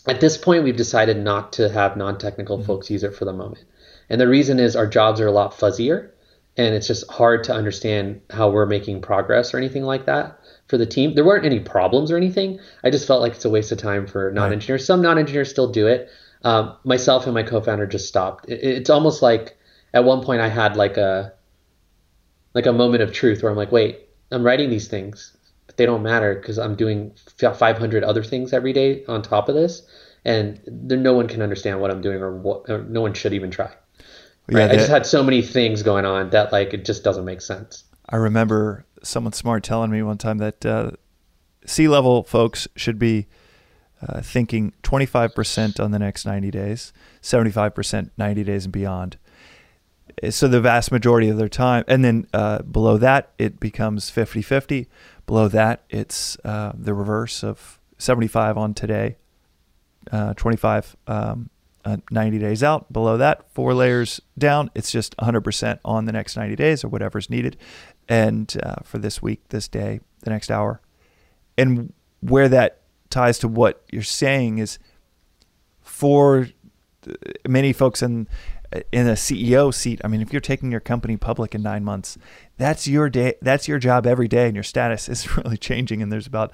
S2: At this point, we've decided not to have non-technical mm-hmm. folks use it for the moment, and the reason is our jobs are a lot fuzzier, and it's just hard to understand how we're making progress or anything like that for the team. There weren't any problems or anything. I just felt like it's a waste of time for non-engineers. Right. Some non-engineers still do it. Um, myself and my co-founder just stopped. It, it's almost like at one point I had like a like a moment of truth where I'm like, wait, I'm writing these things, but they don't matter because I'm doing 500 other things every day on top of this, and there, no one can understand what I'm doing or what or no one should even try. Right? Yeah, I just had so many things going on that like it just doesn't make sense.
S1: I remember someone smart telling me one time that uh, C-level folks should be uh, thinking 25% on the next 90 days, 75% 90 days and beyond so the vast majority of their time, and then uh, below that it becomes 50-50. Below that, it's uh, the reverse of 75 on today, uh, 25 um, uh, 90 days out. Below that, four layers down, it's just 100% on the next 90 days or whatever's needed. And uh, for this week, this day, the next hour. And where that ties to what you're saying is for many folks in in a CEO seat, I mean, if you're taking your company public in nine months, that's your day. That's your job every day, and your status is really changing. And there's about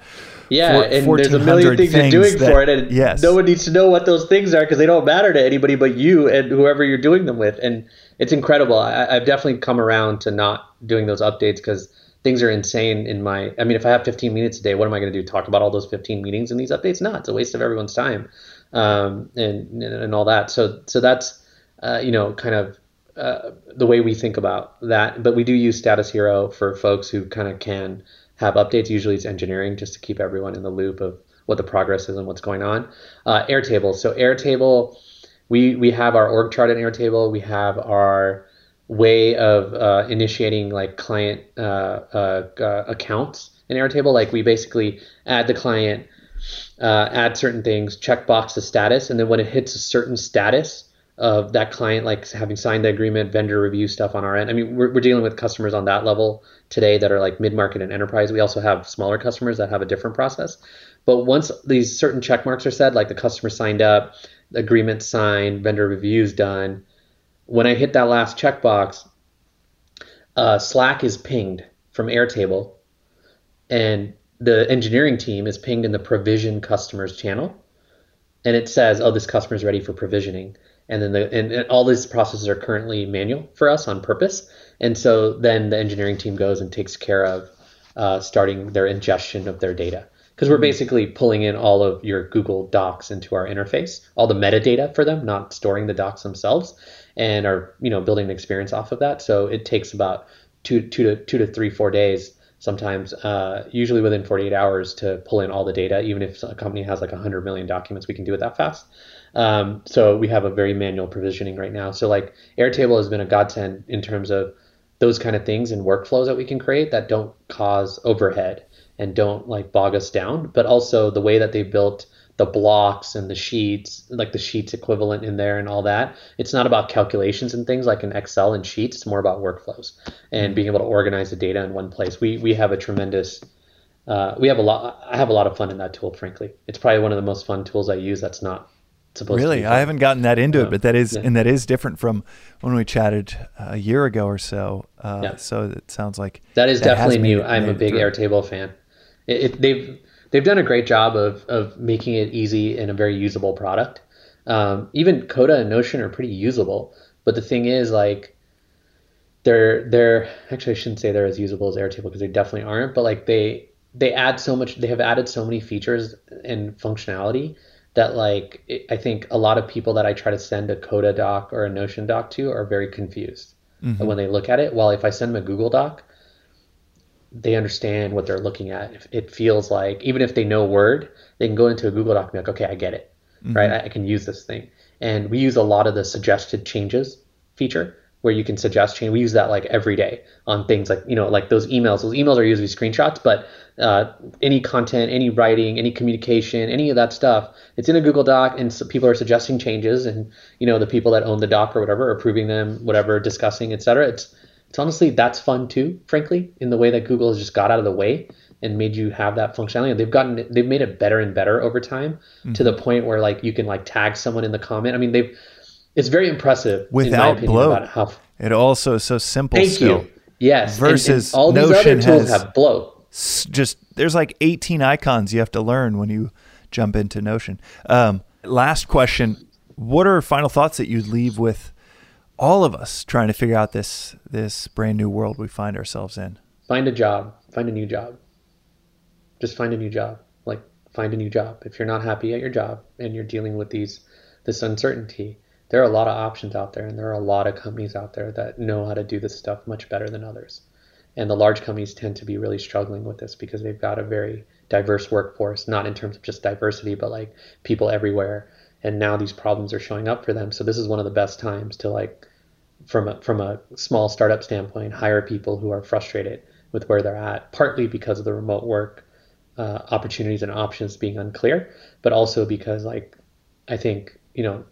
S2: yeah, four, and there's a million things, things you're doing that, for it, and yes. no one needs to know what those things are because they don't matter to anybody but you and whoever you're doing them with. And it's incredible. I, I've definitely come around to not doing those updates because things are insane in my i mean if i have 15 minutes a day what am i going to do talk about all those 15 meetings and these updates no it's a waste of everyone's time um, and, and all that so so that's uh, you know, kind of uh, the way we think about that. But we do use Status Hero for folks who kind of can have updates. Usually it's engineering just to keep everyone in the loop of what the progress is and what's going on. Uh, Airtable. So Airtable, we we have our org chart in Airtable. We have our way of uh, initiating like client uh, uh, uh accounts in Airtable. Like we basically add the client, add certain things, check box the status, and then when it hits a certain status, of that client like having signed the agreement, vendor review stuff on our end. I mean, we're, we're dealing with customers on that level today that are like mid market and enterprise. We also have smaller customers that have a different process. But once these certain check marks are said, like the customer signed up, agreement signed, vendor reviews done, when I hit that last checkbox, uh, Slack is pinged from Airtable, and the engineering team is pinged in the provision customers channel, and it says, "Oh, this customer is ready for provisioning." And then the and, and, all these processes are currently manual for us on purpose. And so then the engineering team goes and takes care of uh, starting their ingestion of their data. Because we're mm-hmm. basically pulling in all of your google docs into our interface all the metadata for them not storing the docs themselves and are you know building an experience off of that. So it takes about two two to two to three four days sometimes uh, usually within 48 hours to pull in all the data even if a company has like 100 million documents we can do it that fast um, so we have a very manual provisioning right now. So like Airtable has been a godsend in terms of those kind of things and workflows that we can create that don't cause overhead and don't like bog us down, but also the way that they built the blocks and the sheets, like the sheets equivalent in there and all that. It's not about calculations and things like in Excel and Sheets. It's more about workflows and being able to organize the data in one place. We we have a tremendous uh, we have a lot. I have a lot of fun in that tool. Frankly, it's probably one of the most fun tools I use. That's not
S1: really i haven't gotten that into it but that is yeah. and that is different from when we chatted a year ago or so uh, yeah. so it sounds like
S2: that is that definitely new i'm a big through. airtable fan it, it, they've they've done a great job of of making it easy and a very usable product um, even coda and notion are pretty usable but the thing is like they're they're actually i shouldn't say they're as usable as airtable because they definitely aren't but like they they add so much they have added so many features and functionality that like I think a lot of people that I try to send a Coda doc or a Notion doc to are very confused mm-hmm. when they look at it. While if I send them a Google doc, they understand what they're looking at. It feels like even if they know Word, they can go into a Google doc and be like, okay, I get it, mm-hmm. right? I, I can use this thing. And we use a lot of the suggested changes feature where you can suggest change. We use that like every day on things like you know like those emails. Those emails are usually screenshots, but uh, any content, any writing, any communication, any of that stuff, it's in a Google Doc, and so people are suggesting changes, and you know the people that own the doc or whatever are approving them, whatever, discussing, etc. It's it's honestly that's fun too, frankly, in the way that Google has just got out of the way and made you have that functionality. They've gotten they've made it better and better over time mm-hmm. to the point where like you can like tag someone in the comment. I mean they've it's very impressive
S1: without bloat. How, it also is so simple.
S2: Thank
S1: still.
S2: you. Yes.
S1: Versus and, and
S2: all
S1: these
S2: Notion other tools have bloat.
S1: Just there's like 18 icons you have to learn when you jump into Notion. Um, last question: What are final thoughts that you'd leave with all of us trying to figure out this this brand new world we find ourselves in?
S2: Find a job. Find a new job. Just find a new job. Like find a new job. If you're not happy at your job and you're dealing with these this uncertainty, there are a lot of options out there and there are a lot of companies out there that know how to do this stuff much better than others. And the large companies tend to be really struggling with this because they've got a very diverse workforce not in terms of just diversity but like people everywhere. And now these problems are showing up for them. So this is one of the best times to like from a, from a small startup standpoint, hire people who are frustrated with where they're at, partly because of the remote work uh, opportunities and options being unclear, but also because like I think you know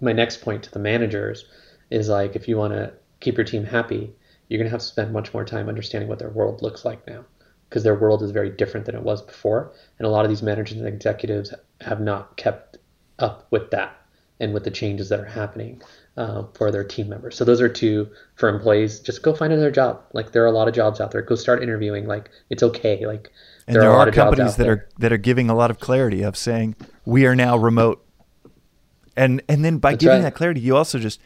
S2: my next point to the managers is like if you want to keep your team happy, you're going to have to spend much more time understanding what their world looks like now because their world is very different than it was before. And a lot of these managers and executives have not kept up with that and with the changes that are happening uh, for their team members. So those are two for employees. Just go find another job. Like there are a lot of jobs out there. Go start interviewing. Like it's okay. Like
S1: and there, there are, are companies that there. are that are giving a lot of clarity of saying we are now remote. And and then by That's giving right. that clarity, you also just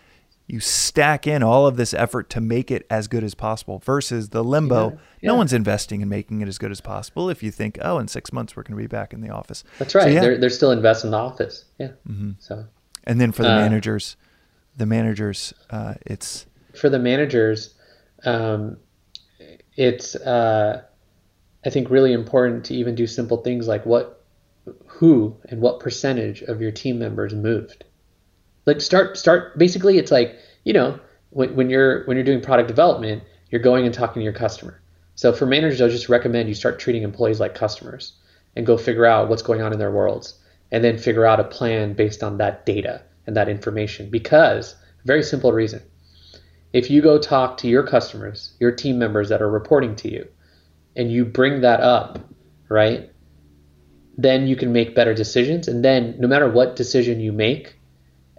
S1: you stack in all of this effort to make it as good as possible versus the limbo. Yeah, yeah. No one's investing in making it as good as possible. If you think, oh, in six months we're going to be back in the office.
S2: That's right. So, yeah. They're they're still investing in the office. Yeah.
S1: Mm-hmm. So. And then for the uh, managers, the managers, uh, it's
S2: for the managers, um, it's uh, I think really important to even do simple things like what, who, and what percentage of your team members moved. Like start start basically it's like you know when, when you're when you're doing product development you're going and talking to your customer. So for managers i just recommend you start treating employees like customers and go figure out what's going on in their worlds and then figure out a plan based on that data and that information. Because very simple reason if you go talk to your customers your team members that are reporting to you and you bring that up right then you can make better decisions and then no matter what decision you make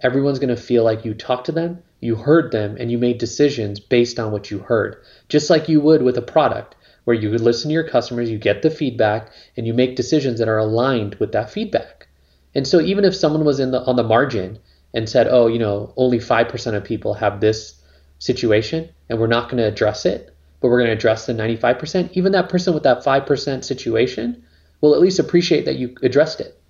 S2: everyone's going to feel like you talked to them, you heard them, and you made decisions based on what you heard, just like you would with a product where you would listen to your customers, you get the feedback, and you make decisions that are aligned with that feedback. And so even if someone was in the on the margin and said, "Oh, you know, only 5% of people have this situation and we're not going to address it, but we're going to address the 95%," even that person with that 5% situation will at least appreciate that you addressed it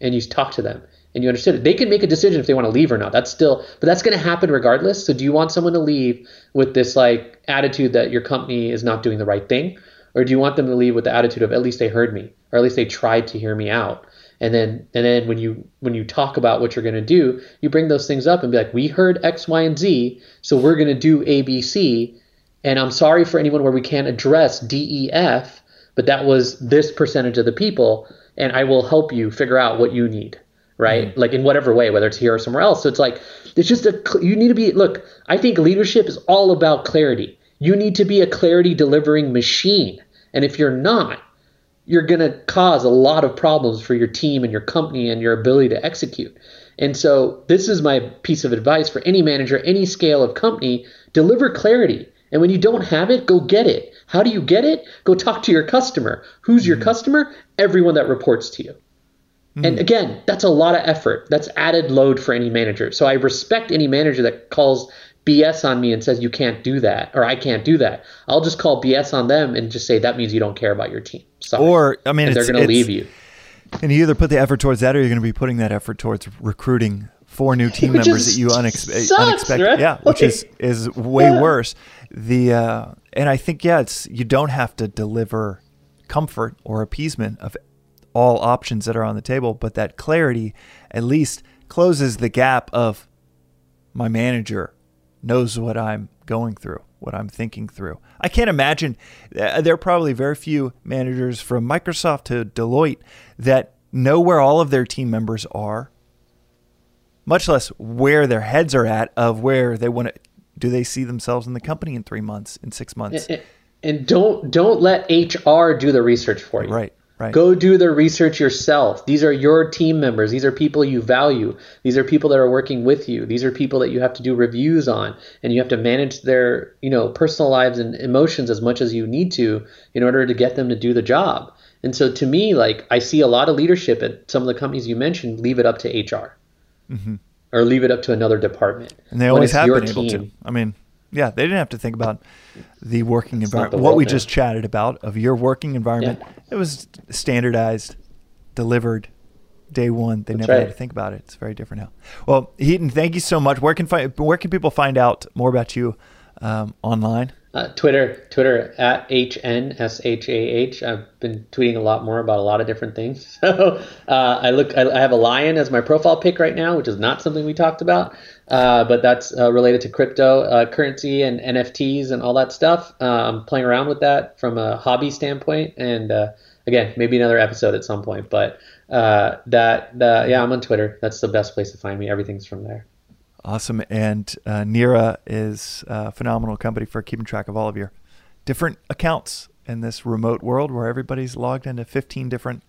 S2: and you talked to them and you understood it. They can make a decision if they want to leave or not. That's still, but that's going to happen regardless. So do you want someone to leave with this like attitude that your company is not doing the right thing, or do you want them to leave with the attitude of at least they heard me, or at least they tried to hear me out? And then and then when you when you talk about what you're going to do, you bring those things up and be like, we heard X, Y, and Z, so we're going to do A, B, C. And I'm sorry for anyone where we can't address D, E, F, but that was this percentage of the people, and I will help you figure out what you need right? Mm-hmm. Like in whatever way, whether it's here or somewhere else. So it's like it's just a you need to be look. I think leadership is all about clarity. You need to be a clarity delivering machine, and if you're not, you're going to cause a lot of problems for your team and your company and your ability to execute. And so this is my piece of advice for any manager, any scale of company: deliver clarity. And when you don't have it, go get it. How do you get it? Go talk to your customer. Who's your mm-hmm. customer? Everyone that reports to you. Mm. And again, that's a lot of effort. That's added load for any manager. So I respect any manager that calls BS on me and says you can't do that or I can't do that. I'll just call BS on them and just say that means you don't care about your team. Sorry.
S1: Or I mean,
S2: they're going to leave you.
S1: And you either put the effort towards that, or you're going to be putting that effort towards recruiting four new team which members that you unexpe- sucks, unexpected. Right? Yeah, which is is way yeah. worse. The uh, and I think yeah, it's you don't have to deliver comfort or appeasement of all options that are on the table, but that clarity at least closes the gap of my manager knows what I'm going through, what I'm thinking through. I can't imagine uh, there are probably very few managers from Microsoft to Deloitte that know where all of their team members are, much less where their heads are at of where they want to do they see themselves in the company in 3 months, in 6 months.
S2: And, and don't don't let HR do the research for you.
S1: Right. Right.
S2: Go do the research yourself. These are your team members. These are people you value. These are people that are working with you. These are people that you have to do reviews on and you have to manage their, you know, personal lives and emotions as much as you need to in order to get them to do the job. And so to me, like I see a lot of leadership at some of the companies you mentioned leave it up to HR. Mm-hmm. Or leave it up to another department.
S1: And they always have been able to. I mean, yeah, they didn't have to think about the working environment. What we just chatted about of your working environment, yeah. it was standardized, delivered day one. They That's never right. had to think about it. It's very different now. Well, Hiten, thank you so much. Where can find where can people find out more about you um, online?
S2: Uh, Twitter, Twitter at HNSHAH. I've been tweeting a lot more about a lot of different things. So uh, I look, I, I, have a lion as my profile pic right now, which is not something we talked about, uh, but that's uh, related to crypto uh, currency and NFTs and all that stuff. Uh, I'm playing around with that from a hobby standpoint, and again, maybe another episode at some point. But that, yeah, I'm on Twitter. That's the best place to find me. Everything's from there.
S1: Awesome. And uh, Nira is a phenomenal company for keeping track of all of your different accounts in this remote world where everybody's logged into 15 different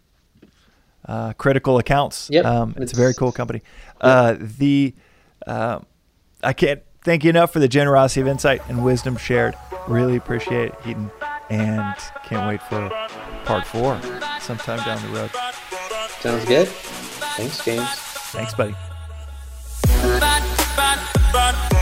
S1: uh, critical accounts.
S2: Yep.
S1: Um, it's, it's, a very cool company. Uh, the uh, I can't thank you enough for the generosity of insight and wisdom shared. Really appreciate it, Hiten, and can't wait for part four sometime down the road.
S2: Sounds good. Thanks, James.
S1: Thanks, buddy bad, bad.